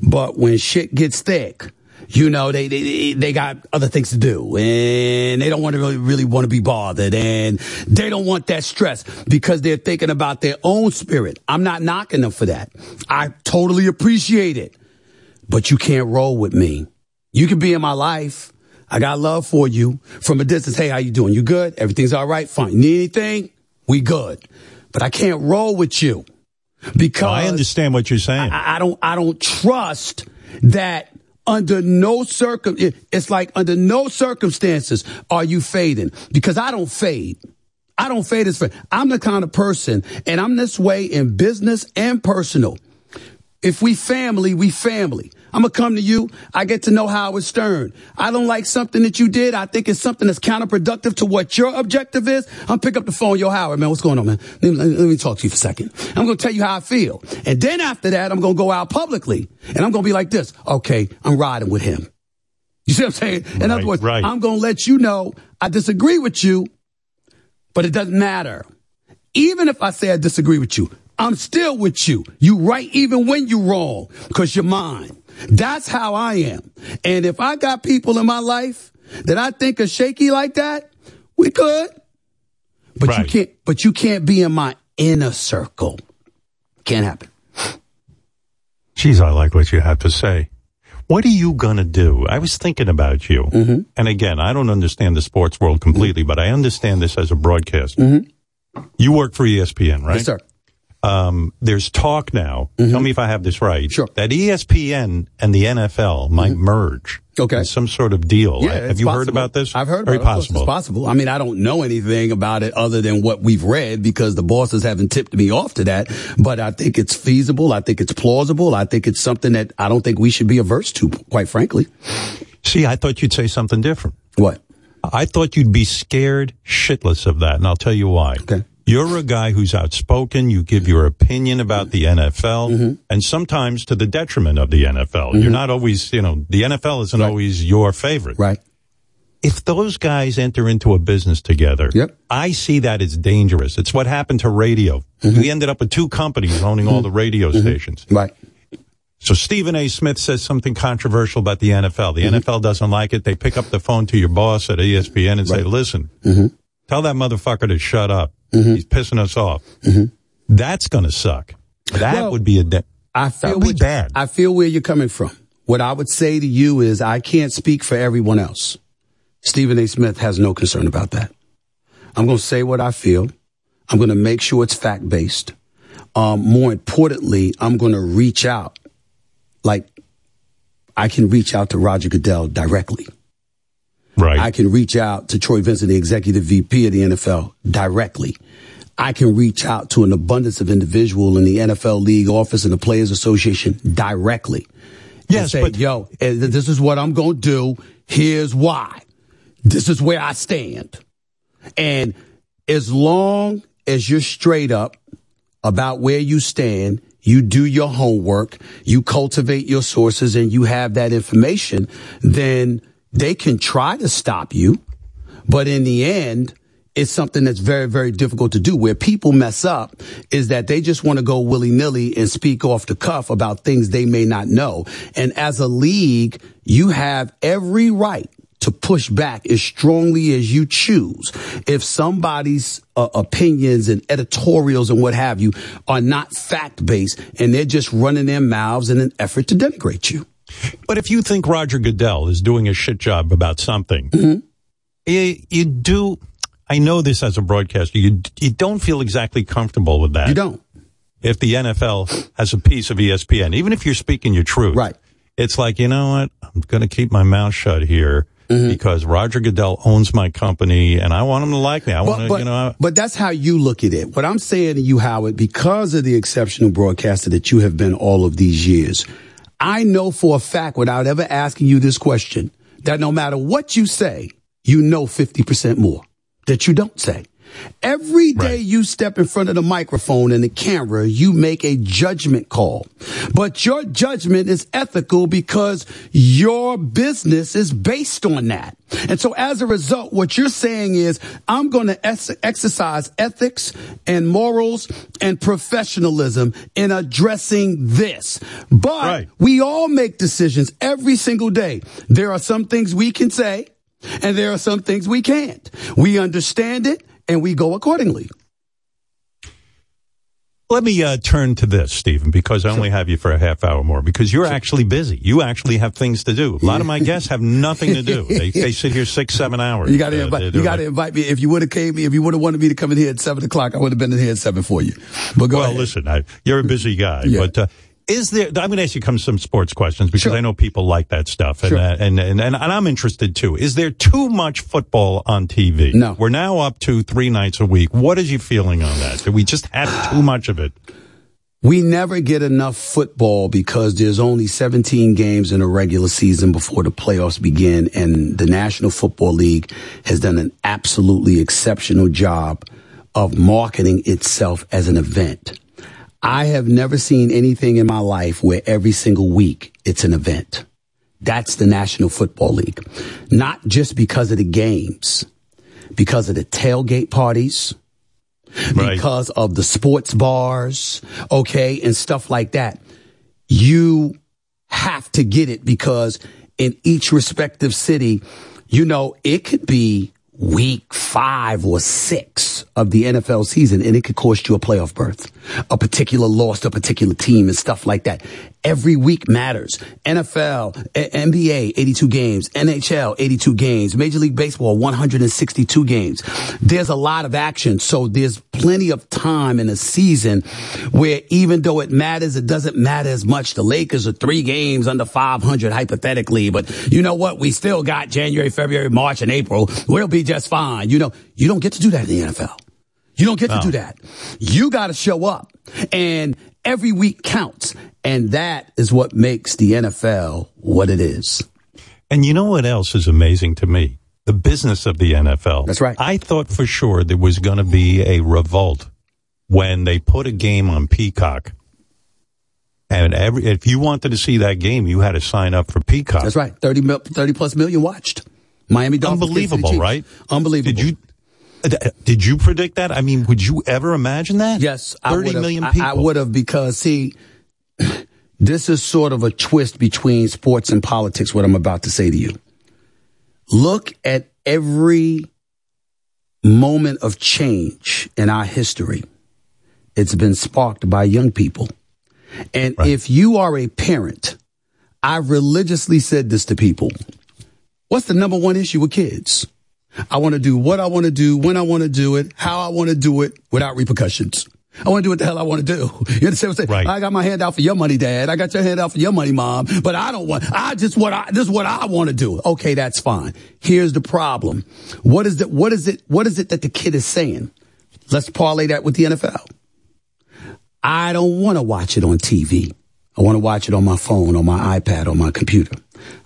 [SPEAKER 20] But when shit gets thick, you know, they, they, they got other things to do and they don't want to really, really want to be bothered and they don't want that stress because they're thinking about their own spirit. I'm not knocking them for that. I totally appreciate it but you can't roll with me. You can be in my life. I got love for you from a distance. Hey, how you doing? You good? Everything's all right? Fine. Need anything? We good. But I can't roll with you because
[SPEAKER 7] I understand what you're saying.
[SPEAKER 20] I, I don't, I don't trust that under no circum, it's like under no circumstances are you fading because I don't fade. I don't fade as fade. I'm the kind of person and I'm this way in business and personal. If we family, we family. I'm gonna come to you. I get to know Howard Stern. I don't like something that you did. I think it's something that's counterproductive to what your objective is. I'm pick up the phone. Yo, Howard, man, what's going on, man? Let me, let me talk to you for a second. I'm gonna tell you how I feel. And then after that, I'm gonna go out publicly and I'm gonna be like this. Okay, I'm riding with him. You see what I'm saying? In other words,
[SPEAKER 7] right.
[SPEAKER 20] I'm gonna let you know I disagree with you, but it doesn't matter. Even if I say I disagree with you, I'm still with you. You right even when you wrong, cause you're mine. That's how I am. And if I got people in my life that I think are shaky like that, we could. But you can't, but you can't be in my inner circle. Can't happen.
[SPEAKER 7] Geez, I like what you have to say. What are you going to do? I was thinking about you.
[SPEAKER 20] Mm-hmm.
[SPEAKER 7] And again, I don't understand the sports world completely, but I understand this as a broadcaster. You work for ESPN, right?
[SPEAKER 20] Yes, sir.
[SPEAKER 7] Um, there's talk now. Tell me if I have this right. Sure. That ESPN and the NFL might merge.
[SPEAKER 20] Okay.
[SPEAKER 7] some sort of deal.
[SPEAKER 20] Yeah,
[SPEAKER 7] have you heard about this?
[SPEAKER 20] I've heard
[SPEAKER 7] Very
[SPEAKER 20] about it.
[SPEAKER 7] Possible.
[SPEAKER 20] It's possible. I mean, I don't know anything about it other than what we've read because the bosses haven't tipped me off to that. But I think it's feasible. I think it's plausible. I think it's something that I don't think we should be averse to, quite frankly.
[SPEAKER 7] See, I thought you'd say something different.
[SPEAKER 20] What?
[SPEAKER 7] I thought you'd be scared shitless of that, and I'll tell you why. Okay. You're a guy who's outspoken. You give your opinion about the NFL,
[SPEAKER 20] Mm-hmm.
[SPEAKER 7] and sometimes to the detriment of the NFL. You're not always, you know, the NFL isn't always your favorite.
[SPEAKER 20] Right.
[SPEAKER 7] If those guys enter into a business together,
[SPEAKER 20] yep.
[SPEAKER 7] I see that as dangerous. It's what happened to radio. We ended up with two companies owning all the radio stations.
[SPEAKER 20] Mm-hmm. Right.
[SPEAKER 7] So Stephen A. Smith says something controversial about the NFL.
[SPEAKER 20] Mm-hmm.
[SPEAKER 7] The NFL doesn't like it. They pick up the phone to your boss at ESPN and say, listen,
[SPEAKER 20] Mm-hmm.
[SPEAKER 7] tell that motherfucker to shut up. He's pissing us off. That's going to suck. That
[SPEAKER 20] Well,
[SPEAKER 7] would be a, de-
[SPEAKER 20] I feel
[SPEAKER 7] be bad.
[SPEAKER 20] I feel where you're coming from. what I would say to you is I can't speak for everyone else. Stephen A. Smith has no concern about that. I'm going to say what I feel. I'm going to make sure it's fact based. Um, more importantly, I'm going to reach out. Like, I can reach out to Roger Goodell directly.
[SPEAKER 7] Right.
[SPEAKER 20] I can reach out to Troy Vincent, the executive VP of the NFL, directly. I can reach out to an abundance of individual in the NFL league office and the Players Association directly.
[SPEAKER 7] Yes,
[SPEAKER 20] say,
[SPEAKER 7] but-
[SPEAKER 20] yo, eh, this is what I'm going to do. Here's why. This is where I stand. And as long as you're straight up about where you stand, you do your homework, you cultivate your sources, and you have that information, then they can try to stop you. But in the end, it's something that's very, very difficult to do. Where people mess up is that they just want to go willy nilly and speak off the cuff about things they may not know. And as a league, you have every right to push back as strongly as you choose if somebody's uh, opinions and editorials and what have you are not fact based and they're just running their mouths in an effort to denigrate you.
[SPEAKER 7] But if you think Roger Goodell is doing a shit job about something,
[SPEAKER 20] Mm-hmm.
[SPEAKER 7] you, you do. I know this as a broadcaster. You you don't feel exactly comfortable with that.
[SPEAKER 20] You don't.
[SPEAKER 7] If the NFL has a piece of ESPN, even if you're speaking your truth,
[SPEAKER 20] right?
[SPEAKER 7] It's like you know what? I'm going to keep my mouth shut here
[SPEAKER 20] Mm-hmm.
[SPEAKER 7] because Roger Goodell owns my company, and I want him to like me. I want to, you know.
[SPEAKER 20] but that's how you look at it. What I'm saying to you, Howard, because of the exceptional broadcaster that you have been all of these years, I know for a fact, without ever asking you this question, that no matter what you say, you know 50% more that you don't say. Every day you step in front of the microphone and the camera, you make a judgment call. But your judgment is ethical because your business is based on that. And so as a result, what you're saying is, I'm going to ex- exercise ethics and morals and professionalism in addressing this. But we all make decisions every single day. There are some things we can say and there are some things we can't. We understand it and we go accordingly.
[SPEAKER 7] Let me uh, turn to this, Stephen, because I only have you for a half hour more. Because you're actually busy. You actually have things to do. A lot of my guests have nothing to do. They, they sit here six, seven hours.
[SPEAKER 20] You got to
[SPEAKER 7] Uh,
[SPEAKER 20] invite. You got to invite me. If you would have came, me if you would have wanted me to come in here at seven o'clock, I would have been in here at seven for you. But go
[SPEAKER 7] well,
[SPEAKER 20] ahead.
[SPEAKER 7] listen, I, you're a busy guy,
[SPEAKER 20] Yeah.
[SPEAKER 7] but uh, is there? I'm going to ask you come some sports questions because I know people like that stuff, and,
[SPEAKER 20] Sure.
[SPEAKER 7] uh, and, and and and I'm interested too. Is there too much football on TV? No, we're now up to three nights a week. What is your feeling on that? Do we just have too much of it?
[SPEAKER 20] We never get enough football because there's only 17 games in a regular season before the playoffs begin. And the National Football League has done an absolutely exceptional job of marketing itself as an event. I have never seen anything in my life where every single week it's an event. That's the National Football League. Not just because of the games, because of the tailgate parties, because of the sports bars, okay, and stuff like that. You have to get it because in each respective city, you know, it could be week five or six of the NFL season and it could cost you a playoff berth, a particular loss to a particular team and stuff like that. Every week matters. NFL, NBA, 82 games, NHL, 82 games, Major League Baseball, 162 games. There's a lot of action. So there's plenty of time in a season where even though it matters, it doesn't matter as much. The Lakers are three games under 500 hypothetically, but you know what? We still got January, February, March, and April. We'll be just fine. You know, you don't get to do that in the NFL. You don't get to do that. You got to show up and every week counts. And that is what makes the NFL what it is.
[SPEAKER 7] And you know what else is amazing to me? The business of the NFL. That's right. I thought for sure there was going to be a revolt when they put a game on Peacock. And every, if you wanted to see that game, you had to sign up for Peacock.
[SPEAKER 20] That's right. 30, 30 plus million watched. Miami Dolphins.
[SPEAKER 7] Unbelievable, right?
[SPEAKER 20] Unbelievable.
[SPEAKER 7] Did you did you predict that? I mean, would you ever imagine that?
[SPEAKER 20] Yes, I
[SPEAKER 7] thirty million
[SPEAKER 20] I-
[SPEAKER 7] people.
[SPEAKER 20] I would have because see, this is sort of a twist between sports and politics. What I'm about to say to you. Look at every moment of change in our history. It's been sparked by young people. And if you are a parent, I religiously said this to people. What's the number one issue with kids? I want to do what I want to do, when I want to do it, how I want to do it without repercussions. I want to do what the hell I want to do. You understand what I'm saying? Right. I got my hand out for your money, dad. I got your hand out for your money, mom. But I don't want, I just what I, this is what I want to do. Okay, that's fine. Here's the problem. What is it, what is it, what is it that the kid is saying? Let's parlay that with the NFL. I don't want to watch it on TV. I want to watch it on my phone, on my iPad, on my computer.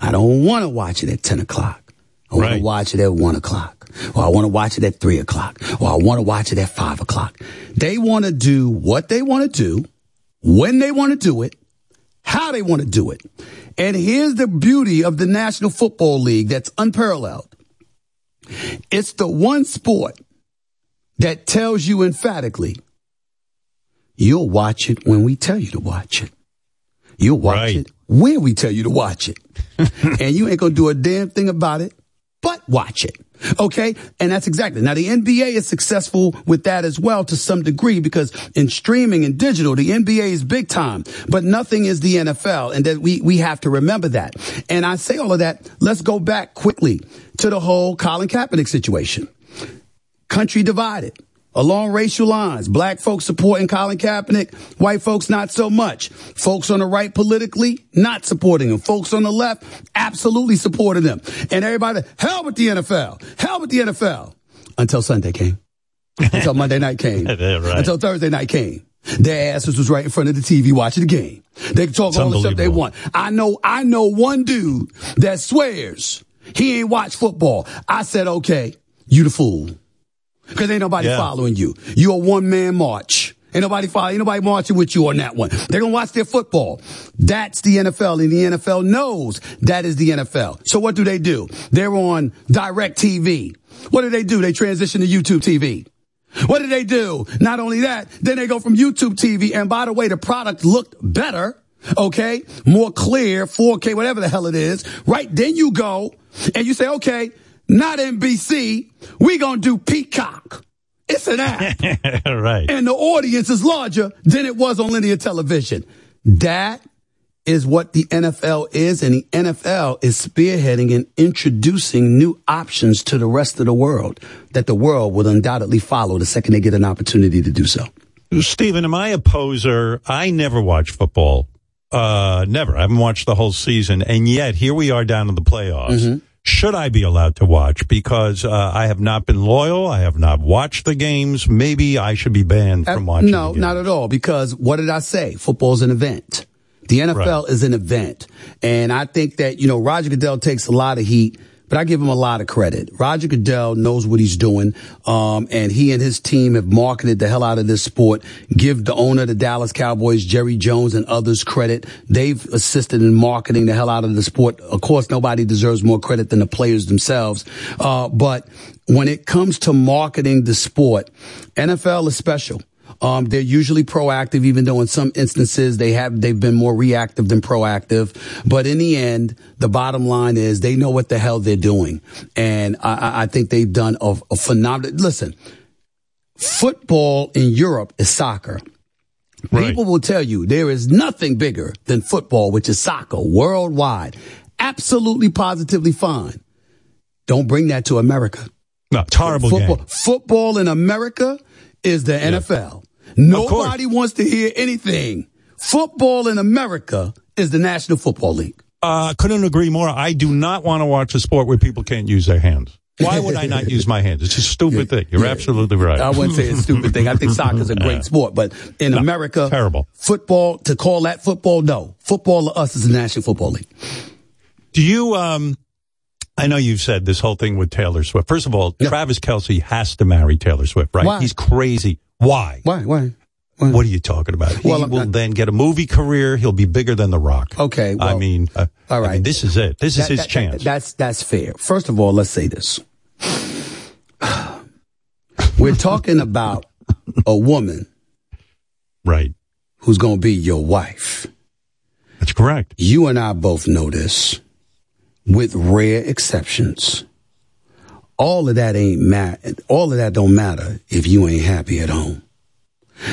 [SPEAKER 20] I don't want to watch it at 10 o'clock. I want to watch it at 1 o'clock. Or I want to watch it at 3 o'clock. Or I want to watch it at 5 o'clock. They want to do what they want to do, when they want to do it, how they want to do it. And here's the beauty of the National Football League that's unparalleled. It's the one sport that tells you emphatically, you'll watch it when we tell you to watch it. You'll watch it when we tell you to watch it. and you ain't gonna do a damn thing about it, watch it. Okay. And that's exactly. Now the NBA is successful with that as well to some degree because in streaming and digital, the NBA is big time, but nothing is the NFL. And that we, we have to remember that. And I say all of that. Let's go back quickly to the whole Colin Kaepernick situation. Country divided along racial lines. Black folks supporting Colin Kaepernick, white folks not so much. Folks on the right politically not supporting him. Folks on the left absolutely supporting him. And everybody, hell with the NFL, hell with the NFL until Sunday came, until Monday night came,
[SPEAKER 7] right.
[SPEAKER 20] until Thursday night came. Their asses was right in front of the TV watching the game. They can talk
[SPEAKER 7] It's
[SPEAKER 20] all the stuff they want. I know, I know one dude that swears he ain't watch football. I said, okay, you the fool. Cause ain't nobody
[SPEAKER 7] Yeah.
[SPEAKER 20] following you. You a one man march. Ain't nobody follow, ain't nobody marching with you on that one. They're gonna watch their football. That's the NFL and the NFL knows that is the NFL. So what do they do? They're on DirecTV. What do they do? They transition to YouTube TV. What do they do? Not only that, then they go from YouTube TV. And by the way, the product looked better. Okay. More clear, 4K, whatever the hell it is. Right. Then you go and you say, okay, not NBC. We gonna do Peacock. It's an app.
[SPEAKER 7] right.
[SPEAKER 20] and the audience is larger than it was on linear television. That is what the NFL is, and the NFL is spearheading and introducing new options to the rest of the world that the world will undoubtedly follow the second they get an opportunity to do so.
[SPEAKER 7] Stephen, am I a poser? I never watch football. Uh, never. I haven't watched the whole season. And yet here we are down in the playoffs.
[SPEAKER 20] Mm-hmm.
[SPEAKER 7] Should I be allowed to watch? Because uh, I have not been loyal. I have not watched the games. Maybe I should be banned from watching.
[SPEAKER 20] No, not at all. Because what did I say? Football's an event. The NFL is an event. And I think that, you know, Roger Goodell takes a lot of heat, but I give him a lot of credit. Roger Goodell knows what he's doing. Um, and he and his team have marketed the hell out of this sport. Give the owner of the Dallas Cowboys, Jerry Jones and others credit. They've assisted in marketing the hell out of the sport. Of course, nobody deserves more credit than the players themselves. Uh, but when it comes to marketing the sport, NFL is special. Um, they're usually proactive, even though in some instances they have they've been more reactive than proactive. But in the end, the bottom line is they know what the hell they're doing, and I- I, think they've done a, a phenomenal. Listen, football in Europe is soccer. People will tell you there is nothing bigger than football, which is soccer worldwide. Absolutely, positively fine. Don't bring that to America.
[SPEAKER 7] No, it's horrible
[SPEAKER 20] football,
[SPEAKER 7] game.
[SPEAKER 20] Football in America is the NFL. Nobody wants to hear anything. Football in America is the National Football League.
[SPEAKER 7] Uh, couldn't agree more. I do not want to watch a sport where people can't use their hands. Why would I not use my hands? It's a stupid thing. You're absolutely right.
[SPEAKER 20] I wouldn't say it's a stupid thing. I think soccer's a great sport, but in America,
[SPEAKER 7] terrible.
[SPEAKER 20] Football to call that football, no. Football to us is the National Football League.
[SPEAKER 7] Do you, um, I know you've said this whole thing with Taylor Swift. First of all, Travis Kelce has to marry Taylor Swift, right?
[SPEAKER 20] Why?
[SPEAKER 7] He's crazy. Why?
[SPEAKER 20] Why? Why?
[SPEAKER 7] What are you talking about? He
[SPEAKER 20] Well,
[SPEAKER 7] will then get a movie career. He'll be bigger than The Rock.
[SPEAKER 20] Okay,
[SPEAKER 7] I mean, uh,
[SPEAKER 20] all
[SPEAKER 7] I mean, this is it. This is his
[SPEAKER 20] that-
[SPEAKER 7] chance.
[SPEAKER 20] that's that's fair. First of all, let's say this. We're talking about a woman,
[SPEAKER 7] right,
[SPEAKER 20] who's going to be your wife.
[SPEAKER 7] That's correct.
[SPEAKER 20] You and I both know this, with rare exceptions. All of that ain't matter. All of that don't matter if you ain't happy at home.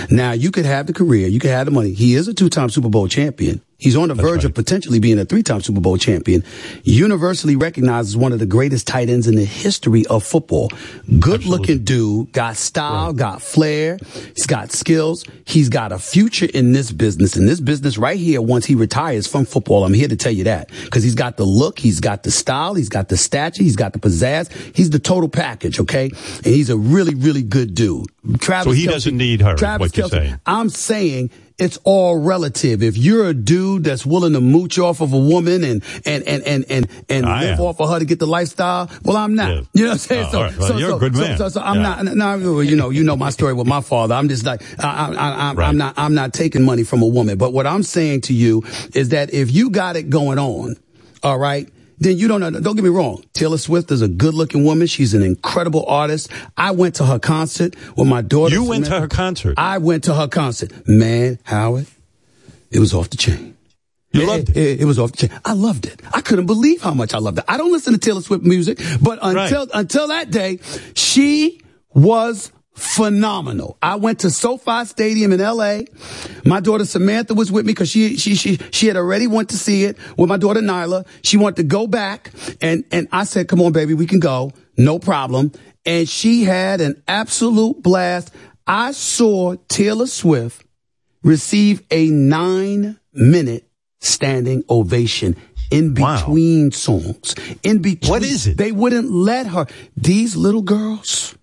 [SPEAKER 20] Now you could have the career, you could have the money. He is a two-time Super Bowl champion. He's on the verge of potentially being a three-time Super Bowl champion. Universally recognized as one of the greatest tight ends in the history of football. Good-looking dude, got style, got flair. He's got skills. He's got a future in this business. In this business right here, once he retires from football, I'm here to tell you that because he's got the look, he's got the style, he's got the stature, he's got the pizzazz. He's the total package, okay? And he's a really, really good dude. Travis
[SPEAKER 7] So he
[SPEAKER 20] Kelce-
[SPEAKER 7] doesn't need her,
[SPEAKER 20] Travis
[SPEAKER 7] what you're saying.
[SPEAKER 20] I'm saying it's all relative. If you're a dude that's willing to mooch off of a woman and and and and and, and
[SPEAKER 7] I
[SPEAKER 20] live
[SPEAKER 7] am.
[SPEAKER 20] off of her to get the lifestyle, well, I'm not. You know what I'm saying?
[SPEAKER 7] Oh,
[SPEAKER 20] so,
[SPEAKER 7] right. Well,
[SPEAKER 20] so,
[SPEAKER 7] you're a
[SPEAKER 20] so,
[SPEAKER 7] good
[SPEAKER 20] so-
[SPEAKER 7] man.
[SPEAKER 20] So, so I'm
[SPEAKER 7] Yeah.
[SPEAKER 20] not. No, you know, you know my story with my father. I'm just like I, I, I, I'm,
[SPEAKER 7] Right.
[SPEAKER 20] I'm not. I'm not taking money from a woman. But what I'm saying to you is that if you got it going on, all right. Then you don't know. Don't get me wrong. Taylor Swift is a good-looking woman. She's an incredible artist. I went to her concert with my daughter.
[SPEAKER 7] You went to her concert.
[SPEAKER 20] I went to her concert. Man, Howard, it was off the chain.
[SPEAKER 7] You
[SPEAKER 20] it,
[SPEAKER 7] loved
[SPEAKER 20] it. It was off the chain. I loved it. I couldn't believe how much I loved it. I don't listen to Taylor Swift music, but until until that day, she was phenomenal. I went to SoFi Stadium in L.A. My daughter Samantha was with me because she she she she had already went to see it with my daughter Nyla. She wanted to go back, and and I said, "Come on, baby, we can go, no problem." And she had an absolute blast. I saw Taylor Swift receive a nine minute standing ovation in between songs. In between. What is it? They wouldn't let her. These little girls,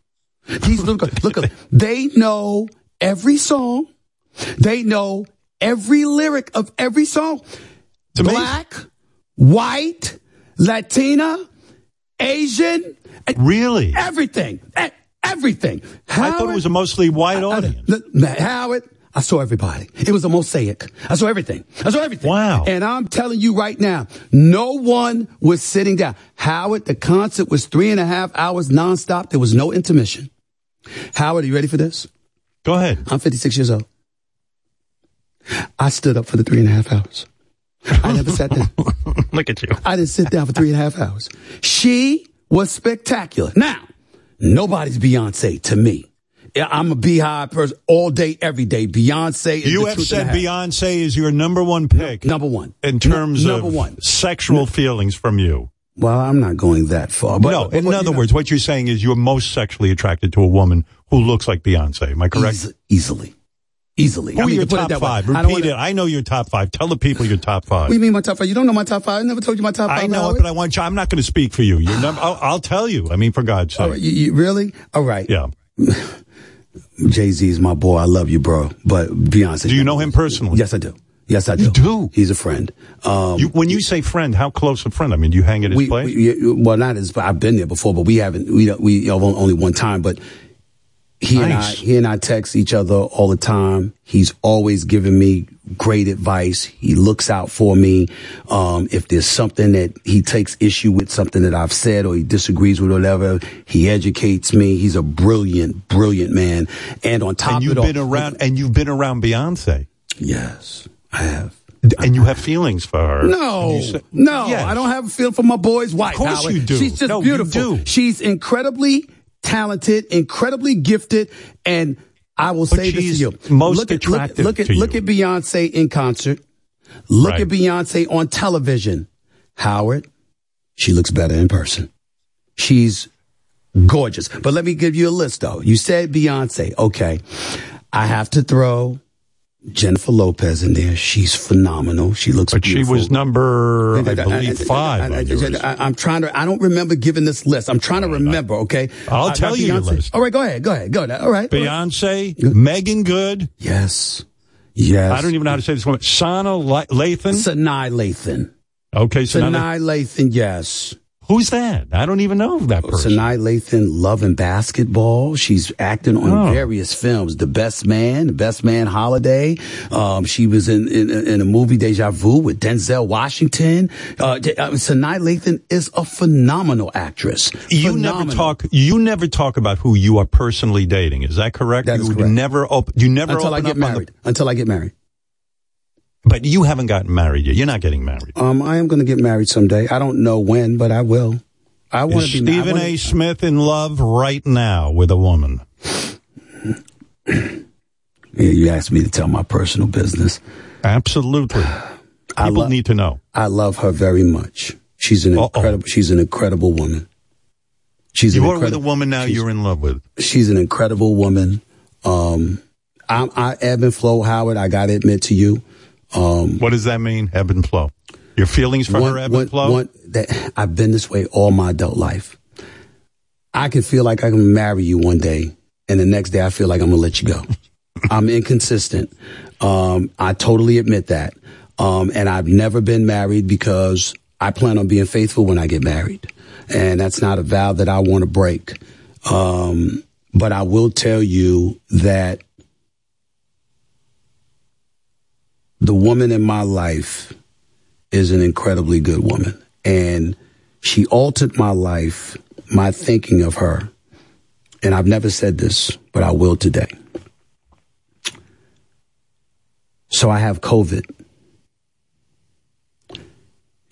[SPEAKER 20] these little girls, look, they know every song. They know every lyric of every song. To Black, white, Latina, Asian.
[SPEAKER 7] Really?
[SPEAKER 20] Everything. Everything.
[SPEAKER 7] I thought it was a mostly white audience.
[SPEAKER 20] Look, Matt Howard, I saw everybody. It was a mosaic. I saw everything. I saw everything. Wow. And I'm telling you right now, no one was sitting down. Howard, the concert was three and a half hours nonstop. There was no intermission. Howard, are you ready for this?
[SPEAKER 7] Go ahead.
[SPEAKER 20] I'm 56 years old. I stood up for the three and a half hours. I never sat down.
[SPEAKER 7] Look at you.
[SPEAKER 20] I didn't sit down for three and a half hours. She was spectacular. Now, nobody's Beyonce to me. I'm a Beyhive person all day, every day. Beyonce is
[SPEAKER 7] You have said
[SPEAKER 20] and a half.
[SPEAKER 7] Beyonce is your number one pick.
[SPEAKER 20] number one.
[SPEAKER 7] In terms
[SPEAKER 20] number
[SPEAKER 7] of
[SPEAKER 20] one.
[SPEAKER 7] sexual feelings from you.
[SPEAKER 20] Well, I'm not going that far. But,
[SPEAKER 7] no, in
[SPEAKER 20] but,
[SPEAKER 7] other
[SPEAKER 20] you know,
[SPEAKER 7] words, what you're saying is you're most sexually attracted to a woman who looks like Beyonce. Am I correct?
[SPEAKER 20] Eas- easily. Easily.
[SPEAKER 7] Who
[SPEAKER 20] I mean,
[SPEAKER 7] your
[SPEAKER 20] to put it
[SPEAKER 7] top
[SPEAKER 20] that way,
[SPEAKER 7] five?
[SPEAKER 20] I
[SPEAKER 7] Repeat
[SPEAKER 20] wanna-
[SPEAKER 7] it. I know your top five. Tell the people your top five.
[SPEAKER 20] What do you mean my top five? You don't know my top five. I never told you my top five.
[SPEAKER 7] I know
[SPEAKER 20] Howard.
[SPEAKER 7] it, but I want you. I'm not going to speak for you. Your number. I'll, I'll tell you. I mean, for God's sake.
[SPEAKER 20] All right, you, you, really? All right.
[SPEAKER 7] Yeah.
[SPEAKER 20] Jay Z is my boy. I love you, bro. But Beyonce.
[SPEAKER 7] Do you know him personally?
[SPEAKER 20] Yes, I do. Yes, I do. You do. He's a friend. Um,
[SPEAKER 7] You, when you say friend, how close a friend? I mean, do you hang at his
[SPEAKER 20] we,
[SPEAKER 7] place?
[SPEAKER 20] we- well, not as I've been there before, but we haven't. We we only one time, but he and I he and I text each other all the time. He's always giving me great advice. He looks out for me. Um, if there's something that he takes issue with, something that I've said or he disagrees with or whatever, he educates me. He's a brilliant, brilliant man. And on top
[SPEAKER 7] and you've
[SPEAKER 20] of it
[SPEAKER 7] been
[SPEAKER 20] all,
[SPEAKER 7] around. And you've been around Beyonce.
[SPEAKER 20] Yes, I have.
[SPEAKER 7] And you have feelings for her.
[SPEAKER 20] No,
[SPEAKER 7] say-
[SPEAKER 20] no,
[SPEAKER 7] Yes.
[SPEAKER 20] I don't have a feel for my boy's wife.
[SPEAKER 7] Of course
[SPEAKER 20] Howard.
[SPEAKER 7] you do.
[SPEAKER 20] She's just
[SPEAKER 7] No, you
[SPEAKER 20] beautiful.
[SPEAKER 7] do.
[SPEAKER 20] She's incredibly talented, incredibly gifted, and I will
[SPEAKER 7] But
[SPEAKER 20] say this to you:
[SPEAKER 7] most
[SPEAKER 20] look at,
[SPEAKER 7] attractive
[SPEAKER 20] Look, at
[SPEAKER 7] to
[SPEAKER 20] look
[SPEAKER 7] you.
[SPEAKER 20] at Beyonce in concert. Look
[SPEAKER 7] Right.
[SPEAKER 20] at Beyonce on television. Howard, she looks better in person. She's gorgeous. But let me give you a list, though. You said Beyonce. Okay, I have to throw. Jennifer Lopez in there. She's phenomenal. She looks
[SPEAKER 7] But she was number, I believe,
[SPEAKER 20] I-
[SPEAKER 7] five.
[SPEAKER 20] I,
[SPEAKER 7] on yours.
[SPEAKER 20] am trying to. I don't remember giving this list. I'm trying to remember. Okay,
[SPEAKER 7] I'll
[SPEAKER 20] I
[SPEAKER 7] tell you your list.
[SPEAKER 20] All right, go ahead. Go ahead. Go ahead. All right.
[SPEAKER 7] Beyonce, Meagan Good.
[SPEAKER 20] Yes. Yes.
[SPEAKER 7] I don't even know how to say this woman. Sana Lathan.
[SPEAKER 20] Sanaa Lathan.
[SPEAKER 7] Okay,
[SPEAKER 20] Sanaa Lathan. Yes.
[SPEAKER 7] Who's that? I don't even know that person.
[SPEAKER 20] Sanaa Lathan, Love and Basketball. She's acting on
[SPEAKER 7] Oh.
[SPEAKER 20] various films. The Best Man, The Best Man Holiday. Um, she was in, in in a movie Deja Vu with Denzel Washington. Uh, uh, Sanaa Lathan is a phenomenal actress.
[SPEAKER 7] You never talk. You never talk about who you are personally dating. Is that correct?
[SPEAKER 20] That is
[SPEAKER 7] you
[SPEAKER 20] correct.
[SPEAKER 7] never open. You never
[SPEAKER 20] until I
[SPEAKER 7] open
[SPEAKER 20] get
[SPEAKER 7] up on the-
[SPEAKER 20] married. Until I get married.
[SPEAKER 7] But you haven't gotten married yet. You're not getting married.
[SPEAKER 20] Um, I am going to get married someday. I don't know when, but I will. I want to be.
[SPEAKER 7] Stephen
[SPEAKER 20] wanna-
[SPEAKER 7] A. Smith in love right now with a woman?
[SPEAKER 20] Yeah, you asked me to tell my personal business.
[SPEAKER 7] Absolutely.
[SPEAKER 20] I
[SPEAKER 7] People
[SPEAKER 20] lo-
[SPEAKER 7] need to know.
[SPEAKER 20] I love her very much. She's an incredible. She's an incredible woman. She's
[SPEAKER 7] you are with a woman now you're in love with.
[SPEAKER 20] She's an incredible woman. Um, I'm, I ebb and flow, Howard. I got to admit to you. Um,
[SPEAKER 7] What does that mean? Ebb and flow. Your feelings for her ebb and flow.
[SPEAKER 20] one- that I've been this way all my adult life. I can feel like I can marry you one day, and the next day I feel like I'm gonna let you go. I'm inconsistent. Um, I totally admit that. Um, and I've never been married because I plan on being faithful when I get married, and that's not a vow that I want to break. Um, but I will tell you that the woman in my life is an incredibly good woman. And she altered my life, my thinking of her. And I've never said this, but I will today. So I have COVID.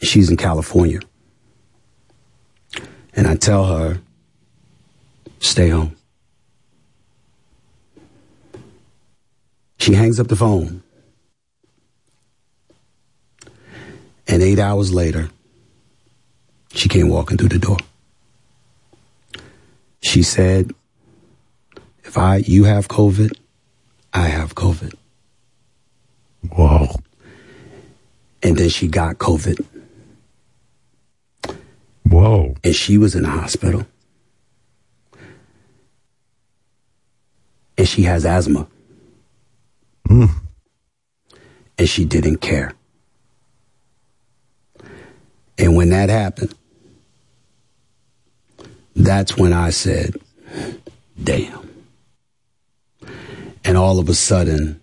[SPEAKER 20] She's in California. And I tell her, stay home. She hangs up the phone. And eight hours later, she came walking through the door. She said, if I, you have COVID, I have COVID.
[SPEAKER 7] Whoa.
[SPEAKER 20] And then she got COVID.
[SPEAKER 7] Whoa.
[SPEAKER 20] And she was in the hospital. And she has asthma. Mm. And she didn't care. And when that happened, that's when I said, damn. And all of a sudden,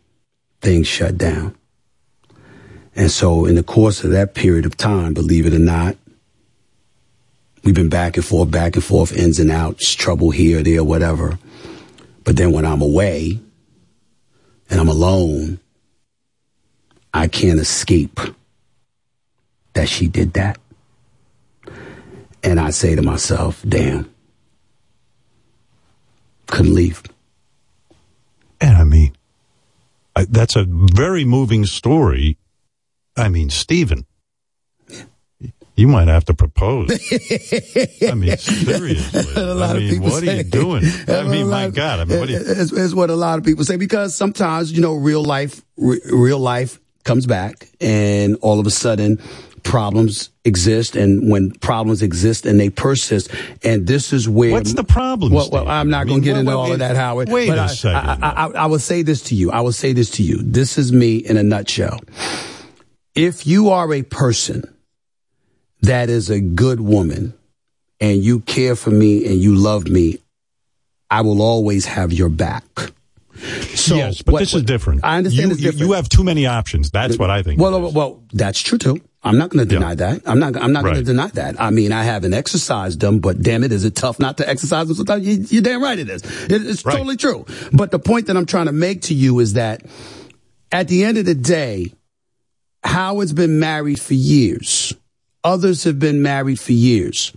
[SPEAKER 20] things shut down. And so, in the course of that period of time, believe it or not, we've been back and forth, back and forth, ins and outs, trouble here, there, whatever. But then when I'm away and I'm alone, I can't escape that she did that. And I say to myself, damn, couldn't leave.
[SPEAKER 7] And I mean, I, that's a very moving story. I mean, Stephen, you might have to propose. I mean, seriously.
[SPEAKER 20] A lot
[SPEAKER 7] I
[SPEAKER 20] of
[SPEAKER 7] mean, what are you doing? I mean, my
[SPEAKER 20] lot-
[SPEAKER 7] God. I mean, what you,
[SPEAKER 20] It's, it's what a lot of people say because sometimes you know real life, re- real life comes back, and all of a sudden problems exist, and when problems exist and they persist, and this is where
[SPEAKER 7] What's the problem,
[SPEAKER 20] Well, well I'm not
[SPEAKER 7] I
[SPEAKER 20] going to get into
[SPEAKER 7] wait,
[SPEAKER 20] all of that, Howard.
[SPEAKER 7] Wait
[SPEAKER 20] but
[SPEAKER 7] a
[SPEAKER 20] I,
[SPEAKER 7] second.
[SPEAKER 20] I, I, I, will say this to you. I will say this to you. This is me in a nutshell. If you are a person that is a good woman and you care for me and you love me, I will always have your back. So,
[SPEAKER 7] yes, but
[SPEAKER 20] what-
[SPEAKER 7] this is different.
[SPEAKER 20] I understand
[SPEAKER 7] you-
[SPEAKER 20] different.
[SPEAKER 7] you have too many options. That's what I think.
[SPEAKER 20] Well, well, well, that's true too. I'm not going to deny that. I'm not. I'm not going to deny that. I mean, I haven't exercised them, but damn it, is it tough not to exercise them? Sometimes you, you're damn right it is. It, it's totally true. But the point that I'm trying to make to you is that at the end of the day, Howard's been married for years. Others have been married for years.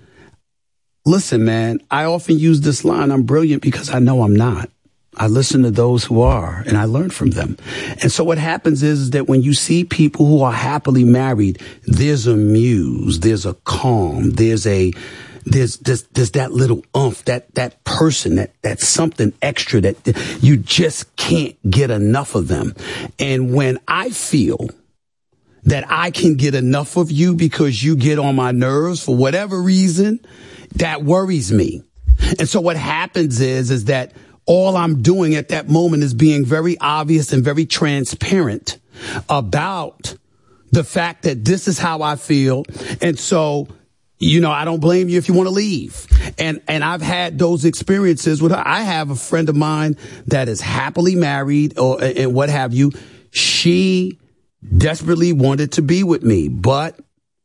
[SPEAKER 20] Listen, man, I often use this line, I'm brilliant because I know I'm not. I listen to those who are and I learn from them. And so what happens is, that when you see people who are happily married, there's a muse, there's a calm, there's a, there's, there's, there's that little umph, that, that person, that, that something extra that you just can't get enough of them. And when I feel that I can get enough of you because you get on my nerves for whatever reason, that worries me. And so what happens is, is that all I'm doing at that moment is being very obvious and very transparent about the fact that this is how I feel. And so, you know, I don't blame you if you want to leave. And, and I've had those experiences with. I have a friend of mine that is happily married or, and what have you. She desperately wanted to be with me, but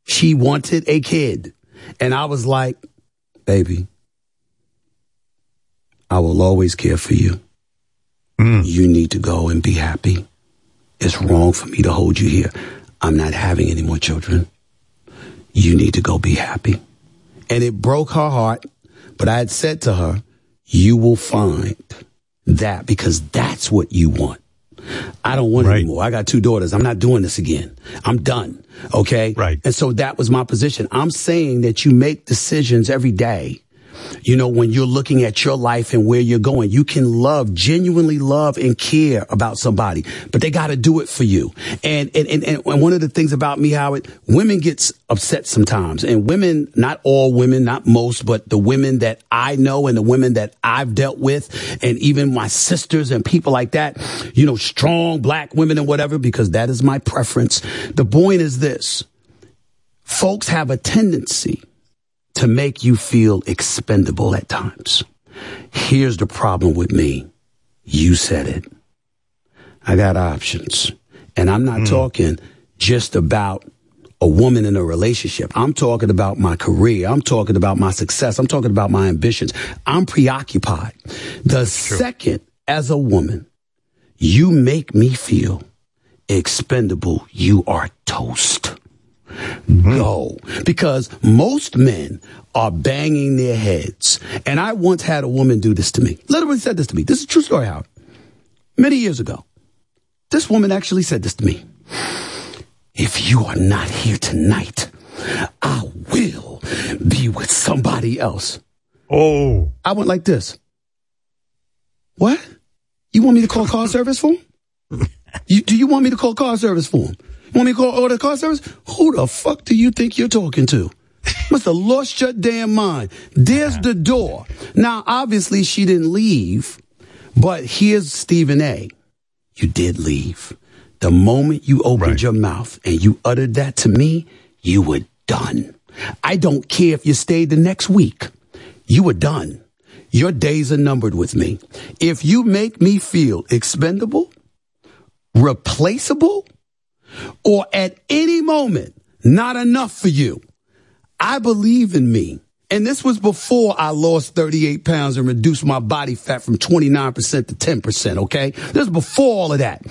[SPEAKER 20] she wanted a kid. And I was like, baby, I will always care for you. Mm. You need to go and be happy. It's wrong for me to hold you here. I'm not having any more children. You need to go be happy. And it broke her heart, but I had said to her, you will find that because that's what you want. I don't want it anymore. I got two daughters. I'm not doing this again. I'm done. Okay.
[SPEAKER 7] Right.
[SPEAKER 20] And so that was my position. I'm saying that you make decisions every day. You know, when you're looking at your life and where you're going, you can love, genuinely love and care about somebody, but they got to do it for you. And, and, and, and one of the things about me, Howard, women gets upset sometimes and women, not all women, not most, but the women that I know and the women that I've dealt with and even my sisters and people like that, you know, strong black women and whatever, because that is my preference. The point is this. Folks have a tendency to make you feel expendable at times. Here's the problem with me. You said it. I got options. And I'm not hmm. talking just about a woman in a relationship. I'm talking about my career. I'm talking about my success. I'm talking about my ambitions. I'm preoccupied. The second, as a woman, you make me feel expendable, you are toast. Mm-hmm. Go. Because most men are banging their heads. And I once had a woman do this to me. Literally said this to me. This is a true story, Howard. Many years ago. This woman actually said this to me. If you are not here tonight, I will be with somebody else.
[SPEAKER 7] Oh.
[SPEAKER 20] I went like this. What? You want me to call car service for him? You, do you want me to call car service for him? Want me to call order car service? Who the fuck do you think you're talking to? Must have lost your damn mind. There's the door. Now, obviously, she didn't leave, but here's Stephen A. You did leave. The moment you opened your mouth and you uttered that to me, you were done. I don't care if you stayed the next week. You were done. Your days are numbered with me. If you make me feel expendable, replaceable, or at any moment not enough for you, I believe in me. And this was before I lost 38 pounds and reduced my body fat from 29% to 10%, okay? This was before all of that.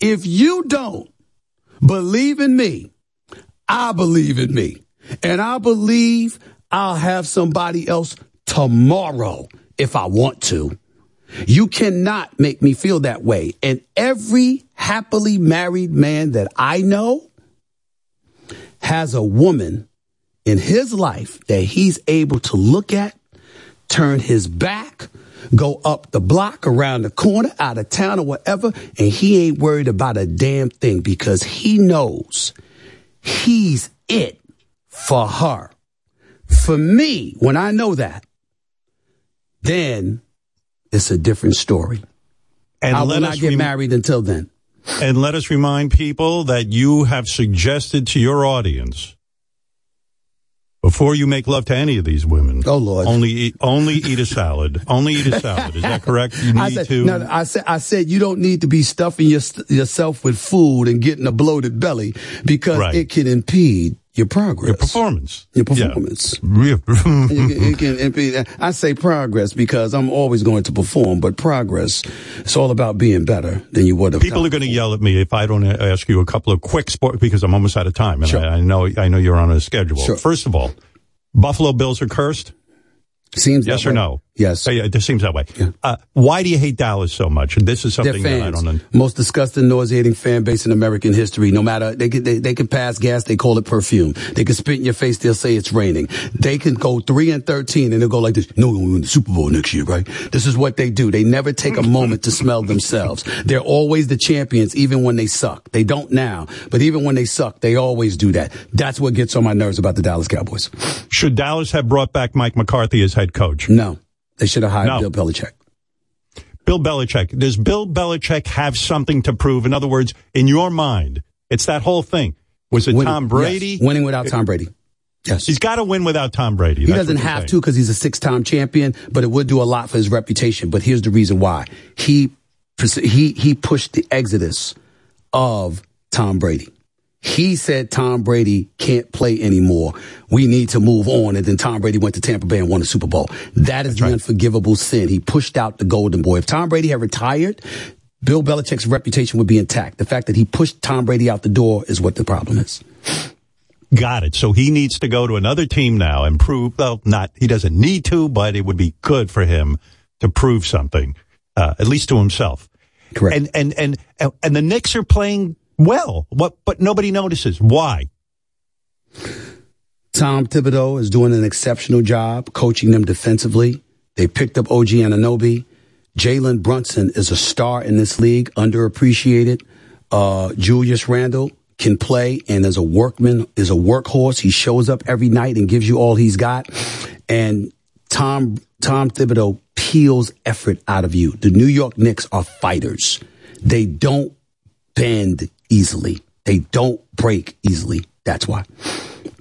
[SPEAKER 20] If you don't believe in me, I believe in me. And I believe I'll have somebody else tomorrow if I want to. You cannot make me feel that way. And every happily married man that I know has a woman in his life that he's able to look at, turn his back, go up the block, around the corner, out of town or whatever, and he ain't worried about a damn thing because he knows he's it for her. For me, when I know that, then it's a different story.
[SPEAKER 7] And
[SPEAKER 20] I will
[SPEAKER 7] let
[SPEAKER 20] not get
[SPEAKER 7] rem-
[SPEAKER 20] married until then.
[SPEAKER 7] And let us remind people that you have suggested to your audience before you make love to any of these women.
[SPEAKER 20] Oh Lord!
[SPEAKER 7] Only eat, only eat a salad. Only eat a salad. Is that correct? You need
[SPEAKER 20] I said,
[SPEAKER 7] to.
[SPEAKER 20] no, no, I said, I said, you don't need to be stuffing your, yourself with food and getting a bloated belly because
[SPEAKER 7] Right.
[SPEAKER 20] it can impede your progress,
[SPEAKER 7] Your performance.
[SPEAKER 20] your performance.
[SPEAKER 7] Yeah.
[SPEAKER 20] it, can, it. I say progress because I'm always going to perform, but progress, it's all about being better than you would have.
[SPEAKER 7] People are going to yell at me if I don't ask you a couple of quick sports because I'm almost out of time, and
[SPEAKER 20] Sure.
[SPEAKER 7] I, I know I know you're on a schedule.
[SPEAKER 20] Sure.
[SPEAKER 7] First of all, Buffalo Bills are cursed.
[SPEAKER 20] Seems
[SPEAKER 7] yes or
[SPEAKER 20] way.
[SPEAKER 7] no?
[SPEAKER 20] Yes.
[SPEAKER 7] Uh, yeah, it seems that way. Uh, why do you hate Dallas so much? And this is something that I don't. Un-
[SPEAKER 20] Most disgusting, nauseating fan base in American history. No matter they can, they, they can pass gas, they call it perfume. They can spit in your face, they'll say it's raining. They can go three and thirteen, and they'll go like this. No, we're win the Super Bowl next year, right? This is what they do. They never take a moment to smell themselves. They're always the champions, even when they suck. They don't now, but even when they suck, they always do that. That's what gets on my nerves about the Dallas Cowboys.
[SPEAKER 7] Should Dallas have brought back Mike McCarthy as head coach?
[SPEAKER 20] No, they should have hired
[SPEAKER 7] No.
[SPEAKER 20] Bill Belichick.
[SPEAKER 7] Bill Belichick. Does Bill Belichick have something to prove? In other words, in your mind, it's that whole thing. Was it
[SPEAKER 20] Winning-
[SPEAKER 7] Tom Brady?
[SPEAKER 20] yes, winning without Tom Brady. Yes.
[SPEAKER 7] He's got to win without Tom Brady.
[SPEAKER 20] He
[SPEAKER 7] That's
[SPEAKER 20] doesn't have
[SPEAKER 7] saying.
[SPEAKER 20] to because he's a six-time champion, but it would do a lot for his reputation. But here's the reason why: he he he pushed the exodus of Tom Brady. He said Tom Brady can't play anymore. We need to move on. And then Tom Brady went to Tampa Bay and won the Super Bowl. That is the unforgivable sin. He pushed out the golden boy. If Tom Brady had retired, Bill Belichick's reputation would be intact. The fact that he pushed Tom Brady out the door is what the problem is.
[SPEAKER 7] Got it. So he needs to go to another team now and prove, well, not, he doesn't need to, but it would be good for him to prove something, uh, at least to himself.
[SPEAKER 20] Correct.
[SPEAKER 7] And and and and, and the Knicks are playing well. What? But nobody notices. Why?
[SPEAKER 20] Tom Thibodeau is doing an exceptional job coaching them defensively. They picked up OG Anunoby. Jalen Brunson is a star in this league, underappreciated. Uh, Julius Randle can play and is a workman, is a workhorse. He shows up every night and gives you all he's got. And Tom, Tom Thibodeau peels effort out of you. The New York Knicks are fighters. They don't bend easily. They don't break easily. That's why.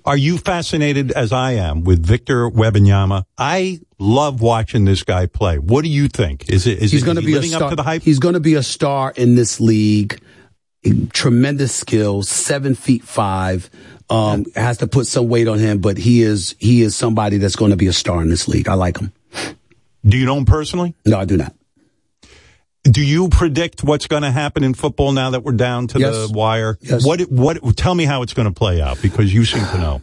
[SPEAKER 7] Are you fascinated as I am with Victor Wembanyama? I love watching this guy play. What do you think? Is it is
[SPEAKER 20] he's going to be a
[SPEAKER 7] living
[SPEAKER 20] star.
[SPEAKER 7] up to the hype?
[SPEAKER 20] He's going to be a star in this league. Tremendous skills, seven feet five. Um, has to put some weight on him, but he is he is somebody that's going to be a star in this league. I like him.
[SPEAKER 7] Do you know him personally?
[SPEAKER 20] No, I do not.
[SPEAKER 7] Do you predict what's going to happen in football now that we're down to
[SPEAKER 20] Yes.
[SPEAKER 7] the wire?
[SPEAKER 20] Yes.
[SPEAKER 7] What what tell me how it's going to play out because you seem to know.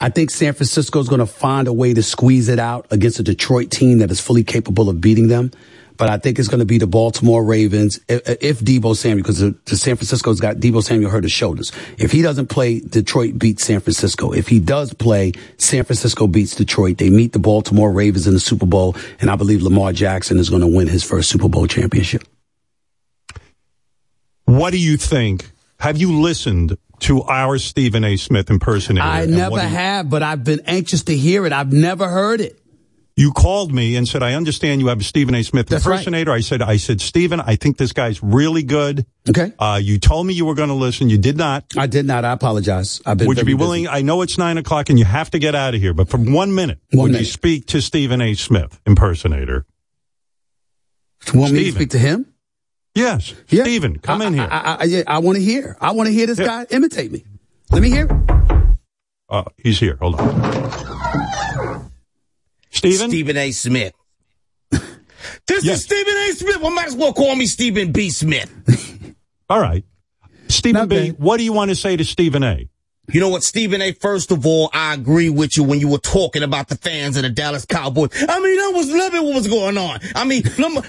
[SPEAKER 20] I think San Francisco is going to find a way to squeeze it out against a Detroit team that is fully capable of beating them. But I think it's going to be the Baltimore Ravens if, if Deebo Samuel, because the, the San Francisco's got Deebo Samuel hurt his shoulders. If he doesn't play, Detroit beats San Francisco. If he does play, San Francisco beats Detroit. They meet the Baltimore Ravens in the Super Bowl, and I believe Lamar Jackson is going to win his first Super Bowl championship.
[SPEAKER 7] What do you think? Have you listened to our Stephen A. Smith impersonator?
[SPEAKER 20] I never
[SPEAKER 7] you-
[SPEAKER 20] have, but I've been anxious to hear it. I've never heard it.
[SPEAKER 7] You called me and said, "I understand you have a Stephen A. Smith
[SPEAKER 20] That's right.
[SPEAKER 7] impersonator." I said, "I said, Stephen, I think this guy's really good."
[SPEAKER 20] Okay.
[SPEAKER 7] Uh, you told me you were going to listen. You did not.
[SPEAKER 20] I did not. I apologize. I've been
[SPEAKER 7] Would you be
[SPEAKER 20] busy.
[SPEAKER 7] willing? I know it's nine o'clock and you have to get out of here, but for one minute,
[SPEAKER 20] One
[SPEAKER 7] would you speak to Stephen A. Smith impersonator?
[SPEAKER 20] You want me to speak to him?
[SPEAKER 7] Yes,
[SPEAKER 20] Yeah.
[SPEAKER 7] Stephen, come in here.
[SPEAKER 20] I, I, I, yeah, I want to hear. I want to hear this
[SPEAKER 7] Yeah.
[SPEAKER 20] guy imitate me. Let me hear.
[SPEAKER 7] Uh, he's here. Hold on. Stephen?
[SPEAKER 21] Stephen A. Smith. This
[SPEAKER 7] Yes.
[SPEAKER 21] is Stephen A. Smith. Well, might as well call me Stephen B. Smith.
[SPEAKER 7] All right. Stephen
[SPEAKER 20] Not
[SPEAKER 7] B.,
[SPEAKER 20] bad.
[SPEAKER 7] what do you want to say to Stephen A.?
[SPEAKER 21] You know what, Stephen A. First of all, I agree with you when you were talking about the fans of the Dallas Cowboys. I mean, I was loving what was going on. I mean,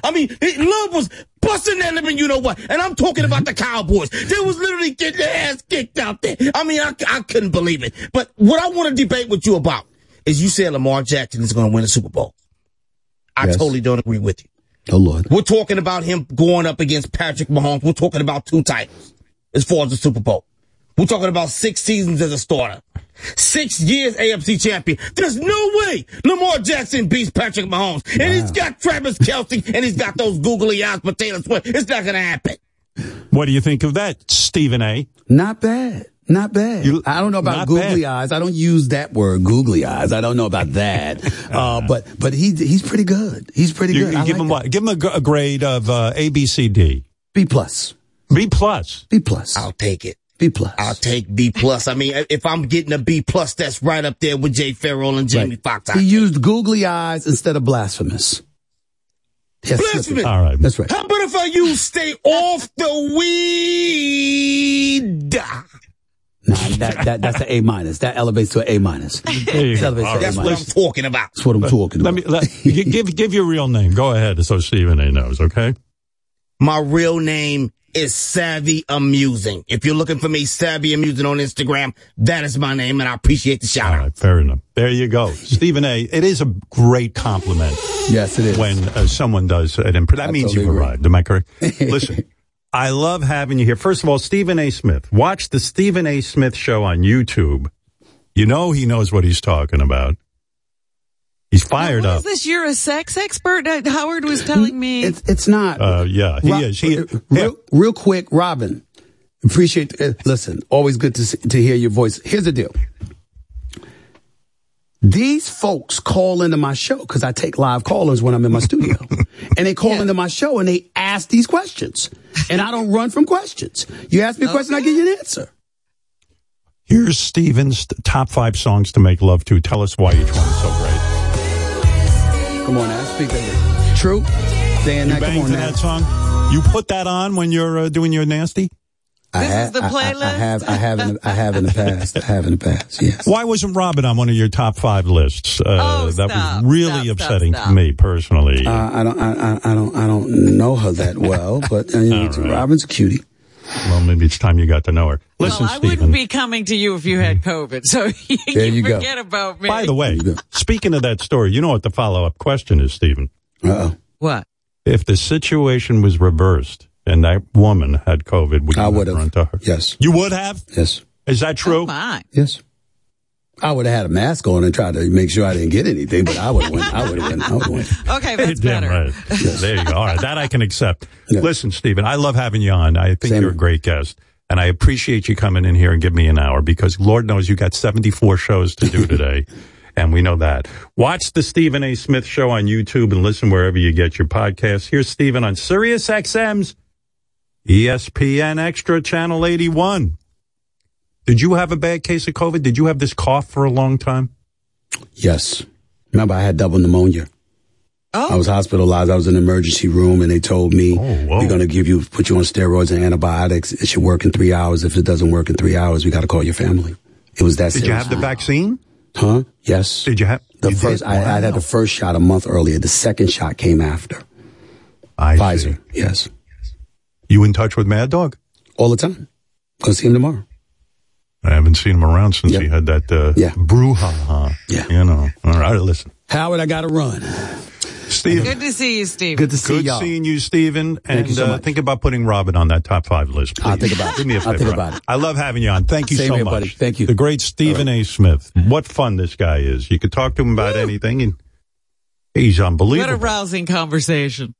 [SPEAKER 21] I mean, love was busting that living, you know what? And I'm talking about the Cowboys. They was literally getting their ass kicked out there. I mean, I, I couldn't believe it. But what I want to debate with you about is you said Lamar Jackson is going to win a Super Bowl. I
[SPEAKER 20] Yes.
[SPEAKER 21] totally don't agree with you.
[SPEAKER 20] Oh Lord.
[SPEAKER 21] We're talking about him going up against Patrick Mahomes. We're talking about two titles as far as the Super Bowl. We're talking about six seasons as a starter. Six years AFC champion. There's no way Lamar Jackson beats Patrick Mahomes. And he's got Travis Kelce and he's got those googly eyes for Taylor Swift. It's not going to happen.
[SPEAKER 7] What do you think of that, Stephen A.?
[SPEAKER 20] Not bad. Not bad.
[SPEAKER 7] You-
[SPEAKER 20] I don't know about googly
[SPEAKER 7] bad.
[SPEAKER 20] eyes. I don't use that word, googly eyes. I don't know about that. uh, but but he he's pretty good. He's pretty
[SPEAKER 7] You,
[SPEAKER 20] good.
[SPEAKER 7] you give
[SPEAKER 20] like
[SPEAKER 7] him
[SPEAKER 20] that.
[SPEAKER 7] what? Give him a, a grade of uh, A, B, C, D.
[SPEAKER 20] B plus.
[SPEAKER 7] B plus.
[SPEAKER 20] B plus.
[SPEAKER 21] I'll take it.
[SPEAKER 20] B plus.
[SPEAKER 21] I'll take B plus. I mean, if I'm getting a B plus, that's right up there with Jay Pharoah and Jamie
[SPEAKER 20] Right.
[SPEAKER 21] Foxx.
[SPEAKER 20] He used googly eyes instead of blasphemous. Yes,
[SPEAKER 21] Blasphemous.
[SPEAKER 7] All right.
[SPEAKER 20] That's right.
[SPEAKER 21] How about if I use stay off the weed?
[SPEAKER 20] Nah, that, that that's an A minus. That elevates to an A minus.
[SPEAKER 7] There you
[SPEAKER 20] That
[SPEAKER 7] go.
[SPEAKER 20] elevates
[SPEAKER 7] All
[SPEAKER 20] to
[SPEAKER 7] right.
[SPEAKER 21] That's
[SPEAKER 20] A
[SPEAKER 21] what I'm talking about.
[SPEAKER 20] That's what I'm talking
[SPEAKER 7] Let
[SPEAKER 20] about.
[SPEAKER 7] me let, gi- give give your real name. Go ahead, so Stephen A. knows. Okay.
[SPEAKER 21] My real name is Savvy Amusing. If you're looking for me, Savvy Amusing on Instagram, that is my name, and I appreciate the shout
[SPEAKER 7] All
[SPEAKER 21] out.
[SPEAKER 7] right. Fair enough. There you go, Stephen A. It is a great compliment
[SPEAKER 20] yes, it is.
[SPEAKER 7] when uh, someone does an imp- That
[SPEAKER 20] I
[SPEAKER 7] means
[SPEAKER 20] totally
[SPEAKER 7] you've
[SPEAKER 20] agree.
[SPEAKER 7] arrived. Am I correct? Listen. I love having you here. First of all, Stephen A. Smith. Watch the Stephen A. Smith show on YouTube. You know he knows what he's talking about. He's fired
[SPEAKER 8] What
[SPEAKER 7] up.
[SPEAKER 8] is this? You're a sex expert? Howard was telling me.
[SPEAKER 20] it's it's not.
[SPEAKER 7] Uh, yeah, he
[SPEAKER 20] Rob-
[SPEAKER 7] is. He,
[SPEAKER 20] real, real quick, Robin. Appreciate. Uh, listen, always good to see, to hear your voice. Here's the deal. These folks call into my show because I take live callers when I'm in my studio, and they call into my show and they ask these questions, and I don't run from questions. You ask me a question, I give you an answer.
[SPEAKER 7] Here's Stephen's top five songs to make love to. Tell us why each one is so great.
[SPEAKER 20] Come on now, speak. True. Day and
[SPEAKER 7] You.
[SPEAKER 20] Come on
[SPEAKER 7] to
[SPEAKER 20] now.
[SPEAKER 7] that song? You put that on when you're uh, doing your nasty?
[SPEAKER 20] I
[SPEAKER 8] This
[SPEAKER 20] have,
[SPEAKER 8] is the
[SPEAKER 20] I- I-
[SPEAKER 8] playlist?
[SPEAKER 20] I, have, I have, in the, I have in the past. I have in the past. Yes.
[SPEAKER 7] Why wasn't Robin on one of your top five lists? Uh,
[SPEAKER 8] Oh,
[SPEAKER 7] that
[SPEAKER 8] stop,
[SPEAKER 7] was really
[SPEAKER 8] stop, stop,
[SPEAKER 7] upsetting
[SPEAKER 8] stop.
[SPEAKER 7] to me personally.
[SPEAKER 20] Uh, I don't, I, I, I don't, I don't know her that well, but uh, you know, Robin's a cutie.
[SPEAKER 7] well, maybe it's time you got to know her. Listen,
[SPEAKER 8] well, I
[SPEAKER 7] Stephen.
[SPEAKER 8] wouldn't be coming to you if you had COVID, so you,
[SPEAKER 20] There you go.
[SPEAKER 8] forget about me.
[SPEAKER 7] By the way, speaking of that story, you know what the follow up question is, Stephen?
[SPEAKER 20] Uh oh.
[SPEAKER 8] what?
[SPEAKER 7] If the situation was reversed and that woman had COVID, would you
[SPEAKER 20] I would have.
[SPEAKER 7] run to her?
[SPEAKER 20] Yes.
[SPEAKER 7] You would have?
[SPEAKER 20] Yes.
[SPEAKER 7] Is that true?
[SPEAKER 8] Oh my!
[SPEAKER 20] Yes. I would have had a mask on and tried to make sure I didn't get anything, but I would have went. I would have went. I would have went.
[SPEAKER 8] Okay, that's
[SPEAKER 7] Damn
[SPEAKER 8] better.
[SPEAKER 7] right. There you go. All right, that I can accept.
[SPEAKER 20] Yeah.
[SPEAKER 7] Listen, Stephen, I love having you on. I think
[SPEAKER 20] Same
[SPEAKER 7] you're a great guest, and I appreciate you coming in here and giving me an hour because Lord knows you got 74 shows to do today, and we know that. Watch the Stephen A. Smith Show on YouTube and listen wherever you get your podcasts. Here's Stephen on Sirius XM's ESPN Extra Channel 81. Did you have a bad case of COVID? Did you have this cough for a long time?
[SPEAKER 20] Yes. Remember, I had double pneumonia.
[SPEAKER 8] Oh.
[SPEAKER 20] I was hospitalized. I was in the emergency room, and they told me
[SPEAKER 7] oh,
[SPEAKER 20] we're going to give you, put you on steroids and antibiotics. It should work in three hours. If it doesn't work in three hours, we got to call your family. It was that.
[SPEAKER 7] Did you have the vaccine?
[SPEAKER 20] Huh? Yes.
[SPEAKER 7] Did you have
[SPEAKER 20] The
[SPEAKER 7] you
[SPEAKER 20] first. I, I had the first shot a month earlier. The second shot came after.
[SPEAKER 7] I see.
[SPEAKER 20] Pfizer. Yes.
[SPEAKER 7] You in touch with Mad Dog?
[SPEAKER 20] All the time. Go see him tomorrow.
[SPEAKER 7] I haven't seen him around since
[SPEAKER 20] Yep.
[SPEAKER 7] he had that uh,
[SPEAKER 20] Yeah.
[SPEAKER 7] brouhaha.
[SPEAKER 20] Yeah.
[SPEAKER 7] You know. All right, listen.
[SPEAKER 20] Howard, I got to run.
[SPEAKER 7] Steve,
[SPEAKER 8] Good to see you, Steve.
[SPEAKER 20] Good to see
[SPEAKER 7] good
[SPEAKER 20] y'all.
[SPEAKER 7] seeing you, Stephen. And
[SPEAKER 20] you so
[SPEAKER 7] uh, think about putting Robin on that top five list. Please.
[SPEAKER 20] I'll think about it.
[SPEAKER 7] Do me a
[SPEAKER 20] I'll think about it.
[SPEAKER 7] I love having you on. Thank you
[SPEAKER 20] Same
[SPEAKER 7] so
[SPEAKER 20] here,
[SPEAKER 7] much.
[SPEAKER 20] buddy. Thank you.
[SPEAKER 7] The great Stephen A. Smith. What fun this guy is. You could talk to him about anything, and he's unbelievable.
[SPEAKER 8] What a rousing conversation.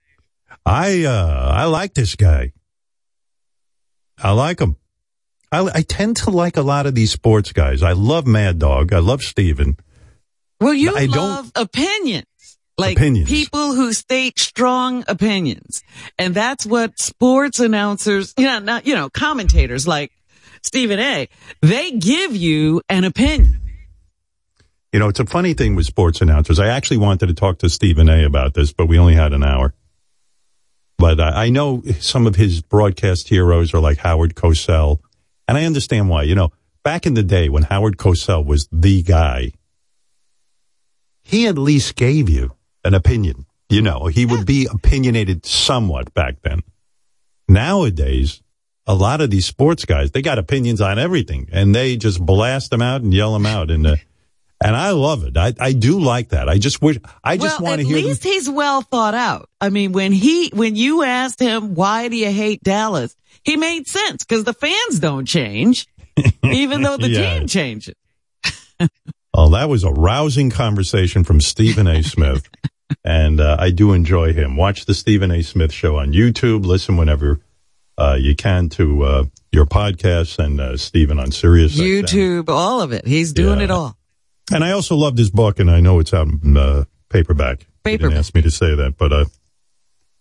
[SPEAKER 7] I uh, I like this guy. I like him. I, I tend to like a lot of these sports guys. I love Mad Dog. I love Stephen.
[SPEAKER 8] Well, you
[SPEAKER 7] I don't-
[SPEAKER 8] love opinions. Like
[SPEAKER 7] Opinions.
[SPEAKER 8] people who state strong opinions. And that's what sports announcers, you know, not, you know, commentators like Stephen A, they give you an opinion.
[SPEAKER 7] You know, it's a funny thing with sports announcers. I actually wanted to talk to Stephen A. about this, but we only had an hour. But I, know some of his broadcast heroes are like Howard Cosell, and I understand why. You know, back in the day when Howard Cosell was the guy, he at least gave you an opinion. You know, he would be opinionated somewhat back then. Nowadays, a lot of these sports guys, they got opinions on everything and they just blast them out and yell them out. And, uh, and I love it. I, I do like that. I just wish, I just
[SPEAKER 8] well,
[SPEAKER 7] want to hear At
[SPEAKER 8] least
[SPEAKER 7] them.
[SPEAKER 8] he's well thought out. I mean, when he, when you asked him, why do you hate Dallas? He made sense because the fans don't change, even though the
[SPEAKER 7] Yeah.
[SPEAKER 8] team changes.
[SPEAKER 7] Oh, that was a rousing conversation from Stephen A. Smith. and uh, I do enjoy him. Watch the Stephen A. Smith show on YouTube. Listen whenever uh, you can to uh, your podcasts and uh, Stephen on Sirius.
[SPEAKER 8] YouTube, all of it. He's doing
[SPEAKER 7] Yeah.
[SPEAKER 8] it all.
[SPEAKER 7] And I also loved his book, and I know it's out in uh, paperback. He didn't ask me to say that, but uh,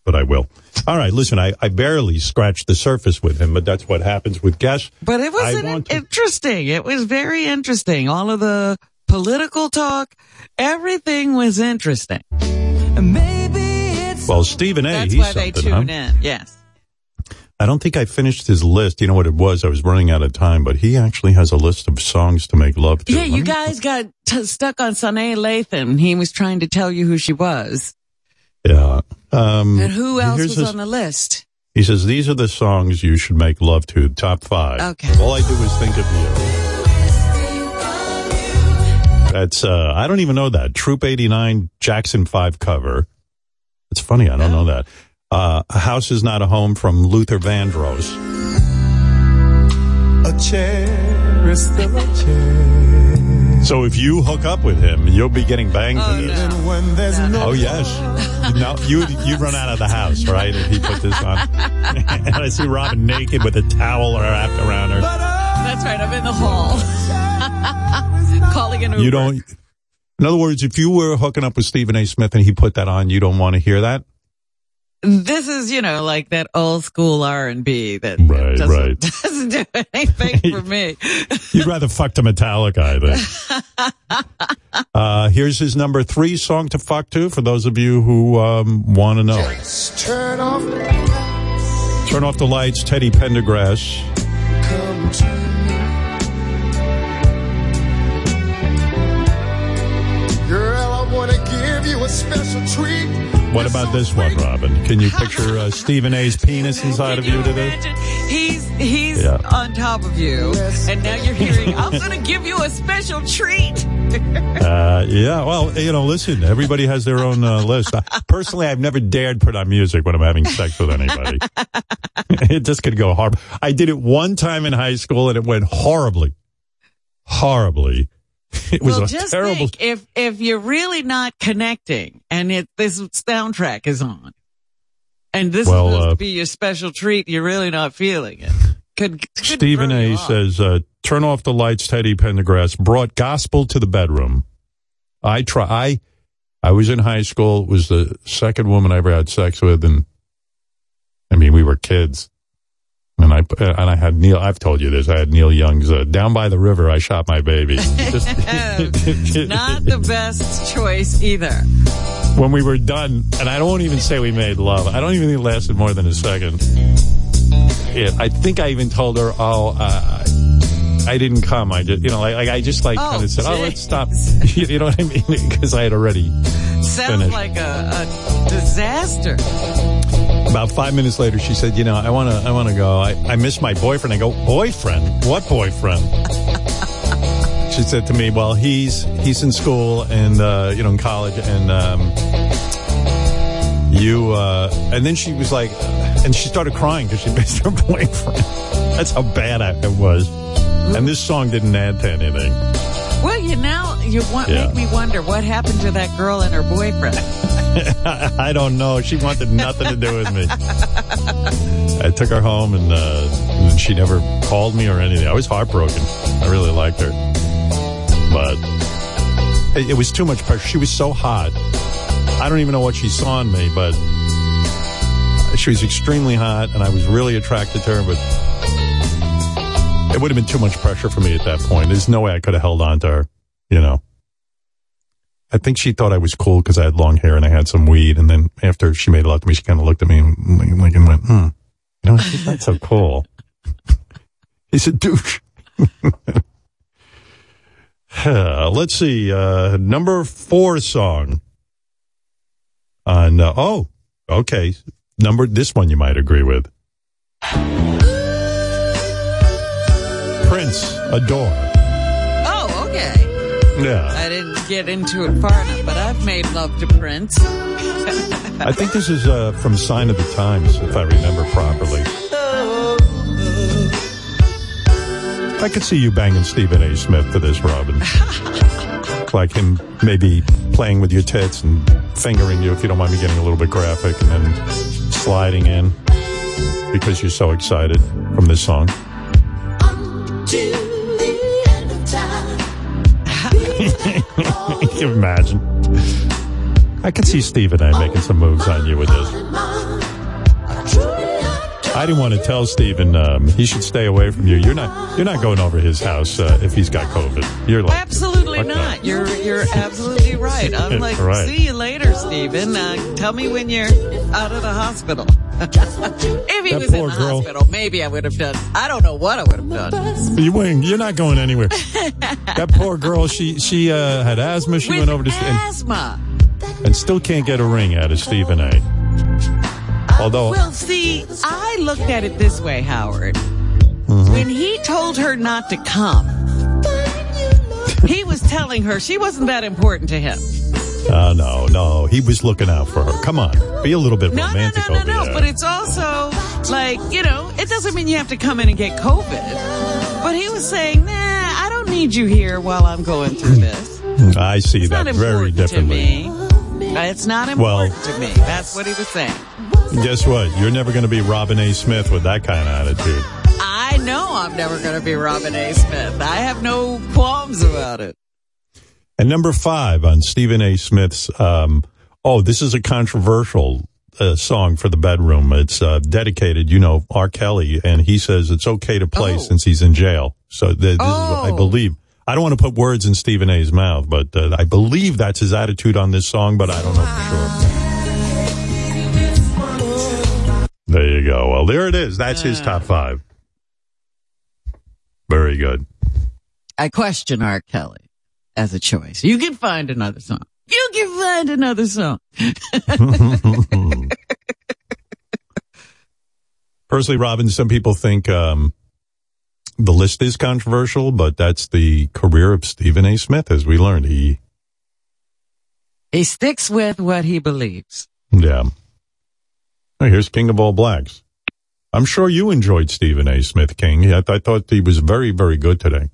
[SPEAKER 7] but I will. All right, listen, I, I barely scratched the surface with him, but that's what happens with guests.
[SPEAKER 8] But it was an-
[SPEAKER 7] to-
[SPEAKER 8] interesting. It was very interesting. All of the political talk, everything was interesting.
[SPEAKER 7] Well, Stephen A.
[SPEAKER 8] That's
[SPEAKER 7] he's
[SPEAKER 8] why they
[SPEAKER 7] something, huh?
[SPEAKER 8] in. Yes.
[SPEAKER 7] I don't think I finished his list. You know what it was? I was running out of time, but he actually has a list of songs to make love to.
[SPEAKER 8] Yeah,
[SPEAKER 7] Let
[SPEAKER 8] you
[SPEAKER 7] me-
[SPEAKER 8] guys got t- stuck on Sanaa Lathan. He was trying to tell you who she was.
[SPEAKER 7] Yeah. Um,
[SPEAKER 8] And who else was on the list?
[SPEAKER 7] He says these are the songs you should make love to. Top five.
[SPEAKER 8] Okay.
[SPEAKER 7] All I do is think of you. That's uh, I don't even know that Troop eighty nine Jackson Five cover. It's funny I don't know that. Uh, a house is not a home from Luther Vandross.
[SPEAKER 22] A chair is still a chair.
[SPEAKER 7] So if you hook up with him, you'll be getting banged to this.
[SPEAKER 22] Even when there's no.
[SPEAKER 7] Oh yes. No, you you'd run out of the house, right? If he put this on. and I see Robin naked with a towel wrapped around her.
[SPEAKER 8] That's right. I'm in the hall. Calling an Uber.
[SPEAKER 7] You don't. In other words, if you were hooking up with Stephen A. Smith and he put that on, you don't want to hear that.
[SPEAKER 8] This is, you know, like that old school R and B that
[SPEAKER 7] Right,
[SPEAKER 8] doesn't,
[SPEAKER 7] right.
[SPEAKER 8] doesn't do anything for me.
[SPEAKER 7] You'd rather fuck the Metallica, I think. uh, here's his number three song to fuck to for those of you who um, want to know.
[SPEAKER 22] Turn off.
[SPEAKER 7] Turn off the lights, Teddy Pendergrass. What about this one, Robin? Can you picture uh, Stephen A.'s penis inside of you today?
[SPEAKER 8] He's he's
[SPEAKER 7] Yeah.
[SPEAKER 8] on top of you, and now you're hearing. I'm going to give you a special treat.
[SPEAKER 7] Uh, yeah, well, you know, listen, everybody has their own uh, list. I, personally, I've never dared put on music when I'm having sex with anybody. it just could go hard. I did it one time in high school and it went horribly. Horribly. It was
[SPEAKER 8] well,
[SPEAKER 7] a
[SPEAKER 8] just
[SPEAKER 7] terrible.
[SPEAKER 8] think if if you're really not connecting, and it this soundtrack is on, and this
[SPEAKER 7] Well,
[SPEAKER 8] is supposed
[SPEAKER 7] uh,
[SPEAKER 8] to be your special treat, you're really not feeling it. Could, could
[SPEAKER 7] Stephen A.
[SPEAKER 8] off.
[SPEAKER 7] says, uh, "Turn off the lights." Teddy Pendergrass brought gospel to the bedroom. I try. I I was in high school. It was the second woman I ever had sex with, and I mean, we were kids. And I and I had Neil. I've told you this. I had Neil Young's uh, "Down by the River." I shot my baby. Just,
[SPEAKER 8] not the best choice either.
[SPEAKER 7] when we were done, and I don't even say we made love. I don't even think it lasted more than a second. It, I think I even told her, "Oh, uh, I didn't come. I just, you know, like, like I just like
[SPEAKER 8] Oh,
[SPEAKER 7] kind of said, "Oh, let's stop." you know what I mean? Because I had already
[SPEAKER 8] Sounds
[SPEAKER 7] finished.
[SPEAKER 8] like a, a disaster.
[SPEAKER 7] About five minutes later, she said, "You know, I want to, I want to go. I, I miss my boyfriend." I go, "Boyfriend? What boyfriend?" she said to me, "Well, he's he's in school and uh, you know in college, and um, you." Uh, and then she was like, and she started crying because she missed her boyfriend. That's how bad I, it was. And this song didn't add to anything.
[SPEAKER 8] You now you want
[SPEAKER 7] Yeah.
[SPEAKER 8] make me wonder what happened to that girl and her boyfriend.
[SPEAKER 7] I don't know. She wanted nothing to do with me. I took her home and, uh, and she never called me or anything. I was heartbroken. I really liked her. But it, it was too much pressure. She was so hot. I don't even know what she saw in me, but she was extremely hot and I was really attracted to her, but it would have been too much pressure for me at that point. There's no way I could have held on to her, you know. I think she thought I was cool because I had long hair and I had some weed. And then after she made love to me, she kind of looked at me and, like, and went, hmm, you know, she's not so cool. He's a douche. Let's see. Uh, number four song. On, uh, oh, okay. Number, this one you might agree with. Prince, Adore.
[SPEAKER 8] Okay.
[SPEAKER 7] Yeah.
[SPEAKER 8] I didn't get into it far enough, but I've made love to Prince.
[SPEAKER 7] I think this is uh, from Sign of the Times, if I remember properly. I could see you banging Stephen A. Smith to this, Robin. like him maybe playing with your tits and fingering you, if you don't mind me getting a little bit graphic, and then sliding in because you're so excited from this song. Can you imagine? I can see Stephen A. making some moves on you with this. I didn't want to tell Stephen um, he should stay away from you. You're not. You're not going over his house uh, if he's got COVID. You're like
[SPEAKER 8] Absolutely
[SPEAKER 7] fuck no.
[SPEAKER 8] not. You're you're absolutely right. I'm like,
[SPEAKER 7] Right.
[SPEAKER 8] see you later, Stephen. Uh, tell me when you're out of the hospital. If he
[SPEAKER 7] That
[SPEAKER 8] was in
[SPEAKER 7] poor
[SPEAKER 8] the
[SPEAKER 7] girl.
[SPEAKER 8] hospital, maybe I would have done. I don't know what I would have done.
[SPEAKER 7] You wing. You're not going anywhere. that poor girl. She she uh, had asthma. She went over to
[SPEAKER 8] Asthma.
[SPEAKER 7] and still can't get a ring out of Stephen A. Although
[SPEAKER 8] Well, see, I looked at it this way, Howard.
[SPEAKER 7] Mhm.
[SPEAKER 8] When he told her not to come, he was telling her she wasn't that important to him.
[SPEAKER 7] Oh, no, no. He was looking out for her. Come on. Be a little bit
[SPEAKER 8] No, no,
[SPEAKER 7] romantic
[SPEAKER 8] no, no,
[SPEAKER 7] over
[SPEAKER 8] no.
[SPEAKER 7] there.
[SPEAKER 8] But it's also like, you know, it doesn't mean you have to come in and get COVID. But he was saying, nah, I don't need you here while I'm going through hmm. this.
[SPEAKER 7] I see
[SPEAKER 8] It's
[SPEAKER 7] that very differently.
[SPEAKER 8] me. Uh, it's not important
[SPEAKER 7] Well-
[SPEAKER 8] important to me. That's what he was saying.
[SPEAKER 7] Guess what? You're never going to be Robin A. Smith with that kind of attitude.
[SPEAKER 8] I know I'm never going to be Robin A. Smith. I have no qualms about it.
[SPEAKER 7] And number five on Stephen A. Smith's, um, oh, this is a controversial uh, song for the bedroom. It's uh, dedicated, you know, R. Kelly, and he says it's okay to play since he's in jail. So th- this is what I believe. I don't want to put words in Stephen A.'s mouth, but uh, I believe that's his attitude on this song, but I don't know for sure. There you go. Well, there it is. That's his top five. Very good.
[SPEAKER 8] I question R. Kelly as a choice. You can find another song. You can find another song.
[SPEAKER 7] Personally, Robin, some people think um, the list is controversial, but that's the career of Stephen A. Smith, as we learned. He,
[SPEAKER 8] He sticks with what he believes.
[SPEAKER 7] yeah. Oh, here's King of All Blacks. I'm sure you enjoyed Stephen A. Smith, King. I, I thought he was very, very good today.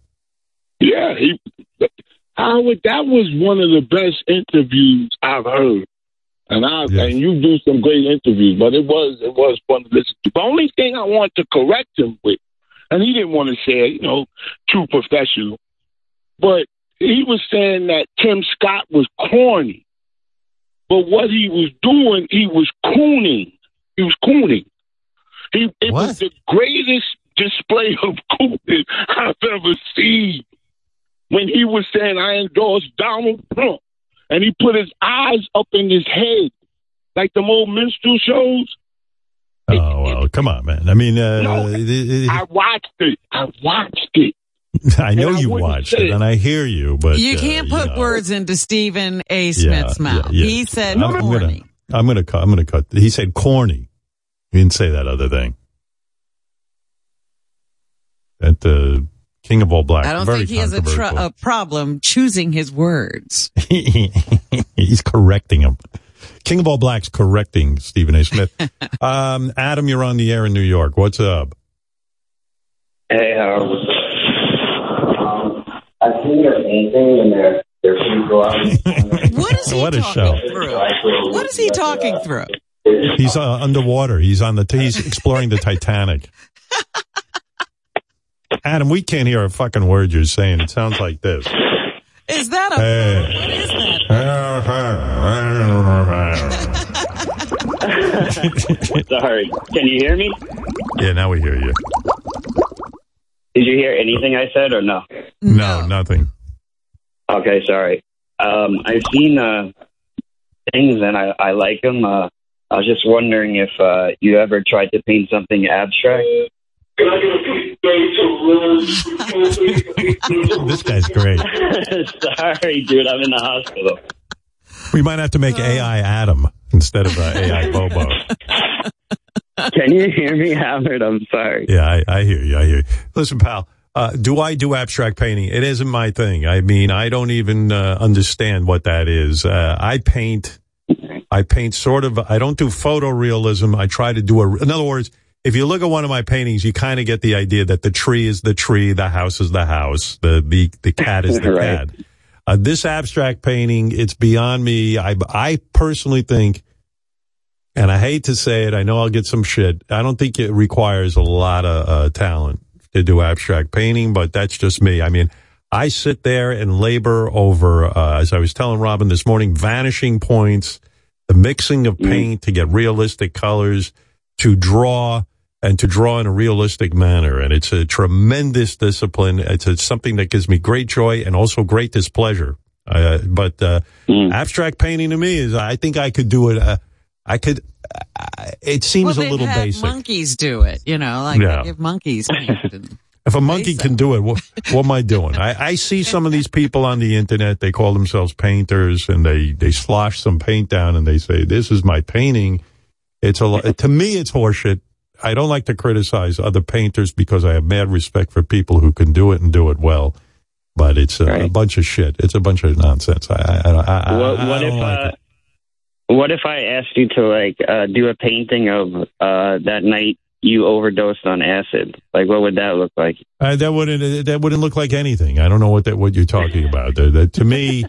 [SPEAKER 23] Yeah, he Howard, that was one of the best interviews I've heard. And I and you do some great interviews, but it was it was fun to listen to. The only thing I want to correct him with, and he didn't want to say, you know, true professional, but he was saying that Tim Scott was corny. But what he was doing, he was cooning. He was cooning. He it was the greatest display of cooning I've ever seen. When he was saying, "I endorse Donald Trump," and he put his eyes up in his head, like the old minstrel shows.
[SPEAKER 7] Oh, well, come on, man. I mean, uh,
[SPEAKER 23] I watched it. I watched it.
[SPEAKER 7] I know
[SPEAKER 23] And
[SPEAKER 7] you
[SPEAKER 23] wouldn't
[SPEAKER 7] watched it,
[SPEAKER 23] it.
[SPEAKER 7] and I hear you, but
[SPEAKER 8] you
[SPEAKER 7] uh,
[SPEAKER 8] can't put
[SPEAKER 7] know.
[SPEAKER 8] words into Stephen A. Smith's
[SPEAKER 7] Yeah,
[SPEAKER 8] mouth.
[SPEAKER 7] yeah, yeah.
[SPEAKER 8] He said
[SPEAKER 7] I'm, I'm
[SPEAKER 8] corny.
[SPEAKER 7] gonna, I'm gonna cut. I'm gonna cut. He said corny. He didn't say that other thing. That the king of all blacks.
[SPEAKER 8] I don't
[SPEAKER 7] very
[SPEAKER 8] think he has a, tr- a problem choosing his words.
[SPEAKER 7] He's correcting him. King of all blacks correcting Stephen A. Smith. um, Adam, you're on the air in New York. What's up?
[SPEAKER 24] Hey, Howard. Um, I've seen your painting and their their people out.
[SPEAKER 8] what is he
[SPEAKER 7] What a
[SPEAKER 8] talking
[SPEAKER 7] show.
[SPEAKER 8] through? What is he talking through?
[SPEAKER 7] He's uh, underwater. He's on the. He's exploring the Titanic. Adam, we can't hear a fucking word you're saying. It sounds like this.
[SPEAKER 8] Is that a
[SPEAKER 7] Hey.
[SPEAKER 8] what is that?
[SPEAKER 24] Sorry, can you hear me?
[SPEAKER 7] Yeah, now we hear you.
[SPEAKER 24] Did you hear anything I said or no?
[SPEAKER 7] No, nothing.
[SPEAKER 24] Okay, sorry. Um, I've seen uh, things and I, I like them. Uh, I was just wondering if uh, you ever tried to paint something abstract.
[SPEAKER 7] this guy's great.
[SPEAKER 24] sorry, dude. I'm in the hospital.
[SPEAKER 7] We might have to make AI Adam instead of uh, AI Bobo.
[SPEAKER 24] Can you hear me, Howard? I'm sorry.
[SPEAKER 7] Yeah, I, I hear you. I hear you. Listen, pal. Uh, do I do abstract painting? It isn't my thing. I mean, I don't even uh, understand what that is. Uh, I paint. I paint sort of. I don't do photorealism. I try to do a. In other words, if you look at one of my paintings, you kind of get the idea that the tree is the tree, the house is the house, the the, the cat is the
[SPEAKER 24] Right.
[SPEAKER 7] cat. Uh, this abstract painting, it's beyond me. I I personally think and I hate to say it, I know I'll get some shit. I don't think it requires a lot of uh, talent to do abstract painting, but that's just me. I mean, I sit there and labor over, uh, as I was telling Robin this morning, vanishing points, the mixing of paint to get realistic colors, to draw and to draw in a realistic manner. And it's a tremendous discipline. It's, it's something that gives me great joy and also great displeasure. Uh, but uh, abstract painting to me is, I think I could do it. Uh, I could. Uh, it seems
[SPEAKER 8] well,
[SPEAKER 7] a little
[SPEAKER 8] had
[SPEAKER 7] basic.
[SPEAKER 8] monkeys do it. You know, like
[SPEAKER 7] Yeah.
[SPEAKER 8] they give monkeys
[SPEAKER 7] If a monkey can do it, what, what am I doing? I, I see some of these people on the internet. They call themselves painters, and they they slosh some paint down, and they say, "This is my painting." It's a to me, it's horseshit. I don't like to criticize other painters because I have mad respect for people who can do it and do it well. But it's a, a bunch of shit. It's a bunch of nonsense. I, I, I, I,
[SPEAKER 24] what
[SPEAKER 7] I
[SPEAKER 24] what
[SPEAKER 7] don't
[SPEAKER 24] if
[SPEAKER 7] like
[SPEAKER 24] uh,
[SPEAKER 7] it.
[SPEAKER 24] what if I asked you to like uh, do a painting of uh, that night you overdosed on acid? Like, what would that look like?
[SPEAKER 7] Uh, that wouldn't that wouldn't look like anything. I don't know what that what you're talking about. That, that- to me,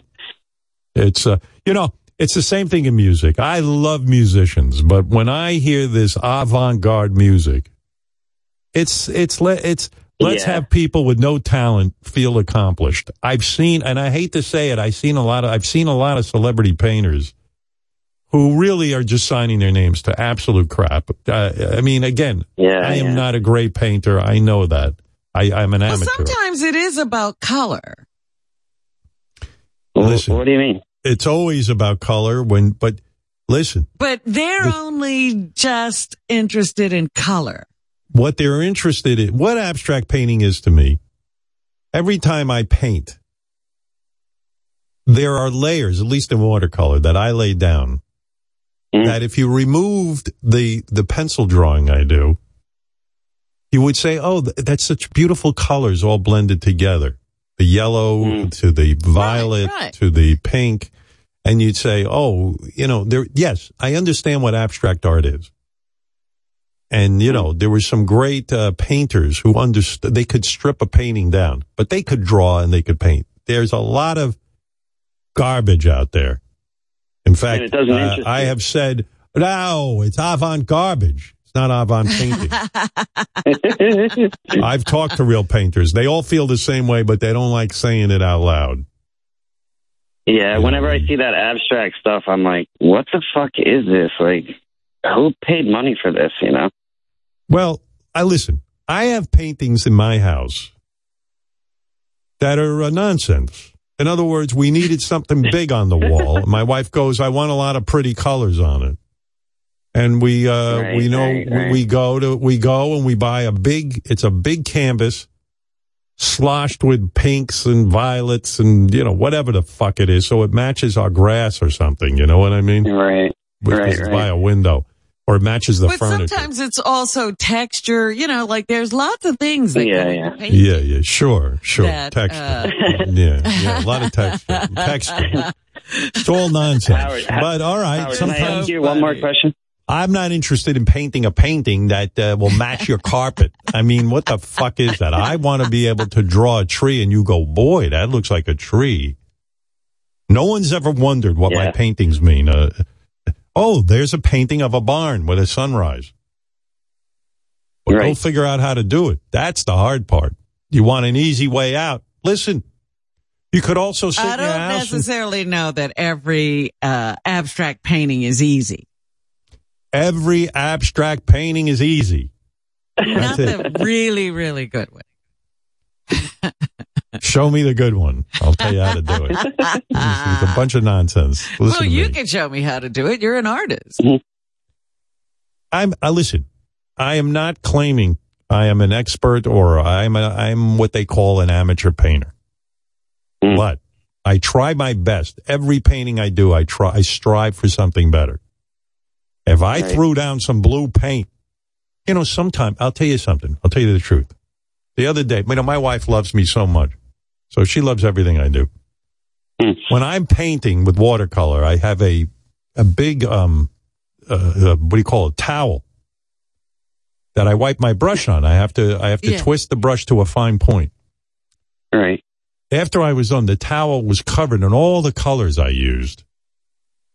[SPEAKER 7] it's uh, you know it's the same thing in music. I love musicians, but when I hear this avant-garde music, it's it's le- it's let's
[SPEAKER 24] Yeah.
[SPEAKER 7] have people with no talent feel accomplished. I've seen, and I hate to say it, I've seen a lot of I've seen a lot of celebrity painters who really are just signing their names to absolute crap. Uh, I mean, again,
[SPEAKER 24] Yeah,
[SPEAKER 7] I am
[SPEAKER 24] yeah.
[SPEAKER 7] not a great painter. I know that. I, I'm an
[SPEAKER 8] Well,
[SPEAKER 7] amateur.
[SPEAKER 8] sometimes it is about color.
[SPEAKER 7] Listen,
[SPEAKER 24] what do you mean?
[SPEAKER 7] It's always about color. When, but listen,
[SPEAKER 8] But they're only just interested in color.
[SPEAKER 7] what they're interested in, what abstract painting is to me, every time I paint, there are layers, at least in watercolor, that I lay down. Mm. That if you removed the the pencil drawing I do, you would say, "Oh, th- that's such beautiful colors all blended together. The yellow mm. to the violet
[SPEAKER 8] right.
[SPEAKER 7] to the pink." And you'd say, "Oh, you know, there yes, I understand what abstract art is." And you know, there were some great uh, painters who understood they could strip a painting down, but they could draw and they could paint. There's a lot of garbage out there. In fact, uh, I have said, no, it's avant garbage. It's not avant painting. I've talked to real painters. They all feel the same way, but they don't like saying it out loud.
[SPEAKER 24] Yeah, whenever I see that abstract stuff, I'm like, what the fuck is this? Like, who paid money for this, you know?
[SPEAKER 7] Well, I listen. I have paintings in my house that are uh, nonsense. In other words, we needed something big on the wall. My wife goes, "I want a lot of pretty colors on it." And we uh
[SPEAKER 24] Right,
[SPEAKER 7] we know
[SPEAKER 24] right, right.
[SPEAKER 7] we go to we go and we buy a big it's a big canvas sloshed with pinks and violets and you know whatever the fuck it is so it matches our grass or something, you know what I mean?
[SPEAKER 24] Right.
[SPEAKER 7] Which
[SPEAKER 24] right, right.
[SPEAKER 7] by a window or it matches the
[SPEAKER 8] but
[SPEAKER 7] furniture.
[SPEAKER 8] sometimes it's also texture. You know, like there's lots of things that
[SPEAKER 24] Yeah, yeah.
[SPEAKER 8] into paint.
[SPEAKER 7] Yeah, yeah, sure, sure.
[SPEAKER 8] That,
[SPEAKER 7] texture.
[SPEAKER 8] uh,
[SPEAKER 7] yeah, yeah, a lot of texture. texture. It's all nonsense.
[SPEAKER 24] Howard, Howard,
[SPEAKER 7] but all right,
[SPEAKER 24] Howard, can I ask you one more question?
[SPEAKER 7] I'm not interested in painting a painting that uh, will match your carpet. I mean, what the fuck is that? I want to be able to draw a tree and you go, boy, that looks like a tree. No one's ever wondered what my paintings mean. Uh, oh, there's a painting of a barn with a sunrise. Well, go figure out how to do it. That's the hard part. You want an easy way out. Listen, you could also sit
[SPEAKER 8] I
[SPEAKER 7] in your
[SPEAKER 8] don't
[SPEAKER 7] house. and-
[SPEAKER 8] necessarily know that every uh, abstract painting is easy.
[SPEAKER 7] Every abstract painting is easy.
[SPEAKER 8] Not
[SPEAKER 7] That's it.
[SPEAKER 8] the really, really good one.
[SPEAKER 7] Show me the good one. I'll tell you how to do it. It's, it's a bunch of nonsense. Listen
[SPEAKER 8] well, you
[SPEAKER 7] me.
[SPEAKER 8] can show me how to do it. You're an artist. Mm-hmm.
[SPEAKER 7] I'm. I listen. I am not claiming I am an expert or I'm. A, I'm what they call an amateur painter. Mm. But I try my best. Every painting I do, I try. I strive for something better. If I
[SPEAKER 24] Right.
[SPEAKER 7] threw down some blue paint, you know, sometime I'll tell you something. I'll tell you the truth. The other day, you know, my wife loves me so much, so she loves everything I do. When I'm painting with watercolor, I have a a big um, uh, uh, what do you call it, towel that I wipe my brush on. I have to I have to
[SPEAKER 24] Yeah.
[SPEAKER 7] twist the brush to a fine point.
[SPEAKER 24] Right.
[SPEAKER 7] After I was done, the towel was covered in all the colors I used.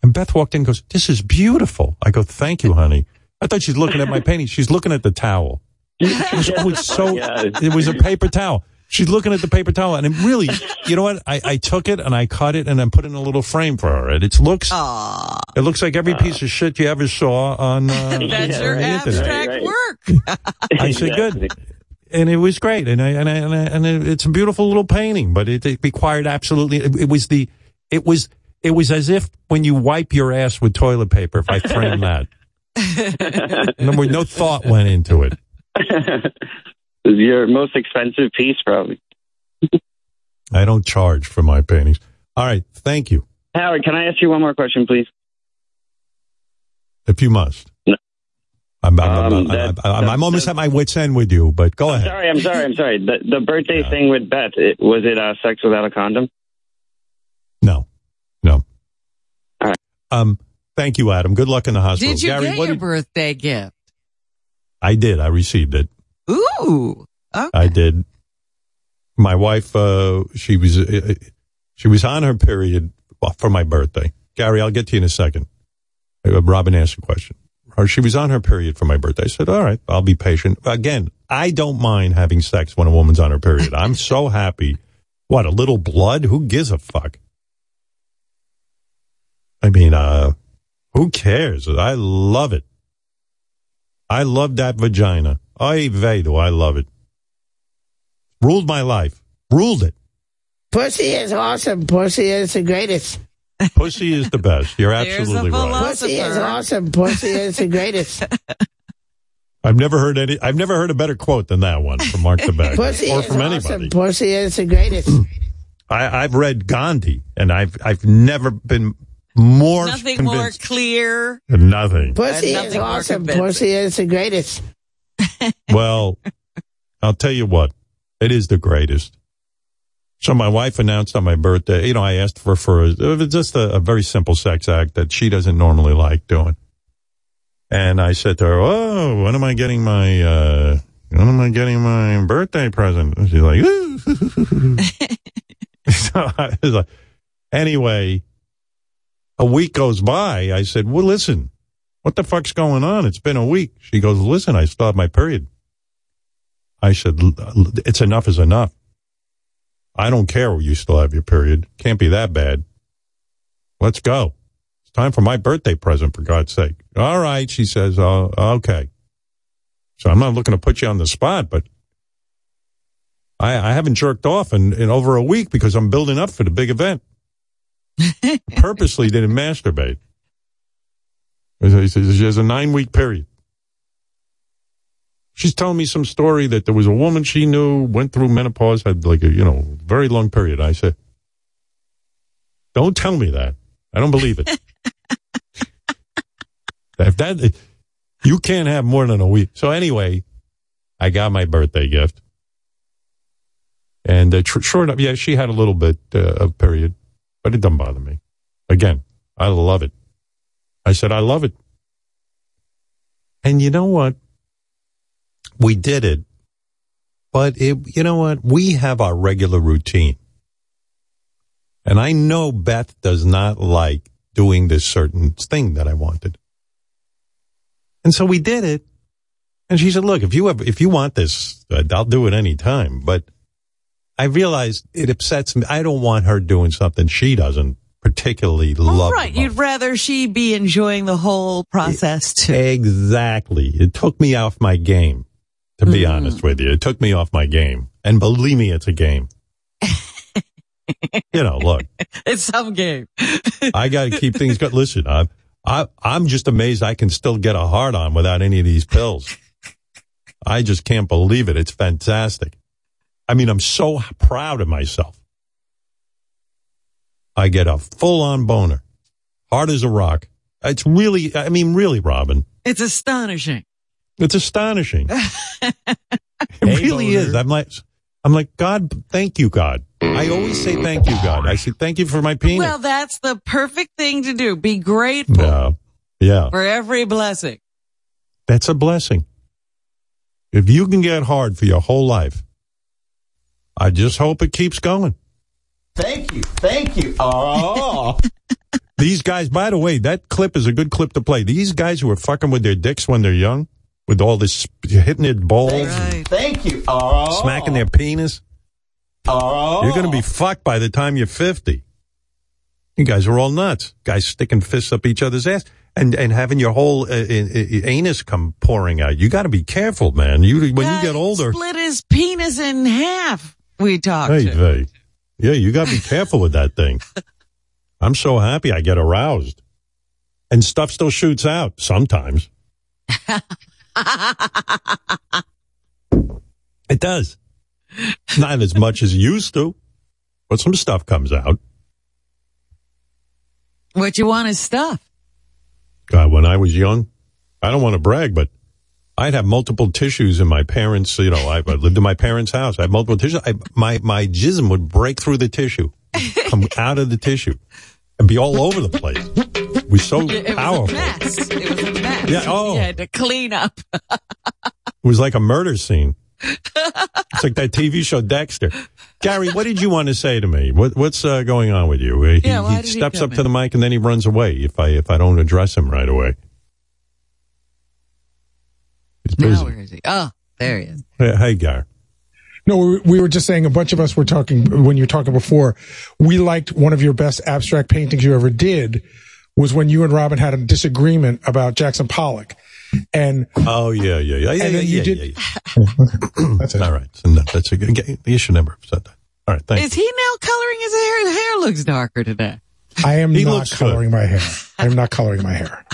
[SPEAKER 7] And Beth walked in and goes, This is beautiful. I go, Thank you, honey. I thought she's looking at my painting. She's looking at the towel. She goes, oh, it's so, it was a paper towel. She's looking at the paper towel. And it really, you know what? I, I took it and I cut it and I put it in a little frame for her. And it looks, it looks like every piece of shit you ever saw on, uh,
[SPEAKER 8] That's
[SPEAKER 7] on
[SPEAKER 8] your
[SPEAKER 7] the internet.
[SPEAKER 8] abstract work.
[SPEAKER 7] I said, good. And it was great. And I, and I, and, I, and it's a beautiful little painting, but it, it required absolutely, it, it was the, it was, it was as if when you wipe your ass with toilet paper, if I frame that. No thought went into it.
[SPEAKER 24] This is your most expensive piece, probably.
[SPEAKER 7] I don't charge for my paintings. All right. Thank you.
[SPEAKER 24] Howard, can I ask you one more question, please?
[SPEAKER 7] If you must. I'm, I'm, I'm,
[SPEAKER 24] Um,
[SPEAKER 7] I'm,
[SPEAKER 24] that-
[SPEAKER 7] I'm, I'm almost at my wit's end with you, but go ahead.
[SPEAKER 24] Sorry, I'm sorry, I'm sorry. The, the birthday thing with Beth, it, was it uh, sex without a condom?
[SPEAKER 7] No. Um, thank you, Adam. Good luck in the hospital.
[SPEAKER 8] Did you
[SPEAKER 7] Gary,
[SPEAKER 8] get
[SPEAKER 7] what
[SPEAKER 8] your
[SPEAKER 7] did-
[SPEAKER 8] birthday gift?
[SPEAKER 7] I did. I received it.
[SPEAKER 8] Ooh. Okay.
[SPEAKER 7] I did. My wife, uh, she was, uh, she was on her period for my birthday. Gary, I'll get to you in a second. Uh, Robin asked a question. She was on her period for my birthday. I said, all right, I'll be patient. Again, I don't mind having sex when a woman's on her period. I'm so happy. What, a little blood? Who gives a fuck? I mean, uh, who cares? I love it. I love that vagina. I vey, do I love it. Ruled my life. Ruled it.
[SPEAKER 2] Pussy is awesome. Pussy is the greatest.
[SPEAKER 7] Pussy is the best. You're absolutely right.
[SPEAKER 2] Pussy is awesome. Pussy is the greatest.
[SPEAKER 7] I've never heard any. I've never heard a better quote than that one from Mark Tobacco
[SPEAKER 2] Pussy
[SPEAKER 7] or
[SPEAKER 2] is
[SPEAKER 7] from
[SPEAKER 2] awesome.
[SPEAKER 7] anybody.
[SPEAKER 2] Pussy is the greatest.
[SPEAKER 7] I, I've read Gandhi, and I've I've never been more
[SPEAKER 8] Nothing more clear.
[SPEAKER 7] Nothing.
[SPEAKER 2] Pussy
[SPEAKER 8] And
[SPEAKER 2] is awesome. Pussy is the greatest.
[SPEAKER 7] Well, I'll tell you what, it is the greatest. So my wife announced on my birthday, you know, I asked for for a, just a, a very simple sex act that she doesn't normally like doing. And I said to her, "Oh, when am I getting my uh when am I getting my birthday present?" And she's like, so I was like, anyway, a week goes by. I said, "Well, listen, what the fuck's going on? It's been a week." She goes, "Listen, I still have my period." I said, "L- l- "It's enough is enough. I don't care. You still have your period. Can't be that bad. Let's go. It's time for my birthday present, for God's sake." All right, she says, "Oh, okay." So I'm not looking to put you on the spot, but I, I haven't jerked off in, in over a week because I'm building up for the big event. Purposely didn't masturbate. He says She has a nine week period. She's telling me some story that there was a woman she knew went through menopause, had like a you know very long period. I said, "Don't tell me that. I don't believe it. if that you can't have more than a week." So anyway, I got my birthday gift, and uh, tr- short up, yeah, she had a little bit uh, of period, but it doesn't bother me. Again, I love it. I said, I love it. And you know what? We did it, but it, you know what? We have our regular routine. And I know Beth does not like doing this certain thing that I wanted. And so we did it. And she said, look, if you have, if you want this, I'll do it anytime. But I realized it upsets me. I don't want her doing something she doesn't particularly
[SPEAKER 8] All
[SPEAKER 7] love.
[SPEAKER 8] right, you'd rather she be enjoying the whole process too.
[SPEAKER 7] Exactly. It took me off my game, to be
[SPEAKER 8] Mm.
[SPEAKER 7] honest with you. It took me off my game. And believe me, it's a game. you know, look,
[SPEAKER 8] It's some game.
[SPEAKER 7] I got to keep things good. Listen, I, I, I'm just amazed I can still get a hard on without any of these pills. I just can't believe it. It's fantastic. I mean, I'm so proud of myself. I get a full on boner, hard as a rock. It's really, I mean, really, Robin,
[SPEAKER 8] It's astonishing.
[SPEAKER 7] it's astonishing. It really is. I'm like, I'm like, God, thank you, God. I always say thank you, God. I say thank you for my penis.
[SPEAKER 8] Well, that's the perfect thing to do. Be grateful
[SPEAKER 7] yeah, yeah.
[SPEAKER 8] for every blessing.
[SPEAKER 7] That's a blessing. If you can get hard for your whole life, I just hope it keeps going.
[SPEAKER 9] Thank you. Thank you. Oh.
[SPEAKER 7] These guys, by the way, that clip is a good clip to play. These guys who are fucking with their dicks when they're young, with all this hitting their balls, and
[SPEAKER 9] Thank you. Oh.
[SPEAKER 7] smacking their penis,
[SPEAKER 9] Oh.
[SPEAKER 7] you're going to be fucked by the time you're 50. You guys are all nuts. Guys sticking fists up each other's ass and, and having your whole uh, uh, uh, anus come pouring out. You got to be careful, man. You when you get older.
[SPEAKER 8] Split his penis in half. We talked.
[SPEAKER 7] Hey, hey. Yeah, you got to be careful with that thing. I'm so happy I get aroused. And stuff still shoots out sometimes. It does. Not as much as it used to, but some stuff comes out.
[SPEAKER 8] What you want is stuff.
[SPEAKER 7] God, when I was young, I don't want to brag, but I'd have multiple tissues in my parents. You know, I, I lived in my parents' house. I had multiple tissues. I, my my jism would break through the tissue, come out of the tissue, and be all over the place. It was so
[SPEAKER 8] It was a
[SPEAKER 7] powerful.
[SPEAKER 8] mess. It was a mess.
[SPEAKER 7] Yeah, oh.
[SPEAKER 8] Had to clean up.
[SPEAKER 7] It was like a murder scene. It's like that TV show Dexter. Gary, what did you want to say to me? What, what's uh, going on with you? He,
[SPEAKER 8] Yeah,
[SPEAKER 7] he
[SPEAKER 8] he
[SPEAKER 7] steps
[SPEAKER 8] come
[SPEAKER 7] up to the mic and then he runs away if I if I don't address him right away. He's busy.
[SPEAKER 8] Now where is he? Oh, there he is.
[SPEAKER 7] Hey, hey, Gar.
[SPEAKER 25] No, we, we were just saying a bunch of us were talking when you were talking before. We liked one of your best abstract paintings you ever did was when you and Robin had a disagreement about Jackson Pollock. And
[SPEAKER 7] oh yeah, yeah, yeah, yeah,
[SPEAKER 25] and then
[SPEAKER 7] yeah,
[SPEAKER 25] you
[SPEAKER 7] yeah,
[SPEAKER 25] did.
[SPEAKER 7] That's it. All right. So no, that's a good. You should never have said that. All right. Thank
[SPEAKER 8] Is he now coloring his hair? His hair looks darker today.
[SPEAKER 25] I am
[SPEAKER 7] He
[SPEAKER 25] not
[SPEAKER 7] looks good.
[SPEAKER 25] coloring my hair. I am not coloring my hair.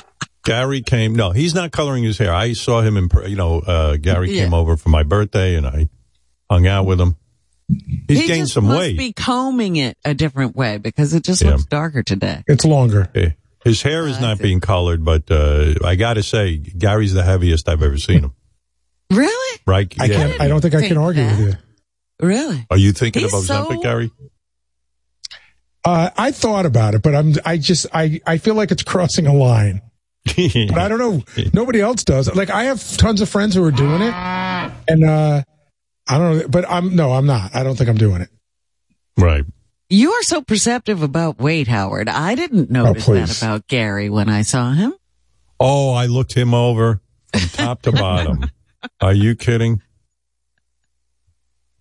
[SPEAKER 7] Gary came. No, he's not coloring his hair. I saw him in. You know, uh, Gary came over for my birthday, and I hung out with him. He's
[SPEAKER 8] he
[SPEAKER 7] gained
[SPEAKER 8] just
[SPEAKER 7] some
[SPEAKER 8] must
[SPEAKER 7] weight.
[SPEAKER 8] be combing it a different way because it just
[SPEAKER 7] Yeah.
[SPEAKER 8] looks darker today.
[SPEAKER 25] It's longer.
[SPEAKER 7] His hair is not being colored, but uh, I got to say, Gary's the heaviest I've ever seen him.
[SPEAKER 8] Really?
[SPEAKER 7] Right?
[SPEAKER 25] I
[SPEAKER 7] Yeah.
[SPEAKER 25] can't. I don't think I can
[SPEAKER 8] think
[SPEAKER 25] argue with you.
[SPEAKER 8] Really?
[SPEAKER 7] Are you thinking
[SPEAKER 8] He's
[SPEAKER 7] of Ozempic,
[SPEAKER 8] so-
[SPEAKER 7] Gary?
[SPEAKER 25] Uh, I thought about it, but I'm. I just. I. I feel like it's crossing a line. but I don't know. Nobody else does. Like I have tons of friends who are doing it, and uh, I don't know. But I'm no. I'm not. I don't think I'm doing it.
[SPEAKER 7] Right.
[SPEAKER 8] You are so perceptive about weight, Howard. I didn't notice that about Gary when I saw him.
[SPEAKER 7] Oh, I looked him over from top to bottom. Are you kidding?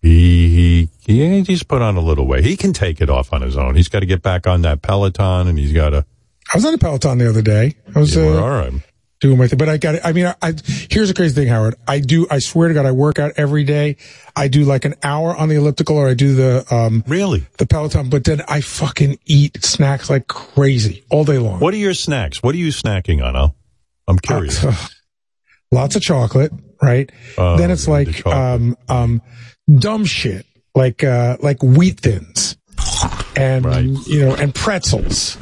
[SPEAKER 7] He, he, he, he's put on a little weight. He can take it off on his own. He's got to get back on that Peloton and he's got to.
[SPEAKER 25] I was on a Peloton the other day. I was
[SPEAKER 7] Yeah,
[SPEAKER 25] uh,
[SPEAKER 7] all right.
[SPEAKER 25] doing my thing, but I got. it. I mean, I, I here's the crazy thing, Howard. I do. I swear to God, I work out every day. I do like an hour on the elliptical, or I do the um
[SPEAKER 7] really
[SPEAKER 25] the Peloton. But then I fucking eat snacks like crazy all day long.
[SPEAKER 7] What are your snacks? What are you snacking on, Al? I'm curious.
[SPEAKER 25] Lots of chocolate, right?
[SPEAKER 7] Oh,
[SPEAKER 25] then it's like um um dumb shit like uh like wheat thins and you know and pretzels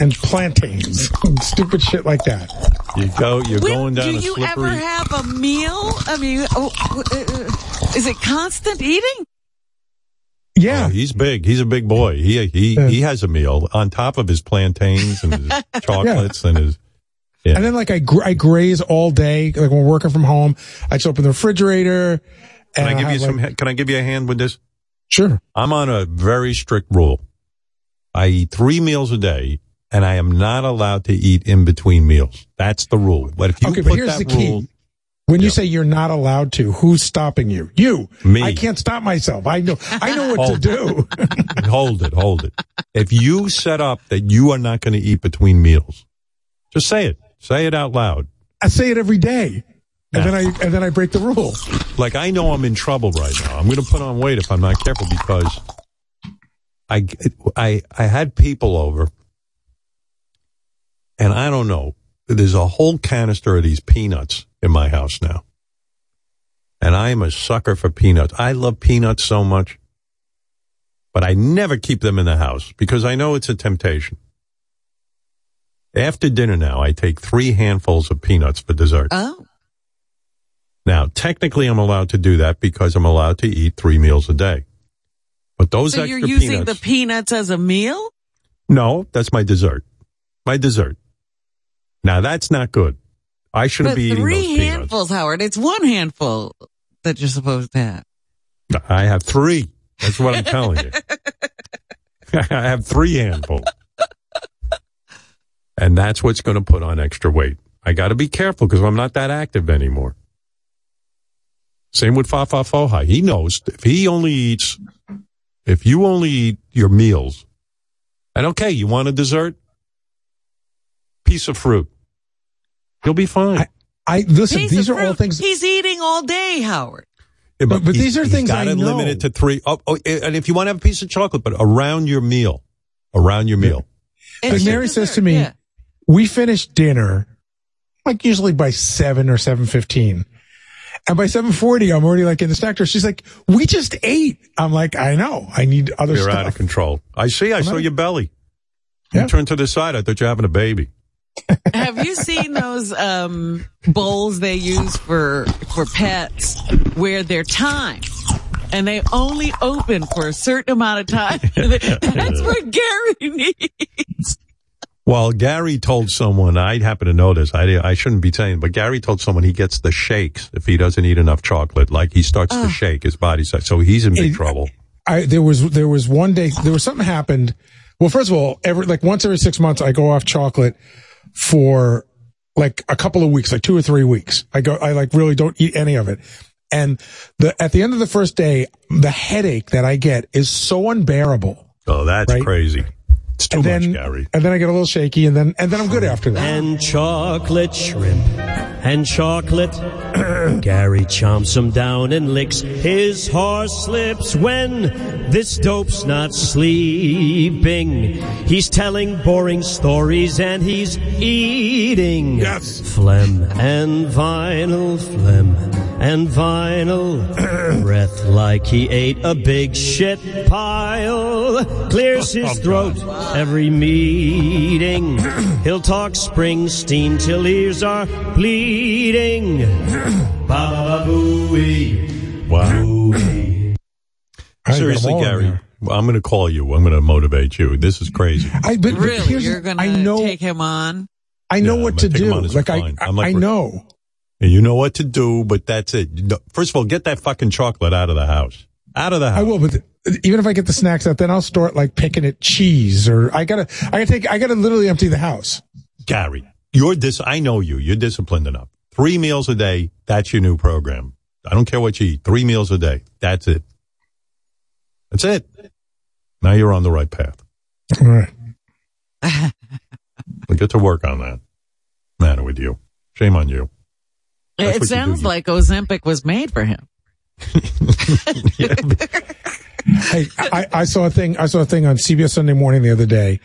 [SPEAKER 25] and plantains and stupid shit like that.
[SPEAKER 7] You go, you're
[SPEAKER 8] When-
[SPEAKER 7] going down
[SPEAKER 8] do
[SPEAKER 7] a
[SPEAKER 8] you
[SPEAKER 7] slippery.
[SPEAKER 8] ever have a meal? I mean, oh, uh, is it constant eating?
[SPEAKER 25] Yeah,
[SPEAKER 7] Oh, he's big. He's a big boy. He he he has a meal on top of his plantains and his chocolates and his.
[SPEAKER 25] And then like I gr- I graze all day like when we're working from home. I just open the refrigerator.
[SPEAKER 7] Can I
[SPEAKER 25] and
[SPEAKER 7] give you
[SPEAKER 25] have,
[SPEAKER 7] some?
[SPEAKER 25] like-
[SPEAKER 7] Can I give you a hand with this?
[SPEAKER 25] Sure.
[SPEAKER 7] I'm on a very strict rule. I eat three meals a day, and I am not allowed to eat in between meals. That's the rule. But if you
[SPEAKER 25] okay,
[SPEAKER 7] put
[SPEAKER 25] but here's
[SPEAKER 7] that
[SPEAKER 25] the key.
[SPEAKER 7] rule,
[SPEAKER 25] When you say you're not allowed to, who's stopping you? You.
[SPEAKER 7] Me.
[SPEAKER 25] I can't stop myself. I know. I know what to do.
[SPEAKER 7] hold it, hold it. If you set up that you are not going to eat between meals, just say it. Say it out loud.
[SPEAKER 25] I say it every day, and then I and then I break the rule.
[SPEAKER 7] Like I know I'm in trouble right now. I'm going to put on weight if I'm not careful because I I I had people over, and I don't know. There's a whole canister of these peanuts in my house now, and I am a sucker for peanuts. I love peanuts so much, but I never keep them in the house because I know it's a temptation. After dinner now, I take three handfuls of peanuts for dessert.
[SPEAKER 8] Oh.
[SPEAKER 7] Now, technically, I'm allowed to do that because I'm allowed to eat three meals a day. But those
[SPEAKER 8] so you're using
[SPEAKER 7] peanuts,
[SPEAKER 8] the peanuts as a meal?
[SPEAKER 7] no, that's my dessert. My dessert. Now that's not good. I shouldn't
[SPEAKER 8] But
[SPEAKER 7] be eating
[SPEAKER 8] three
[SPEAKER 7] those peanuts.
[SPEAKER 8] handfuls, Howard. It's one handful that you're supposed to have.
[SPEAKER 7] I have three. That's what I'm telling you. I have three handfuls. And that's what's going to put on extra weight. I got to be careful because I'm not that active anymore. Same with Fa Fa Foha. He knows if he only eats, if you only eat your meals, and okay, you want a dessert? Piece of fruit. You'll be fine.
[SPEAKER 25] I listen.
[SPEAKER 8] Piece
[SPEAKER 25] these
[SPEAKER 8] of
[SPEAKER 25] are all things.
[SPEAKER 8] He's eating all day, Howard.
[SPEAKER 7] Yeah,
[SPEAKER 25] But- but
[SPEAKER 7] he's-
[SPEAKER 25] these are things I
[SPEAKER 7] gotta
[SPEAKER 25] know.
[SPEAKER 7] limit it to three. Oh, oh, eh, and if you want to have a piece of chocolate, but around your meal, around your meal.
[SPEAKER 25] Like Mary says to me, we finish dinner like usually by seven or seven fifteen, and by seven forty, I'm already like in the snack drawer. She's like, "We just ate." I'm like, "I know. I need other
[SPEAKER 7] You're
[SPEAKER 25] stuff."
[SPEAKER 7] out of control. I see. I
[SPEAKER 25] I'm
[SPEAKER 7] saw
[SPEAKER 25] not-
[SPEAKER 7] your belly. You turned to the side. I thought you were having a baby.
[SPEAKER 8] Have you seen those um, bowls they use for for pets where they're timed and they only open for a certain amount of time? That's what Gary needs.
[SPEAKER 7] Well, Gary told someone, I happen to know this, I, I shouldn't be saying, but Gary told someone he gets the shakes if he doesn't eat enough chocolate. Like he starts to
[SPEAKER 25] Ah.
[SPEAKER 7] shake, his body starts. So he's in big
[SPEAKER 25] It-
[SPEAKER 7] trouble.
[SPEAKER 25] I there was there was one day there was something happened. Well, first of all, every like once every six months, I go off chocolate for like a couple of weeks, like two or three weeks. I go, I like really don't eat any of it. And the at the end of the first day, the headache that I get is so unbearable.
[SPEAKER 7] Oh, that's
[SPEAKER 25] Right?
[SPEAKER 7] crazy. It's too
[SPEAKER 25] and
[SPEAKER 7] much,
[SPEAKER 25] then,
[SPEAKER 7] Gary.
[SPEAKER 25] And then I get a little shaky, and then and then I'm good after that.
[SPEAKER 26] And chocolate shrimp and chocolate Gary chomps him down and licks his horse lips when this dope's not sleeping. He's telling boring stories and he's eating. Yes. Phlegm and vinyl, phlegm and vinyl. Breath like he ate a big shit pile. Clears his oh, throat every meeting. He'll talk Springsteen till ears are bleeding. Ba-ba-booey.
[SPEAKER 7] Wow. Seriously,
[SPEAKER 25] them all in
[SPEAKER 7] Gary. I'm going to call you. I'm going to motivate you. This is crazy.
[SPEAKER 25] I, but, but
[SPEAKER 8] Really,
[SPEAKER 25] here's-
[SPEAKER 8] you're gonna
[SPEAKER 25] I know,
[SPEAKER 8] take him on?
[SPEAKER 25] I know
[SPEAKER 7] Yeah,
[SPEAKER 25] what
[SPEAKER 7] I'm
[SPEAKER 25] to
[SPEAKER 7] gonna take him
[SPEAKER 25] do. Like I. I,
[SPEAKER 7] I'm like-
[SPEAKER 25] I know.
[SPEAKER 7] And you know what to do, but that's it. First of all, get that fucking chocolate out of the house. Out of the house.
[SPEAKER 25] I will, but even if I get the snacks out, then I'll start like picking at cheese or I gotta, I gotta take, I gotta literally empty the house.
[SPEAKER 7] Gary, you're dis- I know you. You're disciplined enough. Three meals a day. That's your new program. I don't care what you eat. Three meals a day. That's it. That's it. Now you're on the right path.
[SPEAKER 25] All right.
[SPEAKER 7] We get to work on that. Matter with you. Shame on you. That's
[SPEAKER 8] It
[SPEAKER 7] what you do.
[SPEAKER 8] sounds like Ozempic was made for him.
[SPEAKER 25] Hey, I, I saw a thing, I saw a thing on CBS Sunday morning the other day.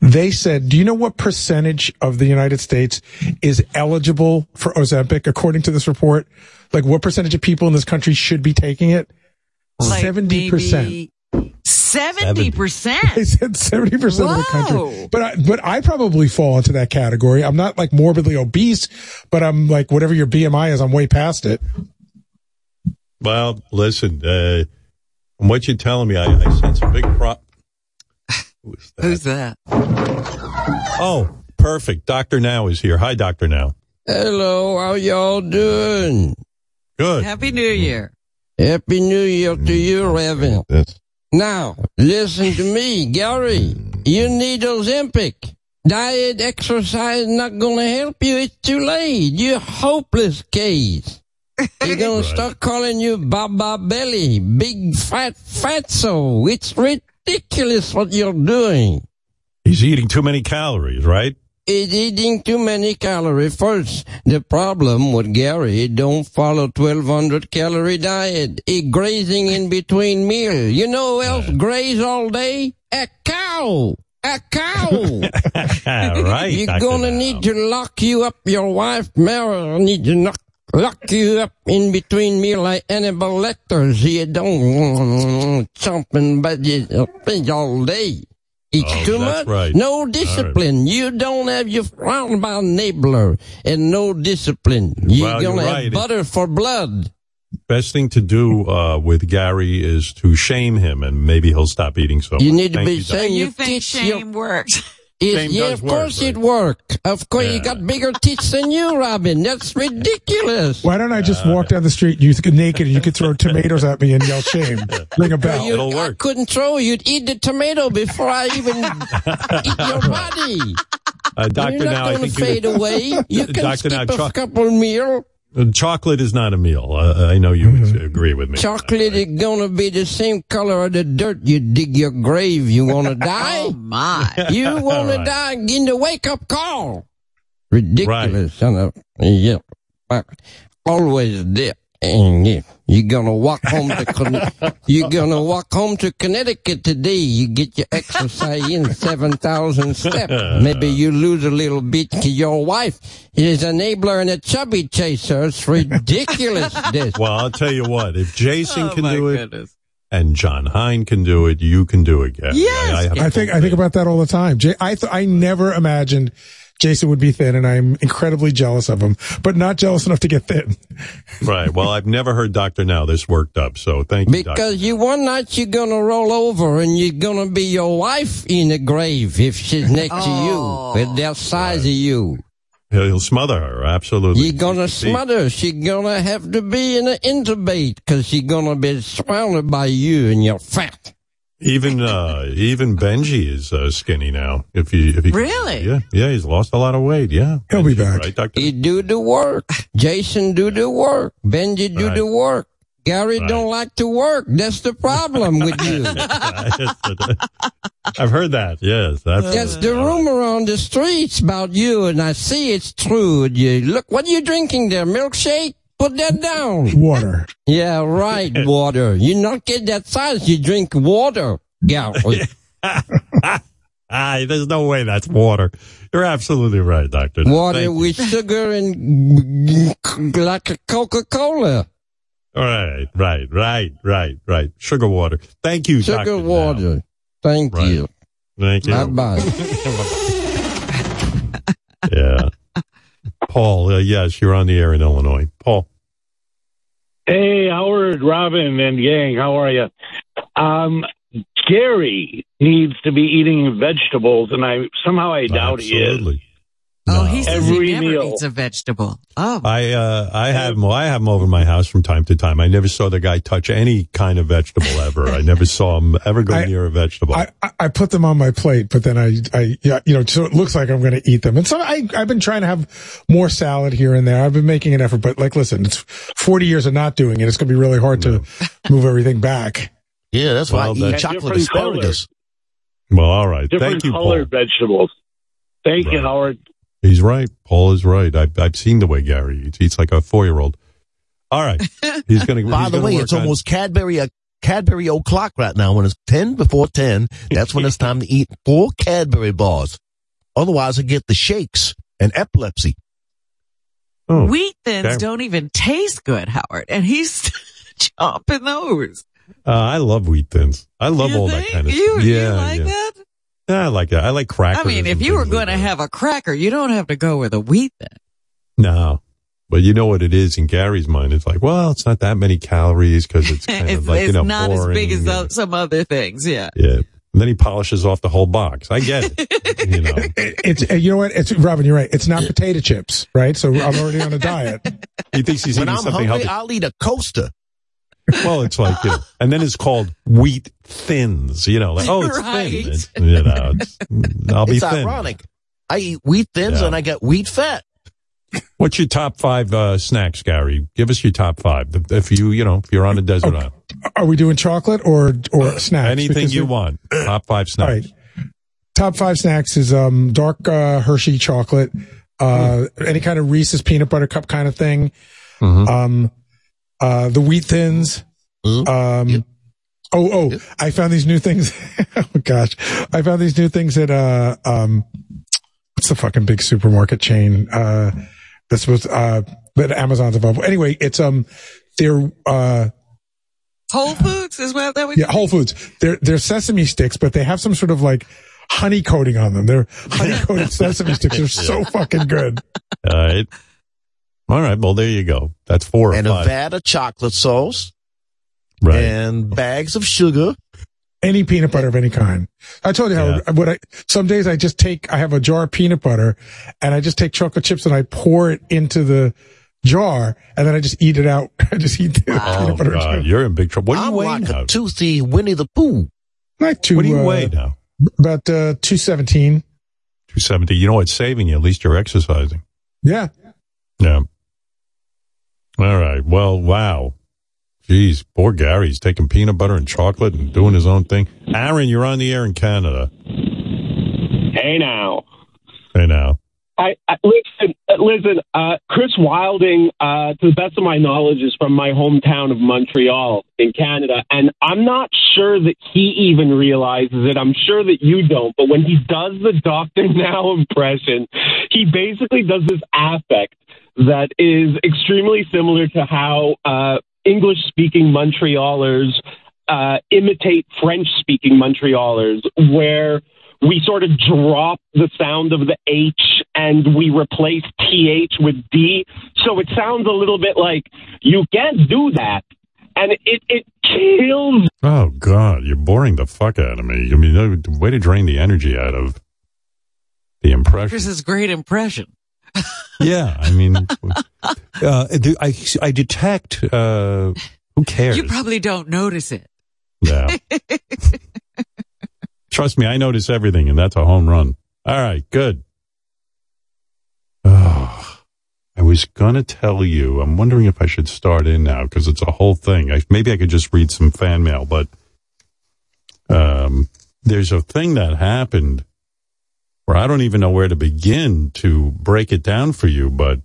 [SPEAKER 25] They said, do you know what percentage of the United States is eligible for Ozempic according to this report? Like what percentage of people in this country should be taking it?
[SPEAKER 8] Like
[SPEAKER 25] Seventy percent.
[SPEAKER 8] Maybe Seventy percent.
[SPEAKER 25] They said seventy percent of the country. But I, but I probably fall into that category. I'm not like morbidly obese, but I'm like whatever your BMI is, I'm way past it.
[SPEAKER 7] Well, listen, uh, from what you're telling me, I, I sense a big prop. Who's that?
[SPEAKER 8] Who's that?
[SPEAKER 7] Oh, perfect. Doctor Now is here. Hi, Doctor Now.
[SPEAKER 27] Hello, how y'all doing?
[SPEAKER 7] Good.
[SPEAKER 8] Happy New Year.
[SPEAKER 27] Happy New Year to you, Reverend. Now, listen to me, Gary. You need Ozempic. Diet, exercise not gonna help you. It's too late. You're hopeless case. You're gonna start calling you Baba Belly, big fat fatso. It's ridiculous what you're doing.
[SPEAKER 7] He's eating too many calories, right?
[SPEAKER 27] Is eating too many calories. First, the problem with Gary don't follow 1200 calorie diet. He grazing in between meals. You know who else graze all day? A cow. A cow.
[SPEAKER 7] right.
[SPEAKER 27] You're
[SPEAKER 7] Dr.
[SPEAKER 27] gonna need to lock you up. Your wife, Mary, need to knock, lock you up in between meal like Annabelle Lecter. You don't chomping veggies all day. It's
[SPEAKER 7] Oh,
[SPEAKER 27] too
[SPEAKER 7] that's
[SPEAKER 27] much.
[SPEAKER 7] right.
[SPEAKER 27] No discipline. You don't have your frown roundabout enabler and no discipline. You're
[SPEAKER 7] Well, you're
[SPEAKER 27] gonna
[SPEAKER 7] right.
[SPEAKER 27] have butter for blood.
[SPEAKER 7] Best thing to do uh, with Gary is to shame him, and maybe he'll stop eating so
[SPEAKER 27] You
[SPEAKER 7] much.
[SPEAKER 27] need to
[SPEAKER 7] Thank
[SPEAKER 27] be
[SPEAKER 7] you,
[SPEAKER 27] saying
[SPEAKER 8] You
[SPEAKER 27] your
[SPEAKER 8] think
[SPEAKER 27] teeth, your
[SPEAKER 8] shame works?
[SPEAKER 27] It-
[SPEAKER 7] Shame
[SPEAKER 27] yeah,
[SPEAKER 7] does
[SPEAKER 27] of
[SPEAKER 7] work,
[SPEAKER 27] course
[SPEAKER 7] right?
[SPEAKER 27] it worked. Of course,
[SPEAKER 7] Yeah.
[SPEAKER 27] you got bigger teeth than you, Robin. That's ridiculous.
[SPEAKER 25] Why don't I just walk down the street, you th- naked, and you could throw tomatoes at me and yell shame? Ring a bell.
[SPEAKER 27] You,
[SPEAKER 7] It'll
[SPEAKER 27] I
[SPEAKER 7] work.
[SPEAKER 27] couldn't throw. You'd eat the tomato before I even eat your body.
[SPEAKER 7] Uh, Doctor
[SPEAKER 27] You're not
[SPEAKER 7] Now, I
[SPEAKER 27] going to
[SPEAKER 7] think
[SPEAKER 27] fade
[SPEAKER 7] you,
[SPEAKER 27] away. You can
[SPEAKER 7] Doctor
[SPEAKER 27] skip
[SPEAKER 7] Now,
[SPEAKER 27] a
[SPEAKER 7] cho-
[SPEAKER 27] couple meal.
[SPEAKER 7] Uh, chocolate is not a meal. Uh, I know you
[SPEAKER 27] Mm-hmm.
[SPEAKER 7] agree with me.
[SPEAKER 27] Chocolate is going to be the same color of the dirt you dig your grave. You want to die?
[SPEAKER 8] Oh my.
[SPEAKER 27] You want to
[SPEAKER 7] Right.
[SPEAKER 27] die in the wake up call. Ridiculous, son of yeah. Always there. And yeah, you're gonna walk home to Con- you're gonna walk home to Connecticut today. You get your exercise in seven thousand steps. Maybe you lose a little bit to your wife is an enabler and a chubby chaser. It's ridiculous. this.
[SPEAKER 7] Well, I'll tell you what. If Jason
[SPEAKER 8] Oh
[SPEAKER 7] can do it
[SPEAKER 8] goodness.
[SPEAKER 7] and Jon Hein can do it, you can do it, Gary.
[SPEAKER 8] Yes.
[SPEAKER 7] I, have
[SPEAKER 25] I think I think about that all the time. Jay, I th- I never imagined Jason would be thin, and I'm incredibly jealous of him, but not jealous enough to get thin.
[SPEAKER 7] Right. Well, I've never heard Doctor Now this worked up. So thank you, Doctor.
[SPEAKER 27] Because you one night you're gonna roll over and you're gonna be your wife in the grave if she's next
[SPEAKER 8] Oh.
[SPEAKER 27] to you oh. with that size of you.
[SPEAKER 7] He'll, he'll smother her. Absolutely.
[SPEAKER 27] You're gonna
[SPEAKER 7] See,
[SPEAKER 27] smother. She's gonna have to be in an intubate because she's gonna be surrounded by you and your fat.
[SPEAKER 7] Even uh, even Benjy is uh, skinny now. If he if he
[SPEAKER 8] Really?
[SPEAKER 7] yeah yeah he's lost a lot of weight. Yeah,
[SPEAKER 25] He'll be
[SPEAKER 7] Benjy,
[SPEAKER 25] back.
[SPEAKER 7] Right, Doctor.
[SPEAKER 27] He do the work. Jason do the work. Benjy do
[SPEAKER 7] Right.
[SPEAKER 27] the work. Gary
[SPEAKER 7] Right.
[SPEAKER 27] don't like to work. That's the problem with you.
[SPEAKER 7] I've heard that. Yes, that's
[SPEAKER 27] That's the rumor on the streets about you, and I see it's true. You look, what are you drinking there? Milkshake? Put that down.
[SPEAKER 25] Water.
[SPEAKER 27] Yeah, right. Water. You not get that size. You drink water. Gary.
[SPEAKER 7] Ah, there's no way that's water. You're absolutely right, Doctor.
[SPEAKER 27] Water
[SPEAKER 7] Thank you.
[SPEAKER 27] with sugar and like a Coca Cola.
[SPEAKER 7] Right, right, right, right, right. Sugar water. Thank you, Doctor.
[SPEAKER 27] Sugar
[SPEAKER 7] Dr.
[SPEAKER 27] water. Thank
[SPEAKER 7] Right.
[SPEAKER 27] you.
[SPEAKER 7] Thank you.
[SPEAKER 27] Bye bye.
[SPEAKER 7] Paul, uh, yes, you're on the air in Illinois. Paul.
[SPEAKER 28] Hey, Howard, Robin, and gang, how are you? Um, Gary needs to be eating vegetables, and I somehow I doubt he is.
[SPEAKER 7] Absolutely.
[SPEAKER 8] Oh, he says
[SPEAKER 28] Every
[SPEAKER 8] he never
[SPEAKER 28] meal.
[SPEAKER 8] eats a vegetable. Oh,
[SPEAKER 7] I uh, I have him. I have him over my house from time to time. I never saw the guy touch any kind of vegetable ever. I never saw him ever go
[SPEAKER 25] I-
[SPEAKER 7] near a vegetable.
[SPEAKER 25] I, I- I put them on my plate, but then I, I, yeah, you know, so it looks like I'm going to eat them. And so I, I've been trying to have more salad here and there. I've been making an effort, but like, listen, it's 40 years of not doing it. It's going to be really hard to move everything back.
[SPEAKER 29] Yeah, that's why I eat
[SPEAKER 7] that-
[SPEAKER 29] chocolate
[SPEAKER 28] Different
[SPEAKER 29] asparagus.
[SPEAKER 7] well, all right.
[SPEAKER 28] Different
[SPEAKER 7] Thank you, Paul.
[SPEAKER 28] colored vegetables. Thank you, Howard.
[SPEAKER 7] He's right. Paul is right. I've, I've seen the way Gary eats. Eats like a four year old. All right. He's going to.
[SPEAKER 29] By the way, it's almost Cadbury uh, Cadbury o'clock right now. When it's ten before ten, that's when it's time to eat four Cadbury bars. Otherwise, I get the shakes and epilepsy.
[SPEAKER 7] Oh,
[SPEAKER 8] wheat thins
[SPEAKER 7] okay.
[SPEAKER 8] don't even taste good, Howard, and he's chomping those.
[SPEAKER 7] Uh, I love wheat thins. I love
[SPEAKER 8] You
[SPEAKER 7] all that kind of
[SPEAKER 8] You-
[SPEAKER 7] stuff.
[SPEAKER 8] you
[SPEAKER 7] Yeah,
[SPEAKER 8] like
[SPEAKER 7] yeah.
[SPEAKER 8] that?
[SPEAKER 7] Yeah, I like that. I like crackers.
[SPEAKER 8] I mean, if you were
[SPEAKER 7] things
[SPEAKER 8] going to have a cracker, you don't have to go with a wheat thin.
[SPEAKER 7] No. But you know what it is in Gary's mind? It's like, well, it's not that many calories because it's kind
[SPEAKER 8] it's
[SPEAKER 7] of like, you know,
[SPEAKER 8] not as big as
[SPEAKER 7] Yeah.
[SPEAKER 8] tho- some other things. Yeah.
[SPEAKER 7] Yeah. And then he polishes off the whole box. I get it. you know.
[SPEAKER 25] It's, uh, you know what? It's, Robin, you're right. It's not potato chips, right? So I'm already on a diet.
[SPEAKER 7] He thinks he's
[SPEAKER 29] when
[SPEAKER 7] eating
[SPEAKER 29] I'm
[SPEAKER 7] something
[SPEAKER 29] hungry,
[SPEAKER 7] healthy.
[SPEAKER 29] I'll eat a coaster.
[SPEAKER 7] Well, it's like, you know, and then it's called wheat thins, you know, like, oh, it's
[SPEAKER 8] Right.
[SPEAKER 7] thin. It's, you know, it's, I'll be
[SPEAKER 29] It's
[SPEAKER 7] thin.
[SPEAKER 29] ironic. I eat wheat thins
[SPEAKER 7] Yeah.
[SPEAKER 29] and I get wheat fat.
[SPEAKER 7] What's your top five uh, snacks, Gary? Give us your top five. If you, you know, if you're on a desert island,
[SPEAKER 25] Are we doing chocolate or, or snacks?
[SPEAKER 7] anything
[SPEAKER 25] Because
[SPEAKER 7] you
[SPEAKER 25] they're-
[SPEAKER 7] want. Top five snacks.
[SPEAKER 25] right. Top five snacks is um dark uh, Hershey chocolate, uh any kind of Reese's peanut butter cup kind of thing.
[SPEAKER 7] Mhm.
[SPEAKER 25] Um uh the wheat thins. Um Oh, oh, I found these new things. oh gosh. I found these new things at uh um what's the fucking big supermarket chain? Uh that's was uh that Amazon's involved. Anyway, it's um they're uh
[SPEAKER 8] Whole Foods is what that was.
[SPEAKER 25] yeah, Whole Foods. They're they're sesame sticks, but they have some sort of like honey coating on them. They're honey coated sesame sticks. They're so fucking good.
[SPEAKER 7] All right. All right. Well, there you go. That's four or
[SPEAKER 29] and a vat of chocolate sauce
[SPEAKER 7] right.
[SPEAKER 29] and bags of sugar.
[SPEAKER 25] Any peanut butter of any kind. I told you how what I some days I just take I have a jar of peanut butter and I just take chocolate chips and I pour it into the jar and then I just eat it out. I just eat the
[SPEAKER 7] oh,
[SPEAKER 25] peanut butter.
[SPEAKER 7] God. You're in big trouble. What do you
[SPEAKER 29] I'm
[SPEAKER 7] weigh
[SPEAKER 29] like
[SPEAKER 7] now?
[SPEAKER 29] a toothy Winnie the Pooh.
[SPEAKER 25] Like two,
[SPEAKER 7] what do you
[SPEAKER 25] uh,
[SPEAKER 7] weigh now?
[SPEAKER 25] About uh, two seventeen.
[SPEAKER 7] 270. You know what's saving you? At least you're exercising.
[SPEAKER 25] Yeah.
[SPEAKER 7] Yeah. All right. Well, wow. Jeez, poor Gary's taking peanut butter and chocolate and doing his own thing. Aaron, you're on the air in Canada.
[SPEAKER 30] Hey now.
[SPEAKER 7] Hey now.
[SPEAKER 30] I, I listen. uh, Listen, uh, Chris Wilding, uh, to the best of my knowledge, is from my hometown of Montreal in Canada, and I'm not sure that he even realizes it. I'm sure that you don't, but when he does the Doctor Now impression, he basically does this affect that is extremely similar to how uh, English-speaking Montrealers uh, imitate French-speaking Montrealers, where we sort of drop the sound of the H and we replace TH with D. So it sounds a little bit like you can't do that. And it, it kills.
[SPEAKER 7] Oh, God. You're boring the fuck out of me. I mean, no, way to drain the energy out of the impression.
[SPEAKER 8] Chris's great impression.
[SPEAKER 7] Yeah. I mean, uh, I, I detect, uh, who cares?
[SPEAKER 8] You probably don't notice it.
[SPEAKER 7] Yeah. Trust me, I notice everything, and that's a home run. All right, good. Oh, I was going to tell you, I'm wondering if I should start in now because it's a whole thing. I, maybe I could just read some fan mail, but um, there's a thing that happened where I don't even know where to begin to break it down for you, but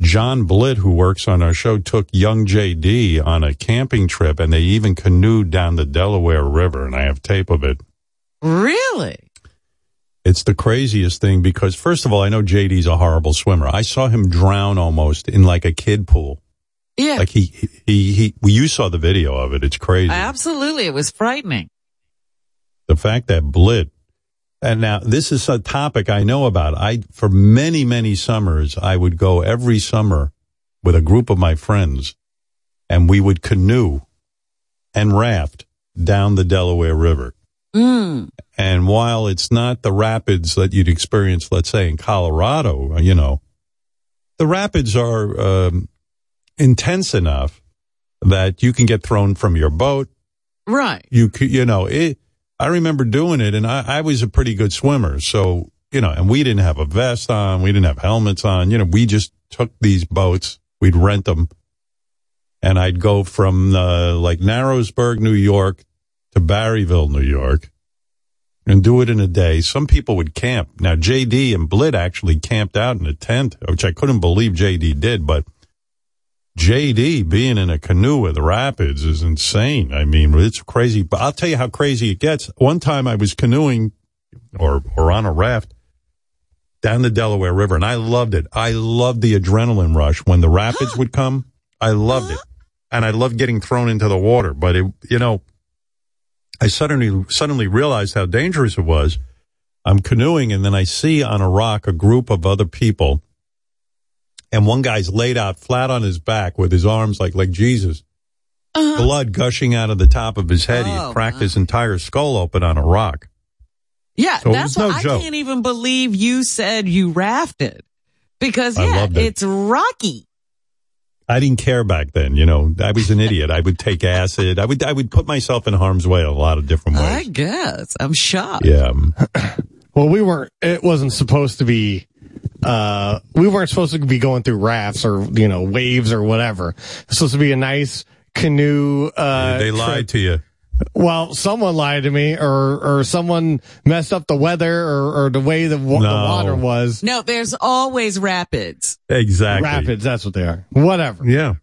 [SPEAKER 7] John Blitt, who works on our show, took young JD on a camping trip and they even canoed down the Delaware River. And I have tape of it.
[SPEAKER 8] Really?
[SPEAKER 7] It's the craziest thing because, first of all, I know JD's a horrible swimmer. I saw him drown almost in like a kid pool.
[SPEAKER 8] Yeah.
[SPEAKER 7] Like he, he, he, well, you saw the video of it. It's crazy.
[SPEAKER 8] Absolutely. It was frightening.
[SPEAKER 7] the fact that Blit, and now this is a topic I know about. I, for many, many summers, I would go every summer with a group of my friends and we would canoe and raft down the Delaware River.
[SPEAKER 8] Mm.
[SPEAKER 7] And while it's not the rapids that you'd experience, let's say in Colorado, you know, the rapids are um, intense enough that you can get thrown from your boat.
[SPEAKER 8] Right.
[SPEAKER 7] You could, you know, it, I remember doing it and I, I was a pretty good swimmer. So, you know, and we didn't have a vest on. We didn't have helmets on. You know, we just took these boats. We'd rent them and I'd go from, uh, like Narrowsburg, New York to Barryville, New York and do it in a day. Some people would camp. Now, JD and Blit actually camped out in a tent, which I couldn't believe JD did, but JD being in a canoe with rapids is insane. I mean, it's crazy, but I'll tell you how crazy it gets. One time I was canoeing or, or on a raft down the Delaware River and I loved it. I loved the adrenaline rush when the rapids would come. I loved it. And I loved getting thrown into the water, but it, you know, I suddenly, suddenly realized how dangerous it was. I'm canoeing and then I see on a rock a group of other people and one guy's laid out flat on his back with his arms like, like Jesus. Uh-huh. Blood gushing out of the top of his head. he
[SPEAKER 8] Oh,
[SPEAKER 7] had cracked his entire skull open on a rock.
[SPEAKER 8] Yeah,
[SPEAKER 7] So
[SPEAKER 8] that's
[SPEAKER 7] was no
[SPEAKER 8] joke. I can't even believe you said you rafted because yeah,
[SPEAKER 7] it.
[SPEAKER 8] it's rocky.
[SPEAKER 7] I didn't care back then, you know. I was an idiot. I would take acid. I would I would put myself in harm's way a lot of different ways.
[SPEAKER 8] I guess I'm shocked.
[SPEAKER 7] Yeah.
[SPEAKER 31] Well, we weren't. It wasn't supposed to be. Uh, we weren't supposed to be going through rafts or you know waves or whatever. It's supposed to be a nice canoe. Uh,
[SPEAKER 7] they lied
[SPEAKER 31] trip.
[SPEAKER 7] to you.
[SPEAKER 31] Well, someone lied to me, or or someone messed up the weather, or, or the way the, wa-
[SPEAKER 7] No.
[SPEAKER 31] the water was.
[SPEAKER 8] No, there's always rapids.
[SPEAKER 7] Exactly.
[SPEAKER 31] Rapids. That's what they are. Whatever.
[SPEAKER 7] Yeah.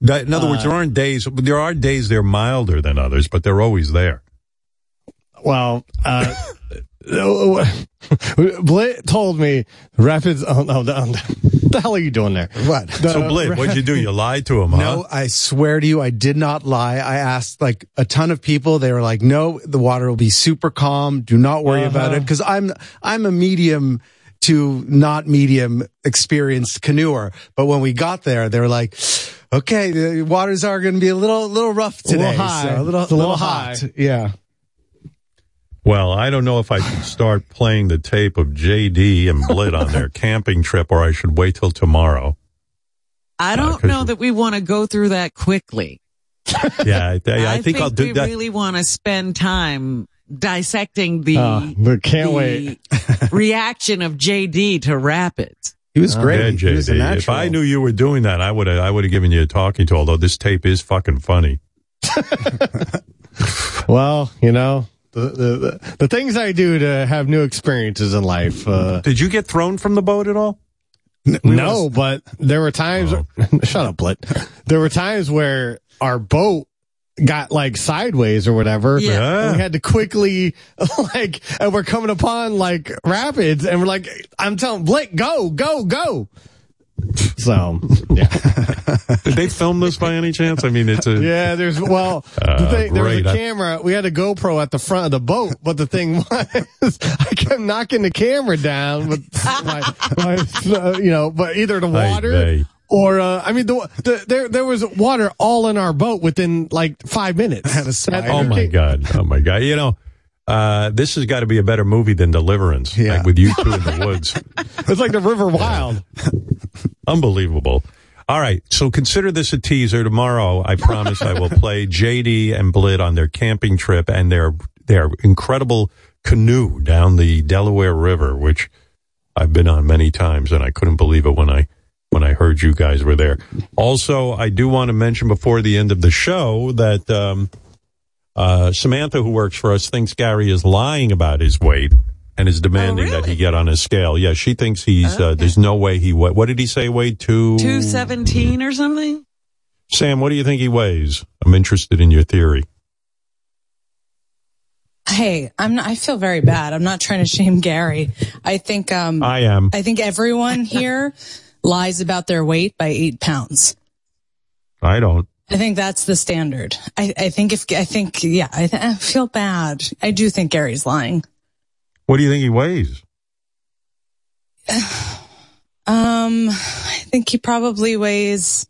[SPEAKER 7] That- in other words,
[SPEAKER 31] Uh,
[SPEAKER 7] there aren't days, there are days they're milder than others, but they're always there.
[SPEAKER 31] Well, uh, Blit told me rapids. Oh no, the, the hell are you doing there?
[SPEAKER 32] What?
[SPEAKER 7] so, Blit, what'd you do? You lied to him, huh?
[SPEAKER 32] No, I swear to you, I did not lie. I asked like a ton of people. They were like, "No, the water will be super calm. Do not worry about
[SPEAKER 31] Uh-huh.
[SPEAKER 32] it." Because I'm I'm a medium to not medium experienced canoeer. But when we got there, they were like, "Okay, the waters are going to be a little little rough
[SPEAKER 31] A little
[SPEAKER 32] today.
[SPEAKER 31] high.
[SPEAKER 32] So a little,
[SPEAKER 31] It's a little
[SPEAKER 32] hot."
[SPEAKER 31] high.
[SPEAKER 32] Yeah.
[SPEAKER 7] Well, I don't know if I should start playing the tape of JD and Blit on their camping trip or I should wait till tomorrow.
[SPEAKER 8] I uh, don't know that we want to go through that quickly.
[SPEAKER 7] Yeah, I, I, think, I'll do
[SPEAKER 8] we
[SPEAKER 7] that.
[SPEAKER 8] really want to spend time dissecting the,
[SPEAKER 31] Oh, but can't
[SPEAKER 8] the
[SPEAKER 31] wait.
[SPEAKER 8] reaction of JD to rapids.
[SPEAKER 32] He was oh,
[SPEAKER 7] Yeah, JD. If I knew you were doing that, I would have. I would have given you a talking to. Although this tape is fucking funny.
[SPEAKER 31] Well, you know the, the things I do to have new experiences in life. Uh,
[SPEAKER 7] Did you get thrown from the boat at all?
[SPEAKER 31] no, but there were times. shut up, Blit. There were times where our boat got like sideways or whatever.
[SPEAKER 7] Yeah.
[SPEAKER 31] We had to quickly like, and we're coming upon like rapids, and we're like, I'm telling Blake, go, go, go. So yeah,
[SPEAKER 7] Did they film this by any chance? I mean, it's a
[SPEAKER 31] yeah. There's well, the
[SPEAKER 7] Uh,
[SPEAKER 31] thing there was a camera. We had a GoPro at the front of the boat, but the thing was, I kept knocking the camera down with my, my uh, you know, but either the
[SPEAKER 7] Ay,
[SPEAKER 31] water.
[SPEAKER 7] vey.
[SPEAKER 31] Or uh, I mean, the, the there there was water all in our boat within like five minutes.
[SPEAKER 7] Oh my god! Oh my god! You know, uh, this has got to be a better movie than Deliverance.
[SPEAKER 32] Yeah.
[SPEAKER 7] like with you two in the woods.
[SPEAKER 31] It's like the River Wild.
[SPEAKER 7] Unbelievable. All right, so consider this a teaser. Tomorrow, I promise I will play JD and Blit on their camping trip and their their incredible canoe down the Delaware River, which I've been on many times, and I couldn't believe it when I when I heard you guys were there. Also, I do want to mention before the end of the show that um, uh, Samantha, who works for us, thinks Gary is lying about his weight. and is demanding that he get on a scale. Yeah, she thinks he's. Uh, there's no way he. wa- What did he say? Weighed two.
[SPEAKER 8] 217 or something?
[SPEAKER 7] Sam, what do you think he weighs? I'm interested in your theory.
[SPEAKER 33] Hey, I'm not, I feel very bad. I'm not trying to shame Gary. I think um
[SPEAKER 7] I am.
[SPEAKER 33] I think everyone here lies about their weight by eight pounds.
[SPEAKER 7] I don't.
[SPEAKER 33] I think that's the standard. I, I think if I think yeah, I, th- I feel bad. I do think Gary's lying.
[SPEAKER 7] What do you think he weighs?
[SPEAKER 33] Um, I think he probably weighs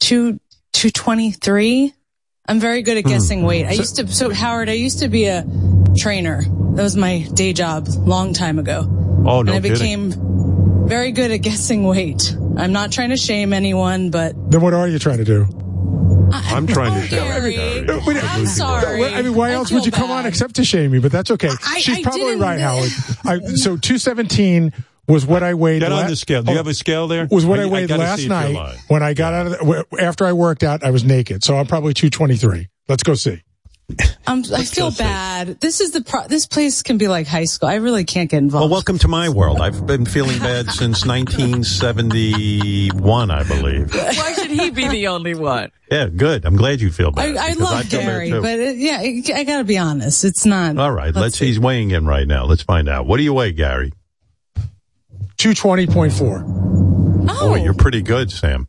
[SPEAKER 33] two two twenty three. I'm very good at guessing weight. I used to so Howard. I used to be a trainer. That was my day job long time ago.
[SPEAKER 7] Oh, no
[SPEAKER 33] and I
[SPEAKER 7] kidding.
[SPEAKER 33] became very good at guessing weight. I'm not trying to shame anyone, but
[SPEAKER 25] Then what are you trying to do?
[SPEAKER 7] I'm trying to.
[SPEAKER 33] Gary, I'm sorry.
[SPEAKER 25] I mean, why
[SPEAKER 33] I
[SPEAKER 25] else would
[SPEAKER 33] feel
[SPEAKER 25] you come
[SPEAKER 33] bad.
[SPEAKER 25] on except to shame me? But that's okay.
[SPEAKER 33] I-
[SPEAKER 25] She's
[SPEAKER 33] I
[SPEAKER 25] probably
[SPEAKER 33] didn't-
[SPEAKER 25] right, Howard. I, so 217 was what I weighed.
[SPEAKER 7] Get on
[SPEAKER 25] la-
[SPEAKER 7] the scale. Do you
[SPEAKER 25] oh,
[SPEAKER 7] have a scale there?
[SPEAKER 25] Was what
[SPEAKER 7] I-
[SPEAKER 25] I,
[SPEAKER 7] I
[SPEAKER 25] weighed
[SPEAKER 7] gotta
[SPEAKER 25] last
[SPEAKER 7] see if you're
[SPEAKER 25] night when I got out of the, after I worked out. I was naked, so I'm probably 223. Let's go see.
[SPEAKER 33] Um, I feel bad. This is the pro- this place can be like high school. I really can't get involved.
[SPEAKER 7] Well, welcome to my world. I've been feeling bad since 1971, I believe.
[SPEAKER 8] Why should he be the only one?
[SPEAKER 7] Yeah, good. I'm glad you feel bad.
[SPEAKER 33] I, I love
[SPEAKER 7] feel bad
[SPEAKER 33] Gary, but it, yeah, I, I got to be honest. It's not.
[SPEAKER 7] All right, let's, see. He's weighing in right now. Let's find out. What do you weigh, Gary?
[SPEAKER 25] 220.4.
[SPEAKER 33] Oh,
[SPEAKER 7] Boy, you're pretty good, Sam.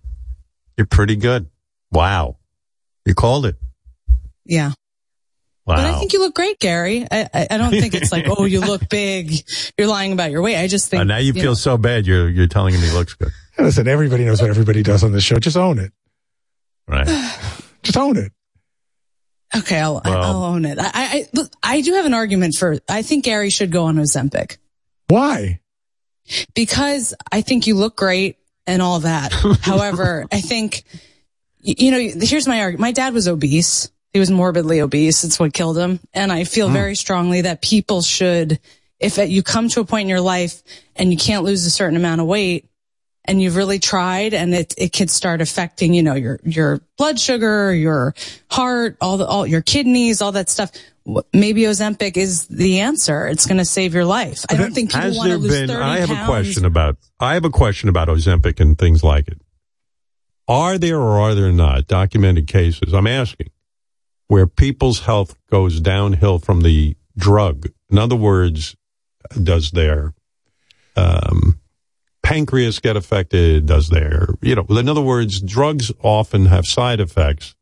[SPEAKER 7] You're pretty good. Wow. You called it.
[SPEAKER 33] yeah.
[SPEAKER 7] Wow.
[SPEAKER 33] But I think you look great, Gary. I, I, I don't think it's like, oh, you look big. You're lying about your weight. I just think.
[SPEAKER 7] Uh, now you feel
[SPEAKER 33] know,
[SPEAKER 7] so bad. You're you're telling him he looks good.
[SPEAKER 25] Listen, everybody knows what everybody does on this show. Just own it.
[SPEAKER 7] Right.
[SPEAKER 25] Just own it.
[SPEAKER 33] Okay, I'll,
[SPEAKER 7] Well-
[SPEAKER 33] I'll own it. I, I, look, I do have an argument for. I think Gary should go on Ozempic
[SPEAKER 25] Why?
[SPEAKER 33] because I think you look great and all that. However, I think you know. Here's my argument. My dad was obese. He was morbidly obese. It's what killed him. And I feel hmm. very strongly that people should, if you come to a point in your life and you can't lose a certain amount of weight and you've really tried and it, it could start affecting, you know, your, your blood sugar, your heart, all the, all your kidneys, all that stuff. Maybe Ozempic is the answer. It's going to save your life. I don't think people
[SPEAKER 7] Has
[SPEAKER 33] want to lose
[SPEAKER 7] been?
[SPEAKER 33] 30
[SPEAKER 7] I have
[SPEAKER 33] pounds.
[SPEAKER 7] a question about. I have a question about Ozempic and things like it. Are there or are there not documented cases? I'm asking where people's health goes downhill from the drug. In other words, does their um, pancreas get affected? Does their you know? In other words, drugs often have side effects.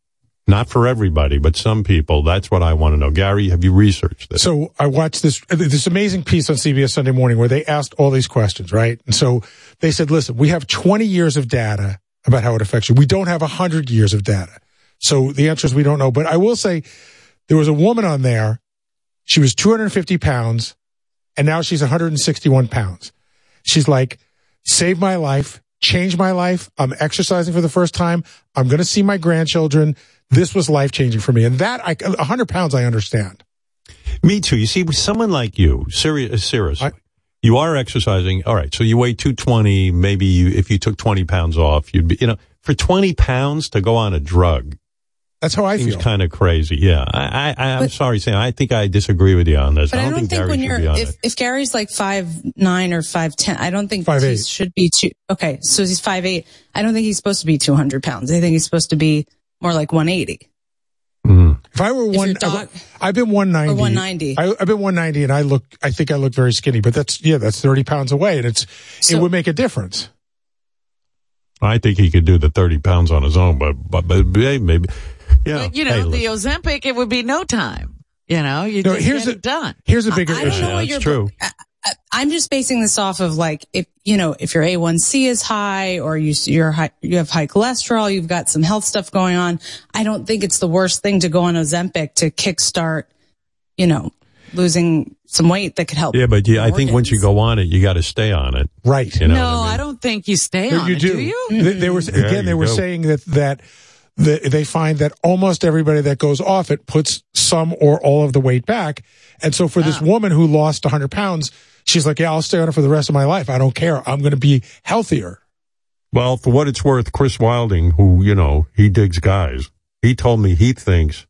[SPEAKER 7] Not for everybody, but some people. That's what I want to know. Gary, have you researched this?
[SPEAKER 25] So I watched this this amazing piece on CBS Sunday Morning where they asked all these questions, right? And so they said, "Listen, we have 20 years of data about how it affects you. We don't have 100 years of data." So the answer is we don't know. But I will say there was a woman on there. She was 250 pounds, and now she's 161 pounds. She's like, "Save my life." Changed my life. I'm exercising for the first time. I'm going to see my grandchildren. This was life changing for me. And that, I, 100 pounds, I understand.
[SPEAKER 7] Me too. You see, with someone like you, serious, uh, seriously, you are exercising. All right, so you weigh two twenty. Maybe you, if you took twenty pounds off, you'd be, you know, for twenty pounds to go on a drug.
[SPEAKER 25] That's how I
[SPEAKER 7] seems
[SPEAKER 25] feel.
[SPEAKER 7] kind of crazy. Yeah, I, I, I'm sorry, Sam. I think I disagree with you on this.
[SPEAKER 33] But
[SPEAKER 7] I don't, think, Gary
[SPEAKER 33] when you're
[SPEAKER 7] be on
[SPEAKER 33] if,
[SPEAKER 7] it.
[SPEAKER 33] if Gary's like five nine or five ten, I don't think he
[SPEAKER 25] 5'8".
[SPEAKER 33] should be two. Okay, so he's five eight. I don't think he's supposed to be two hundred pounds. I think he's supposed to be more like one eighty. Mm-hmm.
[SPEAKER 25] If I were one,
[SPEAKER 33] doc-
[SPEAKER 25] I've been 190.
[SPEAKER 33] Or 190.
[SPEAKER 25] I, I've been 190 and I look, I think I look very skinny, but that's, yeah, that's 30 pounds away and it's, it would make a difference.
[SPEAKER 7] I think he could do the thirty pounds on his own, but but, but maybe, yeah.
[SPEAKER 8] But, you know,
[SPEAKER 7] Hey,
[SPEAKER 8] the. Ozempic, it would be no time. You know, you
[SPEAKER 25] No,
[SPEAKER 8] just
[SPEAKER 25] here's
[SPEAKER 8] get
[SPEAKER 25] a-
[SPEAKER 8] it done.
[SPEAKER 25] Here's a bigger
[SPEAKER 33] I don't
[SPEAKER 25] issue.
[SPEAKER 33] know what
[SPEAKER 7] That's
[SPEAKER 33] you're-
[SPEAKER 7] true.
[SPEAKER 33] I- I'm just basing this off of like if you know if your A1C is high or you you're high, you have high cholesterol, you've got some health stuff going on. I don't think it's the worst thing to go on Ozempic to kickstart, you know, losing some weight that could help.
[SPEAKER 7] Yeah, but yeah, I think once you go on it, you got to stay on it.
[SPEAKER 25] Right.
[SPEAKER 7] You know
[SPEAKER 8] no,
[SPEAKER 7] I mean?
[SPEAKER 8] I don't think you stay
[SPEAKER 25] No,
[SPEAKER 8] on
[SPEAKER 25] you
[SPEAKER 8] it,
[SPEAKER 25] do.
[SPEAKER 8] do you?
[SPEAKER 25] They, they were,
[SPEAKER 7] Yeah,
[SPEAKER 25] again, they were
[SPEAKER 7] do.
[SPEAKER 25] saying that, that, that they find that almost everybody that goes off it puts some or all of the weight back. And so for this
[SPEAKER 8] Ah.
[SPEAKER 25] woman who lost 100 pounds, she's like, yeah, I'll stay on it for the rest of my life. I don't care. I'm going to be healthier.
[SPEAKER 7] Well, for what it's worth, Chris Wilding, who, you know, he digs guys, he told me he thinks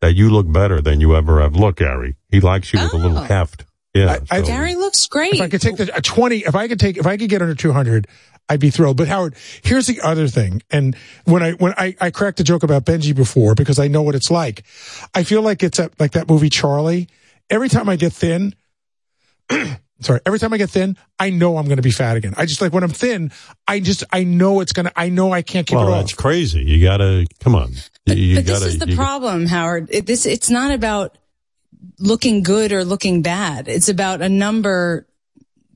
[SPEAKER 7] that you look better than you ever have looked, Gary. He likes you with a little
[SPEAKER 8] Oh.
[SPEAKER 7] heft. Yeah.
[SPEAKER 25] I-
[SPEAKER 33] Gary looks great.
[SPEAKER 25] If I could take the a 20, if I could take, if I could get under 200, I'd be thrilled. But Howard, here's the other thing. And when I, when I, I cracked a joke about Benjy before because I know what it's like. I feel like it's a, like that movie Charlie. Every time I get thin, sorry, every time I get thin, I know I'm going to be fat again. I just like when I'm thin, I just, I know it's going to, I know I can't keep
[SPEAKER 7] well,
[SPEAKER 25] it off.
[SPEAKER 7] that's crazy. You gotta come on. You, you
[SPEAKER 33] but
[SPEAKER 7] gotta.
[SPEAKER 33] this is the
[SPEAKER 7] you-
[SPEAKER 33] problem, Howard. It, this it's not about looking good or looking bad. It's about a number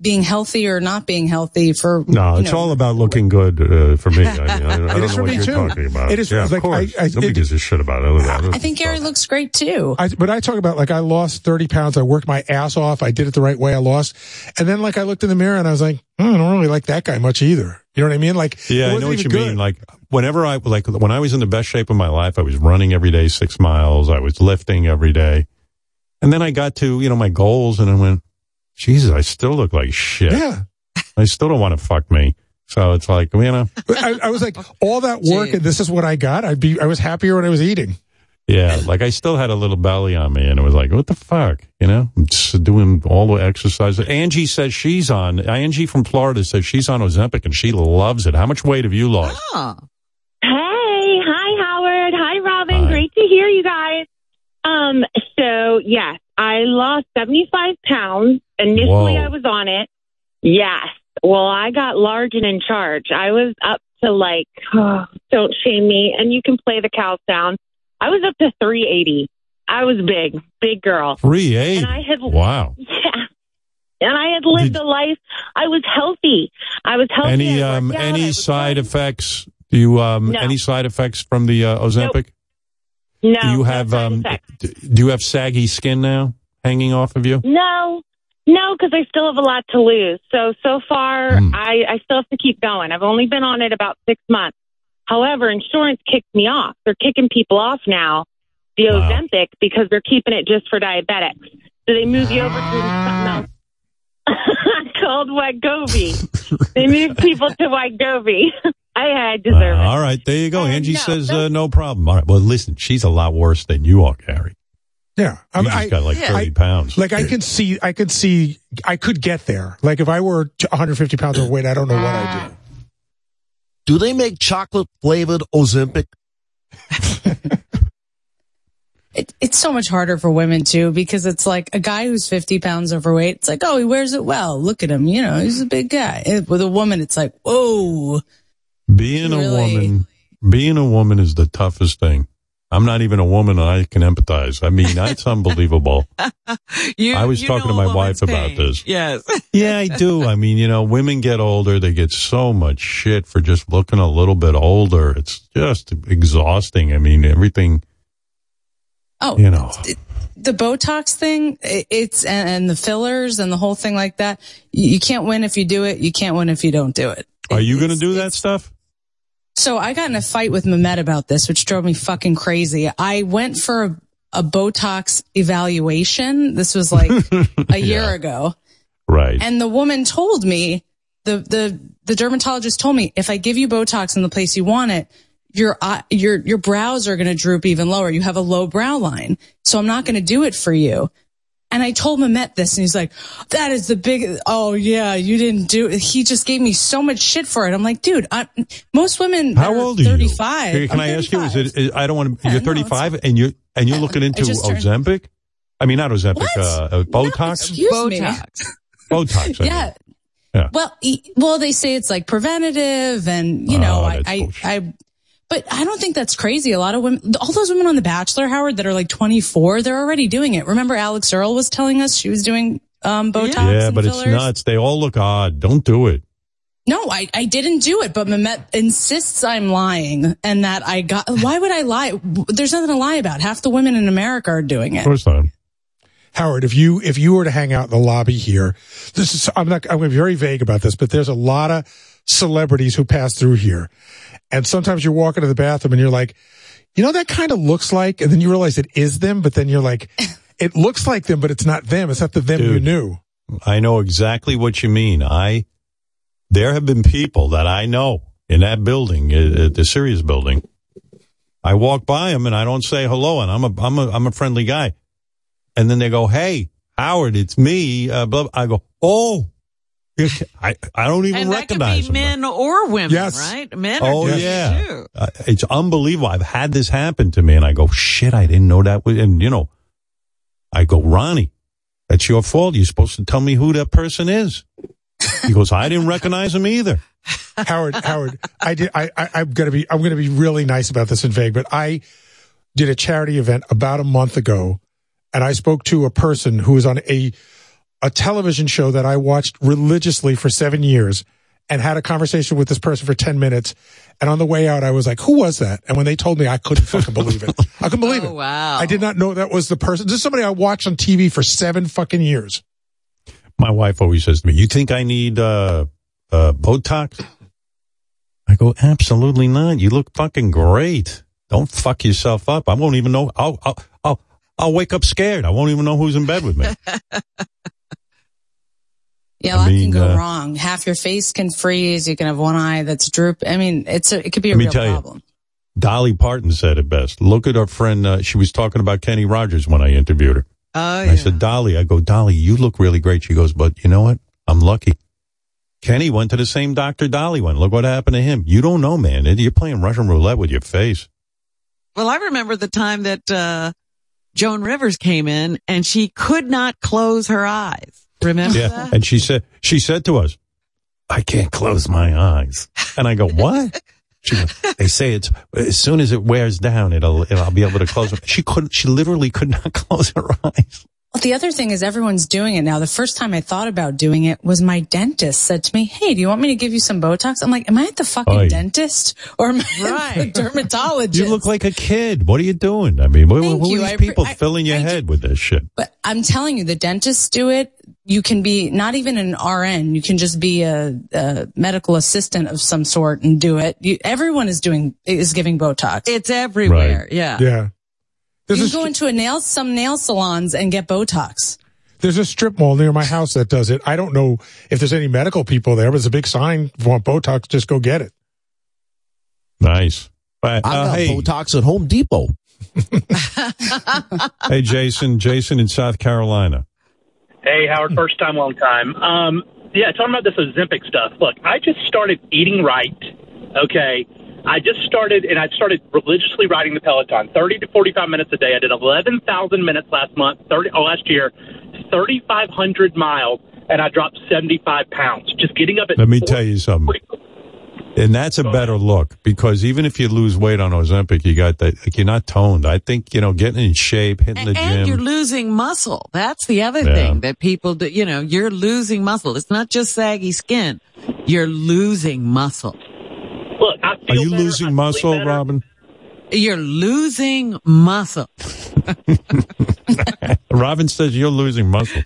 [SPEAKER 33] being healthy or not being healthy for
[SPEAKER 7] No,
[SPEAKER 33] you
[SPEAKER 7] it's
[SPEAKER 33] know,
[SPEAKER 7] all about looking good uh, for me. I, mean, I, I don't know what you're
[SPEAKER 25] too.
[SPEAKER 7] talking about.
[SPEAKER 25] It is-
[SPEAKER 7] yeah, of course.
[SPEAKER 25] I- I-
[SPEAKER 7] Nobody
[SPEAKER 25] it-
[SPEAKER 7] gives a shit about it.
[SPEAKER 33] I think Gary looks great too.
[SPEAKER 25] I, but I talk about like I lost 30 pounds. I worked my ass off. I did it the right way. I lost. And then like I looked in the mirror and I was like, "Hmm, I don't really like that guy much either. You know what I mean? Like,
[SPEAKER 7] Yeah, I know what you
[SPEAKER 25] even
[SPEAKER 7] mean. Like whenever I like when I was in the best shape of my life, I was running every day six miles. I was lifting every day, and then I got to you know my goals, and I went, Jesus, I still look like shit.
[SPEAKER 25] Yeah.
[SPEAKER 7] I still don't want to fuck me. So it's like you know,
[SPEAKER 25] I, I was like, all that work and this is what I got. I'd be, I was happier when I was eating.
[SPEAKER 7] yeah, like I still had a little belly on me, and it was like, what the fuck, you know? I'm just doing all the exercise. Angie says she's on. Angie from Florida says she's on Ozempic and she loves it. How much weight have you lost? Oh.
[SPEAKER 34] Hey, hi Howard. Hi Robin. Great to hear you guys. Um, so yes, I lost 75 pounds. Initially
[SPEAKER 7] Whoa.
[SPEAKER 34] I was on it. Yes. Well, I got large and in charge. I was up to like, oh, don't shame me. And you can play the cow sound. I was up to 380. I was big, big girl.
[SPEAKER 7] 380.
[SPEAKER 34] And I had
[SPEAKER 7] Wow.
[SPEAKER 34] Yeah. And I had lived a life. I was healthy. I was healthy.
[SPEAKER 7] Any um
[SPEAKER 34] worked out, I
[SPEAKER 7] any side effects? Do you um
[SPEAKER 34] No.
[SPEAKER 7] any side effects from the uh, Ozempic?
[SPEAKER 34] No.
[SPEAKER 7] do you have um do you have saggy skin now hanging off of you?
[SPEAKER 34] No, no, because I still have a lot to lose. So so far,
[SPEAKER 7] Hmm.
[SPEAKER 34] I I still have to keep going. I've only been on it about six months. However, insurance kicked me off. They're kicking people off now, the Ozempic, because they're keeping it just for diabetics. So they move you over to something else called Wegovy. they move people to Wegovy. I, I deserve
[SPEAKER 7] Uh,
[SPEAKER 34] it.
[SPEAKER 7] all right, there you go. Angie says uh, no problem. All right. Well, listen, she's a lot worse than you are, Gary.
[SPEAKER 25] Yeah. I
[SPEAKER 7] You
[SPEAKER 25] mean,
[SPEAKER 7] just
[SPEAKER 25] I,
[SPEAKER 7] got like
[SPEAKER 25] yeah.
[SPEAKER 7] thirty
[SPEAKER 25] I-
[SPEAKER 7] pounds.
[SPEAKER 25] Like I can see, I could see, I could get there. Like if I were 150 pounds overweight, I don't know what I'd do.
[SPEAKER 29] Do they make chocolate flavored Ozempic?
[SPEAKER 33] It, it's so much harder for women too because it's like a guy who's 50 pounds overweight. It's like, oh, he wears it well. Look at him. You know, he's a big guy. It- with a woman, it's like, whoa.
[SPEAKER 7] Being a woman, being a woman is the toughest thing. I'm not even a woman, and I can empathize. I mean, that's unbelievable.
[SPEAKER 8] You,
[SPEAKER 7] I was talking to my wife
[SPEAKER 8] woman's
[SPEAKER 7] about this.
[SPEAKER 8] Yes.
[SPEAKER 7] Yeah, I do. I mean, you know, women get older, they get so much shit for just looking a little bit older. It's just exhausting. I mean, everything,
[SPEAKER 33] Oh,
[SPEAKER 7] you know.
[SPEAKER 33] the Botox thing, it's, and, the fillers and the whole thing like that. You, you can't win if you do it. You can't win if you don't do it.
[SPEAKER 7] Are you going to do that stuff?
[SPEAKER 33] So I got in a fight with Mehmet about this, which drove me fucking crazy. I went for a, a Botox evaluation. This was like a year ago.
[SPEAKER 7] Right.
[SPEAKER 33] And the woman told me, the, the, the dermatologist told me, if I give you Botox in the place you want it, your, eye- your, your brows are going to droop even lower. You have a low brow line. So I'm not going to do it for you. And I told Mehmet this and he's like, that is the big, oh yeah, you didn't do it. He just gave me so much shit for it. I'm like, dude, I'm, most women
[SPEAKER 7] How
[SPEAKER 33] are
[SPEAKER 7] old are you?
[SPEAKER 33] 35.
[SPEAKER 7] Can, can
[SPEAKER 33] I'm
[SPEAKER 7] I ask you? Is
[SPEAKER 33] 35.
[SPEAKER 7] it? Is, I don't want to.
[SPEAKER 33] Yeah,
[SPEAKER 7] you're
[SPEAKER 33] no,
[SPEAKER 7] 35, and you're and you're looking into
[SPEAKER 33] just turned-
[SPEAKER 7] Ozempic. I mean, not Ozempic. Uh, uh, Botox.
[SPEAKER 33] Excuse me.
[SPEAKER 7] Botox. I mean.
[SPEAKER 33] Yeah.
[SPEAKER 7] Yeah.
[SPEAKER 33] Well, e- well, they say it's like preventative and, you know,
[SPEAKER 7] Oh,
[SPEAKER 33] I, I, I, but I don't think that's crazy. A lot of women, all those women on The Bachelor, Howard, that are like 24, they're already doing it. Remember Alix Earle was telling us she was doing, um, Botox
[SPEAKER 7] Yeah,
[SPEAKER 33] and
[SPEAKER 7] but it's nuts. They all look odd. Don't do it.
[SPEAKER 33] No, I, I didn't do it, but Mehmet insists I'm lying and that I got, why would I lie? There's nothing to lie about. Half the women in America are doing
[SPEAKER 7] Of
[SPEAKER 33] it.
[SPEAKER 7] course not.
[SPEAKER 25] Howard, if you if you were to hang out in the lobby here, this is I'm not I'm going to be very vague about this, but there's a lot of celebrities who pass through here, and sometimes you're walking to the bathroom and you're like, you know, that kind of looks like, and then you realize it is them, but then you're like, it looks like them, but it's not them. It's not the them you knew.
[SPEAKER 7] I know exactly what you mean. I there have been people that I know in that building, uh, the Sirius building. I walk by them and I don't say hello, and I'm a I'm a I'm a friendly guy, and then they go, "Hey, Howard, it's me. Uh, blah, I go, oh, I, I don't even
[SPEAKER 8] and that could be
[SPEAKER 7] him.
[SPEAKER 8] men or women,
[SPEAKER 7] Yes.
[SPEAKER 8] right? Men are
[SPEAKER 7] Oh
[SPEAKER 8] doing
[SPEAKER 7] yeah,
[SPEAKER 8] too.
[SPEAKER 7] uh, it's unbelievable. I've had this happen to me, and I go, "Shit, I didn't know that." Was, and you know, I go, "Ronnie, that's your fault. You're supposed to tell me who that person is." He goes, "I didn't recognize him either."
[SPEAKER 25] Howard, Howard, I did. I, I I'm gonna be. I'm gonna be really nice about this in vague, but I did a charity event about a month ago, and I spoke to a person who was on a a television show that I watched religiously for seven years, and had a conversation with this person for ten minutes. And on the way out, I was like, "Who was that?" And when they told me, I couldn't fucking believe it. I couldn't believe it.
[SPEAKER 8] Oh, wow.
[SPEAKER 25] I did not know that was the person. This is somebody I watched on TV for seven fucking years.
[SPEAKER 7] My wife always says to me, "You think I need uh, uh, Botox?" I go, "Absolutely not. You look fucking great. Don't fuck yourself up. I won't even know. I'll I'll I'll, I'll wake up scared. I won't even know who's in bed with me."
[SPEAKER 33] Yeah, a
[SPEAKER 7] I
[SPEAKER 33] lot
[SPEAKER 7] mean,
[SPEAKER 33] can go
[SPEAKER 7] uh,
[SPEAKER 33] wrong. Half your face can freeze. You can have one eye that's droop. I mean, it's a, it could be a
[SPEAKER 7] Let me
[SPEAKER 33] real
[SPEAKER 7] tell
[SPEAKER 33] problem.
[SPEAKER 7] you, Dolly Parton said it best. Look at our friend. Uh, she was talking about Kenny Rogers when I interviewed her.
[SPEAKER 8] Oh,
[SPEAKER 7] And I said, Dolly, I go, Dolly, you look really great. She goes, but you know what? I'm lucky. Kenny went to the same doctor Dolly went. Look what happened to him. You don't know, man. You're playing Russian roulette with your face.
[SPEAKER 8] Well, I remember the time that uh, Joan Rivers came in and she could not close her eyes. Remember
[SPEAKER 7] Yeah.
[SPEAKER 8] that?
[SPEAKER 7] And she said, she said to us, I can't close my eyes. And I go, what? She goes, they say it's as soon as it wears down, it'll, it'll I'll be able to close them. She couldn't, she literally could not close her eyes.
[SPEAKER 33] Well, the other thing is everyone's doing it now. The first time I thought about doing it was my dentist said to me, Hey, do you want me to give you some Botox? I'm like, am I at the fucking
[SPEAKER 7] Oy.
[SPEAKER 33] dentist or am I at the dermatologist?
[SPEAKER 7] You look like a kid. What are you doing? I mean, what,
[SPEAKER 33] Thank
[SPEAKER 7] who are these
[SPEAKER 33] I
[SPEAKER 7] people
[SPEAKER 33] I-
[SPEAKER 7] filling your head with this shit?
[SPEAKER 33] But I'm telling you, the dentists do it. You can be not even an RN. You can just be a, a medical assistant of some sort and do it. You, everyone is doing is giving Botox.
[SPEAKER 8] It's everywhere. Yeah.
[SPEAKER 25] Yeah.
[SPEAKER 33] You can go into a nail some nail salons and get Botox.
[SPEAKER 25] There's a strip mall near my house that does it. I don't know if there's any medical people there, but there's a big sign. If you want Botox, just go get it.
[SPEAKER 7] Nice. But,
[SPEAKER 29] I
[SPEAKER 7] uh,
[SPEAKER 29] got
[SPEAKER 7] hey,
[SPEAKER 29] Botox at Home Depot.
[SPEAKER 7] hey, Jason, Jason in South Carolina.
[SPEAKER 35] Hey, Howard, first time, long time. Um, yeah, talking about this Ozempic stuff. Look, I just started eating right. Okay. I just started, and I started religiously riding the Peloton, 30 to 45 minutes a day. I did 11,000 minutes last month, 30, oh, last year, 3,500 miles, and I dropped 75 pounds. Just getting up at
[SPEAKER 7] Let me tell you something. And that's a better look because even if you lose weight on Ozempic, you got that, like you're not toned. I think, you know, getting in shape, hitting the gym,
[SPEAKER 8] And you're losing muscle. That's the other
[SPEAKER 7] Yeah.
[SPEAKER 8] thing that people do. You know, you're losing muscle. It's not just saggy skin. You're losing muscle.
[SPEAKER 35] Look, I
[SPEAKER 7] Are you losing muscle, Robin?
[SPEAKER 8] You're losing muscle.
[SPEAKER 7] Robin says you're losing muscle.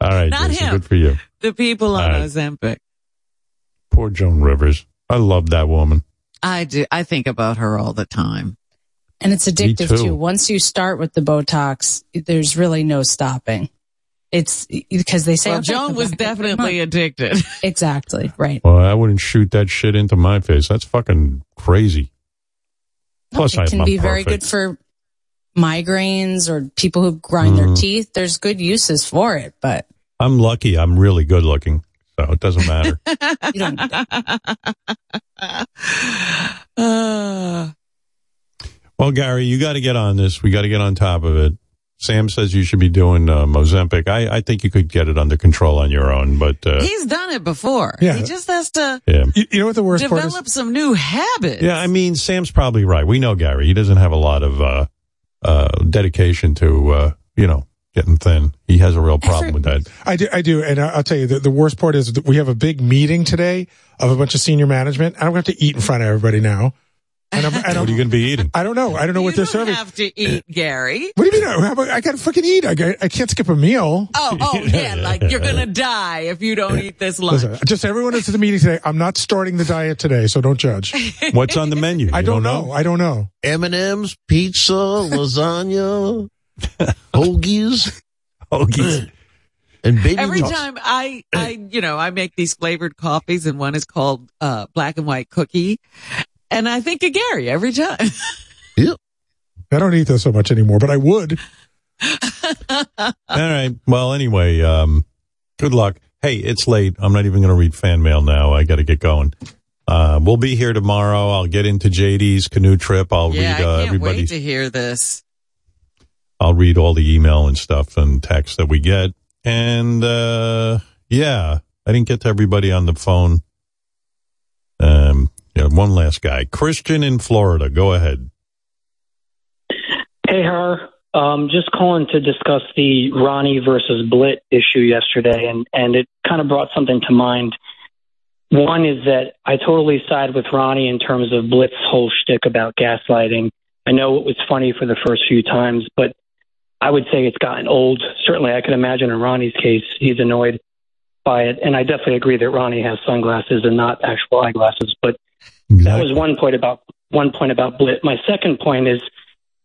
[SPEAKER 7] All right,
[SPEAKER 8] Not
[SPEAKER 7] Jason,
[SPEAKER 8] him.
[SPEAKER 7] good for you.
[SPEAKER 8] The people on
[SPEAKER 7] All right.
[SPEAKER 8] Ozempic.
[SPEAKER 7] Poor Joan Rivers. I love that woman.
[SPEAKER 8] I do. I think about her all the time.
[SPEAKER 33] And it's addictive
[SPEAKER 7] too.
[SPEAKER 33] too. Once you start with the Botox, there's really no stopping. It's because they say
[SPEAKER 8] Well, Joan was definitely addicted.
[SPEAKER 33] exactly right.
[SPEAKER 7] Well, I wouldn't shoot that shit into my face. That's fucking crazy. Plus,
[SPEAKER 33] it can
[SPEAKER 7] I'm
[SPEAKER 33] be very good for migraines or people who grind their
[SPEAKER 7] Mhm.
[SPEAKER 33] teeth. There's good uses for it, but
[SPEAKER 7] I'm lucky. I'm really good looking, so it doesn't matter.
[SPEAKER 33] you don't.
[SPEAKER 8] Uh,
[SPEAKER 7] well, Gary, you got to get on this. We got to get on top of it. Sam says you should be doing uh, Mozambique. I, I think you could get it under control on your own, but uh,
[SPEAKER 8] he's done it before.
[SPEAKER 7] Yeah.
[SPEAKER 8] He just has to
[SPEAKER 7] yeah.
[SPEAKER 25] You, you know what the worst part is?
[SPEAKER 8] develop some new habits.
[SPEAKER 7] Yeah, I mean, Sam's probably right. We know Gary. He doesn't have a lot of uh, uh, dedication to, uh, you know, getting thin. He has a real problem with that.
[SPEAKER 25] I do, I do, and I- I'll tell you the, the worst part is that we have a big meeting today of a bunch of senior management. I'm going to have to eat in front of everybody now. And I'm, and
[SPEAKER 7] What are you going to be eating?
[SPEAKER 25] I don't know. I don't know what they're
[SPEAKER 8] You
[SPEAKER 25] serving.
[SPEAKER 8] have to eat, Gary.
[SPEAKER 25] What do you mean? I, have- I got to fucking eat. I, got, I can't skip a meal.
[SPEAKER 8] Oh, oh, yeah, like you're gonna die if you don't eat this lunch.
[SPEAKER 25] Listen, just everyone that's at the meeting today. I'm not starting the diet today, so don't judge.
[SPEAKER 7] What's on the menu?
[SPEAKER 25] I
[SPEAKER 7] You
[SPEAKER 25] don't know. I don't know.
[SPEAKER 29] M&M's, pizza, lasagna, hoagies,
[SPEAKER 7] hoagies,
[SPEAKER 29] and baby
[SPEAKER 8] Every
[SPEAKER 29] Ruths.
[SPEAKER 8] time I, I, you know, I make these flavored coffees, and one is called uh, black and white cookie, and I think of Gary every time. Yeah.
[SPEAKER 25] I don't eat those so much anymore, but I would.
[SPEAKER 7] All right. Well, anyway, um, good luck. Hey, it's late. I'm not even going to read fan mail now. I got to get going. Uh, we'll be here tomorrow. I'll get into JD's canoe trip. I'll
[SPEAKER 8] yeah,
[SPEAKER 7] read uh,
[SPEAKER 8] I can't
[SPEAKER 7] everybody's.
[SPEAKER 8] wait to hear this.
[SPEAKER 7] I'll read all the email and stuff and text that we get. And uh yeah, I didn't get to everybody on the phone. Um yeah, one last guy. Christian in Florida. Go ahead.
[SPEAKER 36] Hey, Har. Um, just calling to discuss the Ronnie versus Blit issue yesterday, and, and it kind of brought something to mind. One is that I totally side with Ronnie in terms of Blit's whole shtick about gaslighting. I know it was funny for the first few times, but I would say it's gotten old. Certainly, I can imagine in Ronnie's case, he's annoyed by it. And I definitely agree that Ronnie has sunglasses and not actual eyeglasses. But that was one point about one point about Blit. My second point is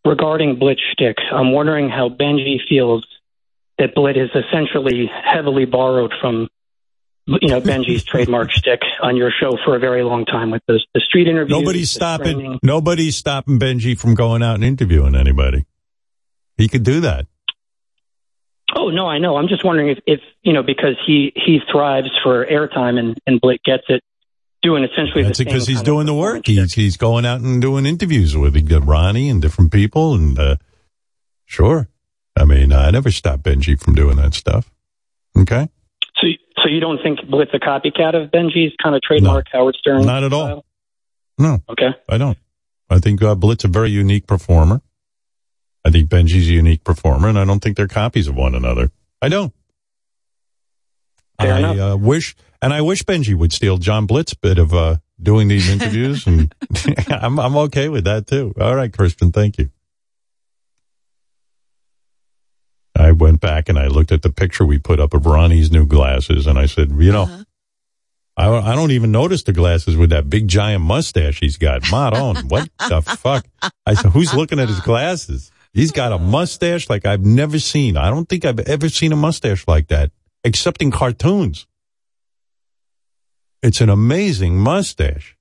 [SPEAKER 36] regarding Blit's shtick. I'm wondering how Benjy feels that Blit is essentially heavily borrowed from you know Benjy's trademark shtick on your show for a very long time with the, the street interviews.
[SPEAKER 7] Nobody's stopping
[SPEAKER 36] training.
[SPEAKER 7] nobody's stopping Benji from going out and interviewing anybody. He could do that.
[SPEAKER 36] Oh no, I know. I'm just wondering if, if you know because he he thrives for airtime and and Blake gets it, doing essentially
[SPEAKER 7] That's because he's doing the work. He's he's going out and doing interviews with uh, Ronnie and different people and uh sure. I mean, I never stopped Benjy from doing that stuff. Okay?
[SPEAKER 36] So so you don't think Blitz a copycat of Benjy's kind of trademark Howard Stern?
[SPEAKER 7] Not at all. No.
[SPEAKER 36] Okay.
[SPEAKER 7] I don't. I think uh, Blitz a very unique performer. I think Benjy's a unique performer, and I don't think they're copies of one another. I don't. I uh, wish, and I wish Benji would steal John Blitz's bit of uh, doing these interviews, and I'm I'm okay with that too. All right, Christian, thank you. I went back and I looked at the picture we put up of Ronnie's new glasses, and I said, you know, I, I don't even notice the glasses with that big giant mustache he's got. Maron, what the fuck? I said, who's looking at his glasses? He's got a mustache like I've never seen. I don't think I've ever seen a mustache like that, except in cartoons. It's an amazing mustache.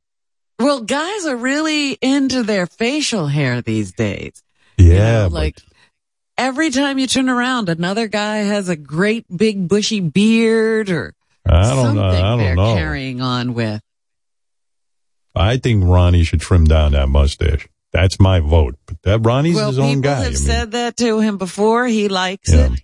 [SPEAKER 8] Well, guys are really into their facial hair these days.
[SPEAKER 7] Yeah, but
[SPEAKER 8] Like every time you turn around, another guy has a great big bushy beard or
[SPEAKER 7] I don't
[SPEAKER 8] something
[SPEAKER 7] know. I don't
[SPEAKER 8] they're
[SPEAKER 7] know.
[SPEAKER 8] carrying on with.
[SPEAKER 7] I think Ronnie should trim down that mustache. That's my vote. But that Ronnie's
[SPEAKER 8] well,
[SPEAKER 7] his own
[SPEAKER 8] people
[SPEAKER 7] guy.
[SPEAKER 8] have
[SPEAKER 7] I mean,
[SPEAKER 8] said that to him before. He likes
[SPEAKER 7] Yeah.
[SPEAKER 8] it.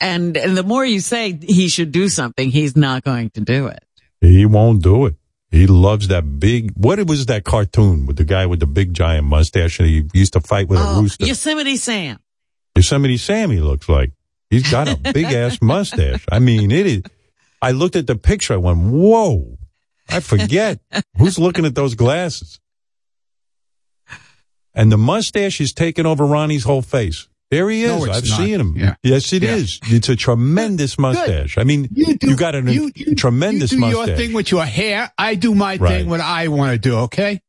[SPEAKER 8] And, and the more you say he should do something, he's not going to do it.
[SPEAKER 7] He won't do it. He loves that big. What was that cartoon with the guy with the big giant mustache and he used to fight with a
[SPEAKER 8] Oh,
[SPEAKER 7] rooster?
[SPEAKER 8] Yosemite Sam.
[SPEAKER 7] Yosemite Sam, he looks like. He's got a big ass mustache. I mean, it is. I looked at the picture. I went, whoa. I forget who's looking at those glasses. And the mustache is taking over Ronnie's whole face. There he is.
[SPEAKER 37] No,
[SPEAKER 7] I've
[SPEAKER 37] not.
[SPEAKER 7] seen him.
[SPEAKER 37] Yeah.
[SPEAKER 7] Yes, it
[SPEAKER 37] Yeah.
[SPEAKER 7] is. It's a tremendous mustache. I mean, you, got a
[SPEAKER 37] you-
[SPEAKER 7] tremendous
[SPEAKER 37] you do
[SPEAKER 7] mustache.
[SPEAKER 37] your thing with your hair. I do my
[SPEAKER 7] Right.
[SPEAKER 37] thing what I want to do. Okay.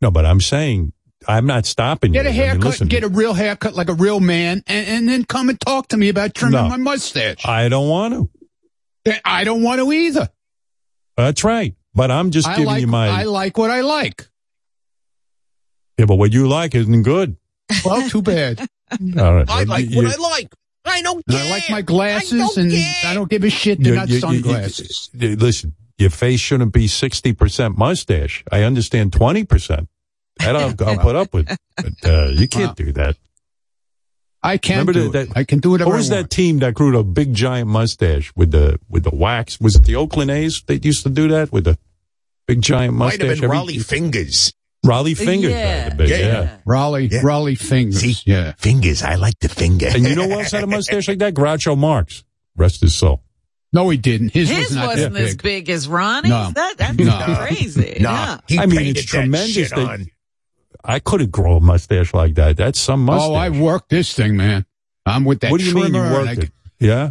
[SPEAKER 7] No, but I'm saying I'm not stopping
[SPEAKER 37] Get
[SPEAKER 7] you. Get a
[SPEAKER 37] haircut.
[SPEAKER 7] listen,
[SPEAKER 37] get a real haircut like a real man, and, and then come and talk to me about trimming
[SPEAKER 7] No.
[SPEAKER 37] my mustache.
[SPEAKER 7] I don't want to.
[SPEAKER 37] I don't want to either.
[SPEAKER 7] That's right. But I'm just
[SPEAKER 37] I
[SPEAKER 7] giving
[SPEAKER 37] like
[SPEAKER 7] you my.
[SPEAKER 37] I like what I like.
[SPEAKER 7] Yeah, but what you like isn't good.
[SPEAKER 37] Well, too bad.
[SPEAKER 7] All right.
[SPEAKER 37] I like
[SPEAKER 7] you-
[SPEAKER 37] what I like.
[SPEAKER 21] I don't
[SPEAKER 37] And I like my glasses, and I don't give a shit. They're
[SPEAKER 7] you-
[SPEAKER 37] not
[SPEAKER 7] you- you-
[SPEAKER 37] sunglasses.
[SPEAKER 7] you- listen, your face shouldn't be 60% mustache. I understand 20%. That I'll, I'll put up with. But uh, you can't do that.
[SPEAKER 37] I can
[SPEAKER 7] Remember
[SPEAKER 37] do
[SPEAKER 7] that,
[SPEAKER 37] it.
[SPEAKER 7] that-
[SPEAKER 37] I can do whatever
[SPEAKER 7] What
[SPEAKER 37] I
[SPEAKER 7] was
[SPEAKER 37] want.
[SPEAKER 7] that team that grew a big giant mustache with the with the wax? Was it the Oakland A's? They used to do that with the big giant mustache.
[SPEAKER 21] Might have been
[SPEAKER 7] Every-
[SPEAKER 21] Rollie Fingers.
[SPEAKER 7] Rollie fingers.
[SPEAKER 21] Yeah.
[SPEAKER 7] the
[SPEAKER 21] Yeah,
[SPEAKER 7] yeah.
[SPEAKER 21] yeah.
[SPEAKER 37] Rollie,
[SPEAKER 21] Yeah.
[SPEAKER 37] Rollie fingers.
[SPEAKER 21] See?
[SPEAKER 37] yeah.
[SPEAKER 21] Fingers. I like the finger.
[SPEAKER 7] And you know who else had a mustache like that? Groucho Marx. Rest his soul.
[SPEAKER 37] No, he didn't. His,
[SPEAKER 8] His
[SPEAKER 37] was not
[SPEAKER 8] wasn't
[SPEAKER 37] that
[SPEAKER 8] as
[SPEAKER 37] big.
[SPEAKER 8] big as Ronnie's.
[SPEAKER 37] No.
[SPEAKER 8] That, that's
[SPEAKER 37] No.
[SPEAKER 8] crazy.
[SPEAKER 21] Nah,
[SPEAKER 8] Yeah.
[SPEAKER 21] he
[SPEAKER 7] I mean, it's
[SPEAKER 21] that
[SPEAKER 7] tremendous
[SPEAKER 21] shit
[SPEAKER 7] that-
[SPEAKER 21] on.
[SPEAKER 7] I couldn't grow a mustache like that. That's some mustache.
[SPEAKER 37] Oh, I work this thing, man. I'm with that
[SPEAKER 7] what do you mean you
[SPEAKER 37] trimmer. and
[SPEAKER 7] worked
[SPEAKER 37] I,
[SPEAKER 7] it? Yeah.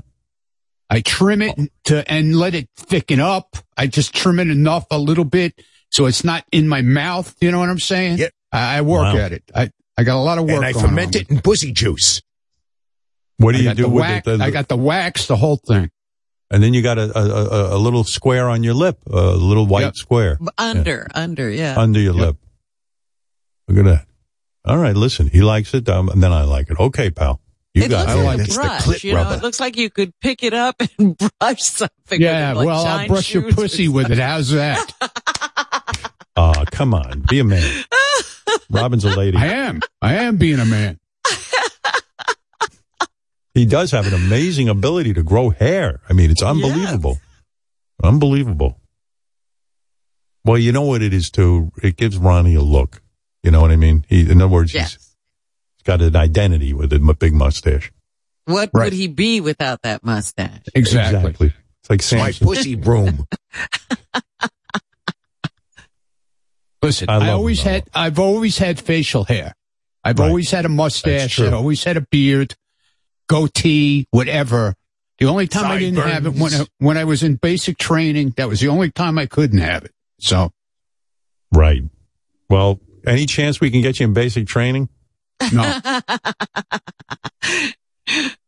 [SPEAKER 37] I trim it to and let it thicken up. I just trim it enough a little bit so it's not in my mouth. You know what I'm saying?
[SPEAKER 21] Yep.
[SPEAKER 37] I, I work
[SPEAKER 7] Wow.
[SPEAKER 37] at it. I, I got a lot of work.
[SPEAKER 21] And I
[SPEAKER 37] going
[SPEAKER 21] ferment
[SPEAKER 37] on.
[SPEAKER 21] it in pussy juice.
[SPEAKER 7] What do
[SPEAKER 37] I
[SPEAKER 7] you do with
[SPEAKER 37] wax,
[SPEAKER 7] it? The-
[SPEAKER 37] I got the wax, the whole thing.
[SPEAKER 7] and then you got a, a, a, a little square on your lip, a little white
[SPEAKER 37] Yep.
[SPEAKER 7] square
[SPEAKER 8] B- Under, under, yeah.
[SPEAKER 7] under your lip. Look at that. All right, listen, he likes it, um, and then I like it. Okay, pal. You
[SPEAKER 8] it
[SPEAKER 7] got
[SPEAKER 8] looks
[SPEAKER 7] it.
[SPEAKER 8] like
[SPEAKER 7] It's the
[SPEAKER 8] brush.
[SPEAKER 7] clip
[SPEAKER 8] you know,
[SPEAKER 7] rubber.
[SPEAKER 8] it looks like you could pick it up and brush something.
[SPEAKER 37] Yeah,
[SPEAKER 8] with it, like
[SPEAKER 37] well, I'll brush your pussy with it. How's that?
[SPEAKER 7] Oh, come on. Be a man. Robin's a lady.
[SPEAKER 37] I am. I am being a man.
[SPEAKER 7] He does have an amazing ability to grow hair. I mean, it's unbelievable. Unbelievable. Well, you know what it is too? It gives Ronnie a look. You know what I mean? He, in other words, he's, he's got an identity with a big mustache.
[SPEAKER 8] What
[SPEAKER 7] Right.
[SPEAKER 8] would he be without that mustache?
[SPEAKER 7] Exactly. It's like
[SPEAKER 29] My pussy broom.
[SPEAKER 37] Listen,
[SPEAKER 7] I
[SPEAKER 37] I,
[SPEAKER 7] love
[SPEAKER 37] always
[SPEAKER 7] him,
[SPEAKER 37] had, I've always had facial hair. I've
[SPEAKER 7] Right.
[SPEAKER 37] always had a mustache. I've always had a beard, goatee, whatever. The only time I didn't have it when I, when I was in basic training, that was the only time I couldn't have it. So,
[SPEAKER 7] Right. Well, any chance we can get you in basic training?
[SPEAKER 37] no.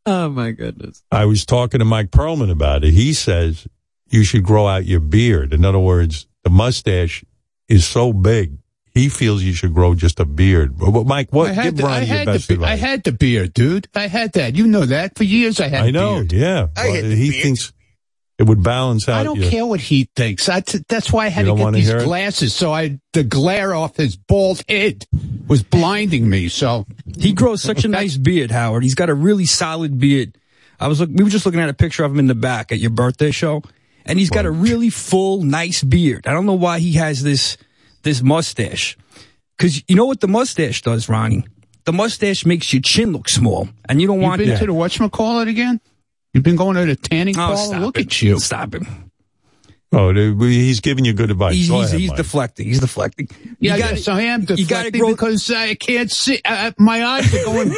[SPEAKER 8] oh my goodness.
[SPEAKER 7] I was talking to Mike Perlman about it. He says you should grow out your beard. In other words, the mustache is so big. He feels you should grow just a beard. But, but Mike, what
[SPEAKER 37] I had,
[SPEAKER 7] give
[SPEAKER 37] the, I,
[SPEAKER 7] Ronnie your best
[SPEAKER 37] the, be- I had the beard, dude. I had that. You know that. For years I had
[SPEAKER 7] I know,
[SPEAKER 37] beard.
[SPEAKER 7] yeah.
[SPEAKER 29] I
[SPEAKER 7] Well,
[SPEAKER 29] had the
[SPEAKER 7] he
[SPEAKER 29] beard.
[SPEAKER 7] thinks it would balance out.
[SPEAKER 37] I don't
[SPEAKER 7] your-
[SPEAKER 37] care what he thinks. That's, that's why I had to get these
[SPEAKER 7] hear it?
[SPEAKER 37] glasses. So I, the glare off his bald head was blinding me. So
[SPEAKER 38] He grows such a nice beard, Howard. He's got a really solid beard. I was look, we were just looking at a picture of him in the back at your birthday show, and he's got a really full, nice beard. I don't know why he has this this mustache, because you know what the mustache does, Ronnie. The mustache makes your chin look small, and you don't
[SPEAKER 37] You've
[SPEAKER 38] want
[SPEAKER 37] been
[SPEAKER 38] that.
[SPEAKER 37] to the whatchamacallit again? You've been going to the tanning
[SPEAKER 38] Oh,
[SPEAKER 37] parlor?
[SPEAKER 38] stop
[SPEAKER 37] Look
[SPEAKER 38] it.
[SPEAKER 37] at you.
[SPEAKER 38] Stop him.
[SPEAKER 7] Oh, he's giving you good advice.
[SPEAKER 38] He's,
[SPEAKER 7] Go
[SPEAKER 38] he's,
[SPEAKER 7] ahead,
[SPEAKER 38] he's deflecting. He's deflecting.
[SPEAKER 37] Yeah,
[SPEAKER 38] You gotta-
[SPEAKER 37] yes, I am
[SPEAKER 38] you gotta
[SPEAKER 37] deflecting
[SPEAKER 38] grow-
[SPEAKER 37] because I can't see. Uh, my eyes are going.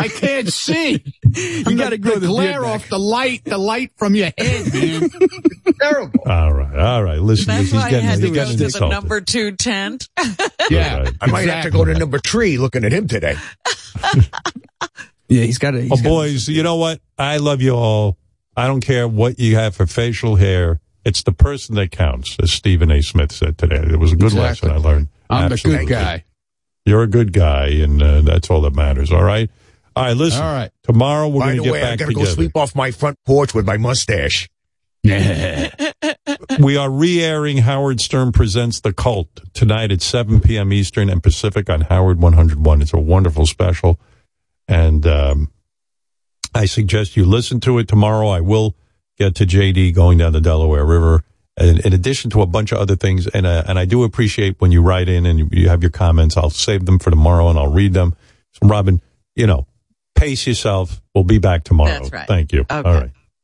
[SPEAKER 37] I can't see.
[SPEAKER 38] You got to grow the
[SPEAKER 37] glare
[SPEAKER 38] beard
[SPEAKER 37] off the light, the light from your head, man. Terrible.
[SPEAKER 7] All right, all right. Listen,
[SPEAKER 8] That's
[SPEAKER 7] he's
[SPEAKER 8] why he
[SPEAKER 7] getting,
[SPEAKER 8] had to go to the number two tent.
[SPEAKER 37] Yeah,
[SPEAKER 7] Right.
[SPEAKER 29] I might have to go to number three looking at him today.
[SPEAKER 38] Yeah, he's got a.
[SPEAKER 7] Oh, boys, you know what? I love you all. I don't care what you have for facial hair. It's the person that counts, as Stephen A. Smith said today. It was a good
[SPEAKER 37] Exactly.
[SPEAKER 7] lesson I learned.
[SPEAKER 37] I'm the good guy.
[SPEAKER 7] You're a good guy, and uh, that's all that matters. All right. All right. Listen.
[SPEAKER 37] All right.
[SPEAKER 7] Tomorrow we're going to get
[SPEAKER 29] way, I
[SPEAKER 7] back
[SPEAKER 29] gotta go
[SPEAKER 7] together.
[SPEAKER 29] sleep off my front porch with my mustache.
[SPEAKER 7] we are re-airing Howard Stern presents The Cult tonight at 7 p.m. Eastern and Pacific on Howard 101. It's a wonderful special, and um, I suggest you listen to it tomorrow. I will get to JD going down the Delaware River, in, in addition to a bunch of other things. And uh, and I do appreciate when you write in and you, you have your comments. I'll save them for tomorrow and I'll read them. So, Robin, you know, pace yourself. We'll be back tomorrow.
[SPEAKER 8] That's right.
[SPEAKER 7] Thank you.
[SPEAKER 8] Okay.
[SPEAKER 7] All right.